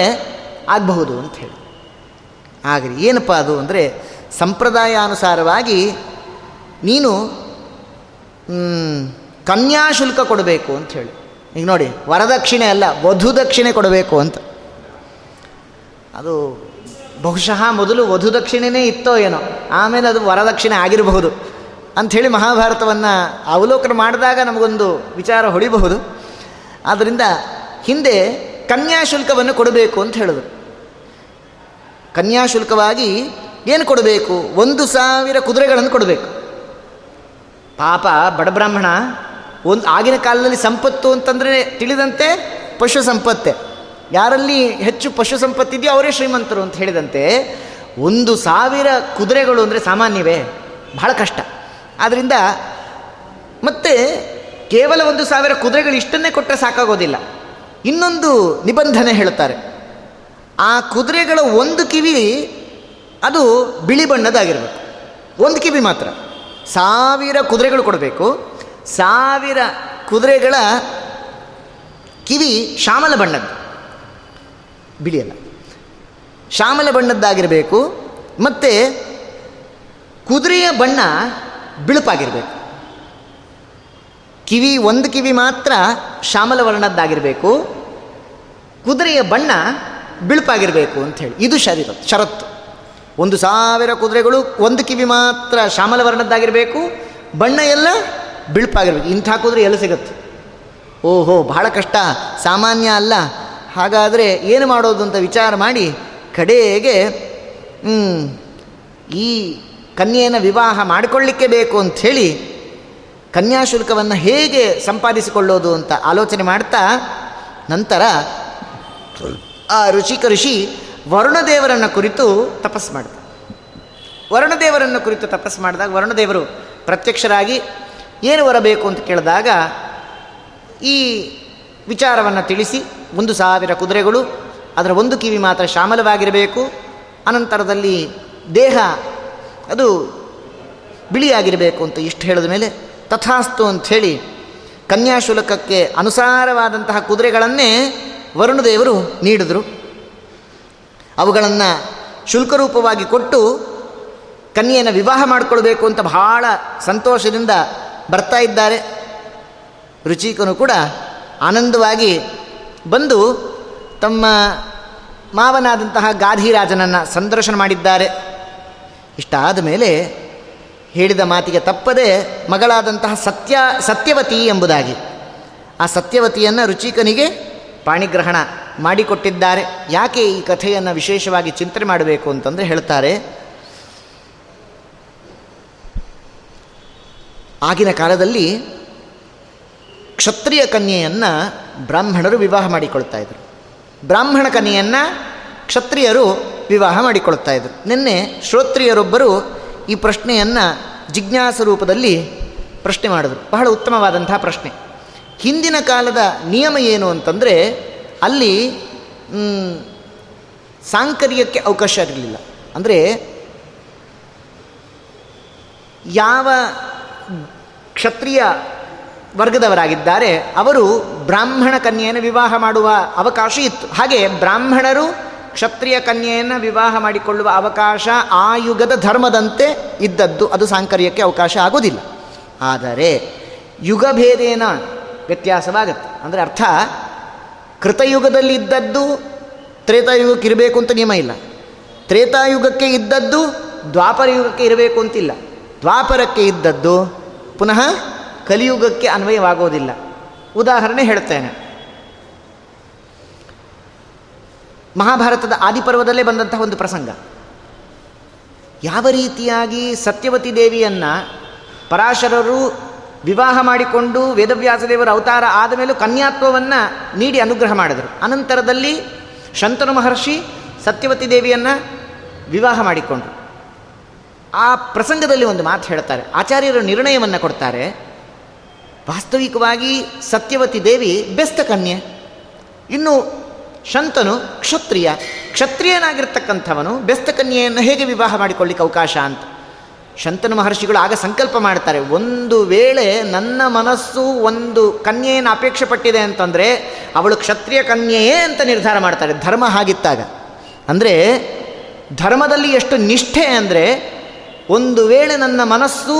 ಆಗಬಹುದು ಅಂತ ಹೇಳಿ. ಆಗಲಿ ಏನಪ್ಪ ಅದು ಅಂದರೆ ಸಂಪ್ರದಾಯಾನುಸಾರವಾಗಿ ನೀನು ಕನ್ಯಾಶುಲ್ಕ ಕೊಡಬೇಕು ಅಂತ ಹೇಳಿ. ಈಗ ನೋಡಿ, ವರದಕ್ಷಿಣೆ ಅಲ್ಲ ವಧು ದಕ್ಷಿಣೆ ಕೊಡಬೇಕು ಅಂತ. ಅದು ಬಹುಶಃ ಮೊದಲು ವಧು ದಕ್ಷಿಣೆನೇ ಇತ್ತೋ ಏನೋ, ಆಮೇಲೆ ಅದು ವರದಕ್ಷಿಣೆ ಆಗಿರಬಹುದು ಅಂಥೇಳಿ ಮಹಾಭಾರತವನ್ನು ಅವಲೋಕನ ಮಾಡಿದಾಗ ನಮಗೊಂದು ವಿಚಾರ ಹೊಡಿಬಹುದು ಆದ್ದರಿಂದ ಹಿಂದೆ ಕನ್ಯಾಶುಲ್ಕವನ್ನು ಕೊಡಬೇಕು ಅಂತ ಹೇಳಿದ್ರು ಕನ್ಯಾಶುಲ್ಕವಾಗಿ ಏನು ಕೊಡಬೇಕು? ಒಂದು ಸಾವಿರ ಕುದುರೆಗಳನ್ನು ಕೊಡಬೇಕು. ಪಾಪ ಬಡಬ್ರಾಹ್ಮಣ, ಒಂದು ಆಗಿನ ಕಾಲದಲ್ಲಿ ಸಂಪತ್ತು ಅಂತಂದರೆ ತಿಳಿದಂತೆ ಪಶು ಸಂಪತ್ತೆ. ಯಾರಲ್ಲಿ ಹೆಚ್ಚು ಪಶು ಸಂಪತ್ತಿದೆಯೋ ಅವರೇ ಶ್ರೀಮಂತರು ಅಂತ ಹೇಳಿದಂತೆ ಒಂದು ಸಾವಿರ ಕುದುರೆಗಳು ಅಂದರೆ ಸಾಮಾನ್ಯವೇ? ಬಹಳ ಕಷ್ಟ. ಆದ್ದರಿಂದ ಮತ್ತೆ ಕೇವಲ ಒಂದು ಸಾವಿರ ಕುದುರೆಗಳು ಇಷ್ಟನ್ನೇ ಕೊಟ್ಟರೆ ಸಾಕಾಗೋದಿಲ್ಲ. ಇನ್ನೊಂದು ನಿಬಂಧನೆ ಹೇಳ್ತಾರೆ ಆ ಕುದುರೆಗಳ ಒಂದು ಕಿವಿ ಅದು ಬಿಳಿ ಬಣ್ಣದಾಗಿರಬೇಕು. ಒಂದು ಕಿವಿ ಮಾತ್ರ. ಸಾವಿರ ಕುದುರೆಗಳು ಕೊಡಬೇಕು. ಸಾವಿರ ಕುದುರೆಗಳ ಕಿವಿ ಶ್ಯಾಮಲ ಬಣ್ಣದ್ದು. ಬಿಳಿಯಲ್ಲ. ಶ್ಯಾಮಲ ಬಣ್ಣದ್ದಾಗಿರಬೇಕು, ಮತ್ತು ಕುದುರೆಯ ಬಣ್ಣ ಬಿಳುಪಾಗಿರಬೇಕು. ಕಿವಿ, ಒಂದು ಕಿವಿ ಮಾತ್ರ ಶ್ಯಾಮಲ ವರ್ಣದ್ದಾಗಿರಬೇಕು. ಕುದುರೆಯ ಬಣ್ಣ ಬಿಳುಪಾಗಿರಬೇಕು ಅಂಥೇಳಿ ಇದು ಶರೀರ, ಷರತ್ತು. ಒಂದು ಸಾವಿರ ಕುದುರೆಗಳು ಒಂದು ಕಿವಿ ಮಾತ್ರ ಶ್ಯಾಮಲ ವರ್ಣದ್ದಾಗಿರಬೇಕು. ಬಣ್ಣ ಎಲ್ಲ ಬಿಳುಪಾಗಿರಬೇಕು. ಇಂಥ ಕುದುರೆ ಎಲ್ಲ ಸಿಗುತ್ತೆ? ಓಹೋ, ಬಹಳ ಕಷ್ಟ. ಸಾಮಾನ್ಯ ಅಲ್ಲ. ಹಾಗಾದರೆ ಏನು ಮಾಡೋದು ಅಂತ ವಿಚಾರ ಮಾಡಿ ಕಡೆಗೆ ಈ ಕನ್ಯೆಯನ್ನು ವಿವಾಹ ಮಾಡಿಕೊಳ್ಳಿಕ್ಕೆ ಬೇಕು ಅಂಥೇಳಿ ಕನ್ಯಾಶುಲ್ಕವನ್ನು ಹೇಗೆ ಸಂಪಾದಿಸಿಕೊಳ್ಳೋದು ಅಂತ ಆಲೋಚನೆ ಮಾಡ್ತಾ ನಂತರ ಆ ಋಷಿಕ ಋಷಿ ವರುಣದೇವರನ್ನು ಕುರಿತು ತಪಸ್ಸು ಮಾಡಿದ. ವರುಣದೇವರನ್ನು ಕುರಿತು ತಪಸ್ಸು ಮಾಡಿದಾಗ ವರುಣದೇವರು ಪ್ರತ್ಯಕ್ಷರಾಗಿ ಏನು ಬರಬೇಕು ಅಂತ ಕೇಳಿದಾಗ ಈ ವಿಚಾರವನ್ನು ತಿಳಿಸಿ ಒಂದು ಸಾವಿರ ಕುದುರೆಗಳು, ಅದರ ಒಂದು ಕಿವಿ ಮಾತ್ರ ಶ್ಯಾಮಲವಾಗಿರಬೇಕು. ಅನಂತರದಲ್ಲಿ ದೇಹ, ಅದು ಬಿಳಿಯಾಗಿರಬೇಕು ಅಂತ ಇಷ್ಟು ಹೇಳಿದ ಮೇಲೆ ತಥಾಸ್ತು ಅಂಥೇಳಿ ಕನ್ಯಾಶುಲಕಕ್ಕೆ ಅನುಸಾರವಾದಂತಹ ಕುದುರೆಗಳನ್ನೇ ವರುಣದೇವರು ನೀಡಿದರು. ಅವುಗಳನ್ನು ಶುಲ್ಕರೂಪವಾಗಿ ಕೊಟ್ಟು ಕನ್ಯೆಯನ್ನು ವಿವಾಹ ಮಾಡಿಕೊಳ್ಬೇಕು ಅಂತ ಬಹಳ ಸಂತೋಷದಿಂದ ಬರ್ತಾ ಇದ್ದಾರೆ. ರುಚಿಕನು ಕೂಡ ಆನಂದವಾಗಿ ಬಂದು ತಮ್ಮ ಮಾವನಾದಂತಹ ಗಾಧಿರಾಜನನ್ನು ಸಂದರ್ಶನ ಮಾಡಿದ್ದಾರೆ. ಇಷ್ಟಾದ ಮೇಲೆ ಹೇಳಿದ ಮಾತಿಗೆ ತಪ್ಪದೆ ಮಗಳಾದಂತಹ ಸತ್ಯ, ಸತ್ಯವತಿ ಎಂಬುದಾಗಿ ಆ ಸತ್ಯವತಿಯನ್ನು ರುಚಿಕನಿಗೆ ಪಾಣಿಗ್ರಹಣ ಮಾಡಿಕೊಟ್ಟಿದ್ದಾರೆ. ಯಾಕೆ ಈ ಕಥೆಯನ್ನು ವಿಶೇಷವಾಗಿ ಚಿಂತನೆ ಮಾಡಬೇಕು ಅಂತಂದರೆ ಹೇಳ್ತಾರೆ, ಆಗಿನ ಕಾಲದಲ್ಲಿ ಕ್ಷತ್ರಿಯ ಕನ್ಯೆಯನ್ನು ಬ್ರಾಹ್ಮಣರು ವಿವಾಹ ಮಾಡಿಕೊಳ್ತಾ ಇದ್ರು. ಬ್ರಾಹ್ಮಣ ಕನ್ಯೆಯನ್ನು ಕ್ಷತ್ರಿಯರು ವಿವಾಹ ಮಾಡಿಕೊಳ್ತಾ ಇದ್ರು. ನಿನ್ನೆ ಶ್ರೋತ್ರಿಯರೊಬ್ಬರು ಈ ಪ್ರಶ್ನೆಯನ್ನು ಜಿಜ್ಞಾಸ ರೂಪದಲ್ಲಿ ಪ್ರಶ್ನೆ ಮಾಡಿದ್ರು. ಬಹಳ ಉತ್ತಮವಾದಂತಹ ಪ್ರಶ್ನೆ. ಹಿಂದಿನ ಕಾಲದ ನಿಯಮ ಏನು ಅಂತಂದರೆ, ಅಲ್ಲಿ ಸಾಂಕರ್ಯಕ್ಕೆ ಅವಕಾಶ ಇರಲಿಲ್ಲ. ಅಂದರೆ, ಯಾವ ಕ್ಷತ್ರಿಯ ವರ್ಗದವರಾಗಿದ್ದಾರೆ. ಅವರು ಬ್ರಾಹ್ಮಣ ಕನ್ಯೆಯನ್ನು ವಿವಾಹ ಮಾಡುವ ಅವಕಾಶ ಇತ್ತು. ಹಾಗೆ ಬ್ರಾಹ್ಮಣರು ಕ್ಷತ್ರಿಯ ಕನ್ಯೆಯನ್ನು ವಿವಾಹ ಮಾಡಿಕೊಳ್ಳುವ ಅವಕಾಶ ಆ ಯುಗದ ಧರ್ಮದಂತೆ ಇದ್ದದ್ದು. ಅದು ಸಾಂಕರ್ಯಕ್ಕೆ ಅವಕಾಶ ಆಗೋದಿಲ್ಲ ಆದರೆ ಯುಗಭೇದೇನ ವ್ಯತ್ಯಾಸವಾಗುತ್ತೆ. ಅಂದರೆ ಅರ್ಥ ಕೃತಯುಗದಲ್ಲಿ ಇದ್ದದ್ದು ತ್ರೇತಾಯುಗಕ್ಕೆ ಇರಬೇಕು ಅಂತ ನಿಯಮ ಇಲ್ಲ. ತ್ರೇತಾಯುಗಕ್ಕೆ ಇದ್ದದ್ದು ದ್ವಾಪರ ಯುಗಕ್ಕೆ ಇರಬೇಕು ಅಂತಿಲ್ಲ. ದ್ವಾಪರಕ್ಕೆ ಇದ್ದದ್ದು ಪುನಃ ಕಲಿಯುಗಕ್ಕೆ ಅನ್ವಯವಾಗೋದಿಲ್ಲ. ಉದಾಹರಣೆ ಹೇಳ್ತೇನೆ. ಮಹಾಭಾರತದ ಆದಿಪರ್ವದಲ್ಲೇ ಬಂದಂತಹ ಒಂದು ಪ್ರಸಂಗ. ಯಾವ ರೀತಿಯಾಗಿ ಸತ್ಯವತಿ ದೇವಿಯನ್ನು ಪರಾಶರರು ವಿವಾಹ ಮಾಡಿಕೊಂಡು ವೇದವ್ಯಾಸದೇವರ ಅವತಾರ ಆದ ಮೇಲೂ ಕನ್ಯಾತ್ವವನ್ನು ನೀಡಿ ಅನುಗ್ರಹ ಮಾಡಿದರು. ಅನಂತರದಲ್ಲಿ ಶಂತನು ಮಹರ್ಷಿ ಸತ್ಯವತಿ ದೇವಿಯನ್ನು ವಿವಾಹ ಮಾಡಿಕೊಂಡರು. ಆ ಪ್ರಸಂಗದಲ್ಲಿ ಒಂದು ಮಾತು ಹೇಳ್ತಾರೆ. ಆಚಾರ್ಯರು ನಿರ್ಣಯವನ್ನು ಕೊಡ್ತಾರೆ. ವಾಸ್ತವಿಕವಾಗಿ ಸತ್ಯವತಿ ದೇವಿ ಬೆಸ್ತ ಕನ್ಯೆ. ಇನ್ನು ಶಂತನು ಕ್ಷತ್ರಿಯ. ಕ್ಷತ್ರಿಯನಾಗಿರ್ತಕ್ಕಂಥವನು ಬೆಸ್ತ ಕನ್ಯೆಯನ್ನು ಹೇಗೆ ವಿವಾಹ ಮಾಡಿಕೊಳ್ಳಿಕ್ಕೆ ಅವಕಾಶ ಅಂತ. ಶಂತನು ಮಹರ್ಷಿಗಳು ಆಗ ಸಂಕಲ್ಪ ಮಾಡ್ತಾರೆ, ಒಂದು ವೇಳೆ ನನ್ನ ಮನಸ್ಸು ಒಂದು ಕನ್ಯೆಯನ್ನು ಅಪೇಕ್ಷೆ ಪಟ್ಟಿದೆ ಅಂತಂದರೆ ಅವಳು ಕ್ಷತ್ರಿಯ ಕನ್ಯೆಯೇ ಅಂತ ನಿರ್ಧಾರ ಮಾಡ್ತಾರೆ, ಧರ್ಮ ಹಾಗಿತ್ತಾಗ ಅಂದರೆ ಧರ್ಮದಲ್ಲಿ ಎಷ್ಟು ನಿಷ್ಠೆ ಅಂದರೆ ಒಂದು ವೇಳೆ ನನ್ನ ಮನಸ್ಸು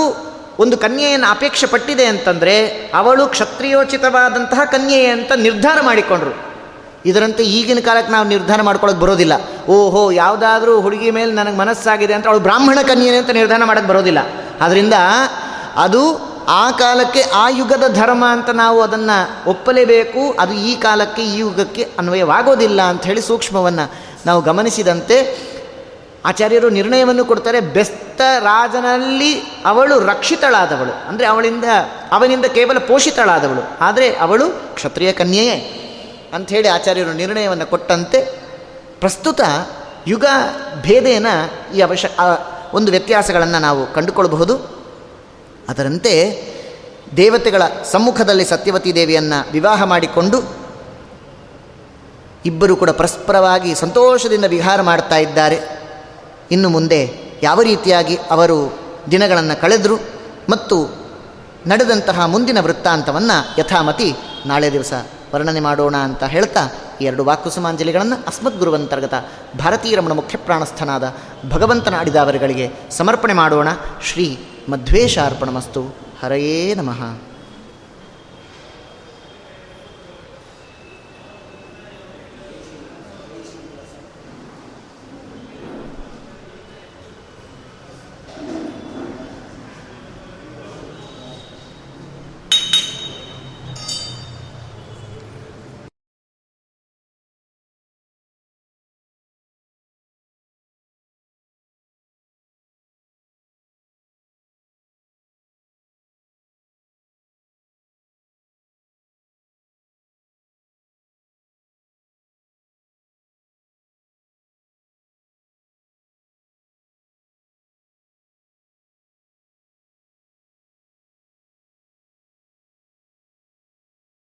ಒಂದು ಕನ್ಯೆಯನ್ನು ಅಪೇಕ್ಷೆ ಪಟ್ಟಿದೆ ಅಂತಂದರೆ ಅವಳು ಕ್ಷತ್ರಿಯೋಚಿತವಾದಂತಹ ಕನ್ಯೆ ಅಂತ ನಿರ್ಧಾರ ಮಾಡಿಕೊಂಡ್ರು. ಇದರಂತೆ ಈಗಿನ ಕಾಲಕ್ಕೆ ನಾವು ನಿರ್ಧಾರ ಮಾಡ್ಕೊಳ್ಳೋಕೆ ಬರೋದಿಲ್ಲ. ಓಹೋ, ಯಾವುದಾದ್ರೂ ಹುಡುಗಿ ಮೇಲೆ ನನಗೆ ಮನಸ್ಸಾಗಿದೆ ಅಂತ ಅವಳು ಬ್ರಾಹ್ಮಣ ಕನ್ಯೆ ಅಂತ ನಿರ್ಧಾರ ಮಾಡಕ್ಕೆ ಬರೋದಿಲ್ಲ. ಆದ್ದರಿಂದ ಅದು ಆ ಕಾಲಕ್ಕೆ ಆ ಯುಗದ ಧರ್ಮ ಅಂತ ನಾವು ಅದನ್ನು ಒಪ್ಪಲೇಬೇಕು. ಅದು ಈ ಕಾಲಕ್ಕೆ ಈ ಯುಗಕ್ಕೆ ಅನ್ವಯವಾಗೋದಿಲ್ಲ ಅಂಥೇಳಿ ಸೂಕ್ಷ್ಮವನ್ನು ನಾವು ಗಮನಿಸಿದಂತೆ ಆಚಾರ್ಯರು ನಿರ್ಣಯವನ್ನು ಕೊಡ್ತಾರೆ, ಬೆಸ್ತ ರಾಜನಲ್ಲಿ ಅವಳು ರಕ್ಷಿತಳಾದವಳು. ಅಂದರೆ ಅವಳಿಂದ, ಅವನಿಂದ ಕೇವಲ ಪೋಷಿತಳಾದವಳು. ಆದರೆ ಅವಳು ಕ್ಷತ್ರಿಯ ಕನ್ಯೆಯೇ ಅಂಥೇಳಿ ಆಚಾರ್ಯರು ನಿರ್ಣಯವನ್ನು ಕೊಟ್ಟಂತೆ ಪ್ರಸ್ತುತ ಯುಗ ಭೇದೇನ ಈ ಅವಶ್ಯ ಒಂದು ವ್ಯತ್ಯಾಸಗಳನ್ನು ನಾವು ಕಂಡುಕೊಳ್ಳಬಹುದು ಅದರಂತೆ ದೇವತೆಗಳ ಸಮ್ಮುಖದಲ್ಲಿ ಸತ್ಯವತಿ ದೇವಿಯನ್ನು ವಿವಾಹ ಮಾಡಿಕೊಂಡು ಇಬ್ಬರು ಕೂಡ ಪರಸ್ಪರವಾಗಿ ಸಂತೋಷದಿಂದ ವಿಹಾರ ಮಾಡ್ತಾ ಇದ್ದಾರೆ. ಇನ್ನು ಮುಂದೆ ಯಾವ ರೀತಿಯಾಗಿ ಅವರು ದಿನಗಳನ್ನು ಕಳೆದರು ಮತ್ತು ನಡೆದಂತಹ ಮುಂದಿನ ವೃತ್ತಾಂತವನ್ನು ಯಥಾಮತಿ ನಾಳೆ ದಿವಸ ವರ್ಣನೆ ಮಾಡೋಣ ಅಂತ ಹೇಳ್ತಾ ಎರಡು ವಾಕುಸುಮಾಂಜಲಿಗಳನ್ನು ಅಸ್ಮದ್ಗುರುವಂತರ್ಗತ ಭಾರತೀಯ ರಮಣ ಮುಖ್ಯ ಪ್ರಾಣಸ್ಥನಾದ ಭಗವಂತನ ಸಮರ್ಪಣೆ ಮಾಡೋಣ. ಶ್ರೀ ಮಧ್ವೇಶಾರ್ಪಣಮಸ್ತು. ಹರಯೇ ನಮಃ.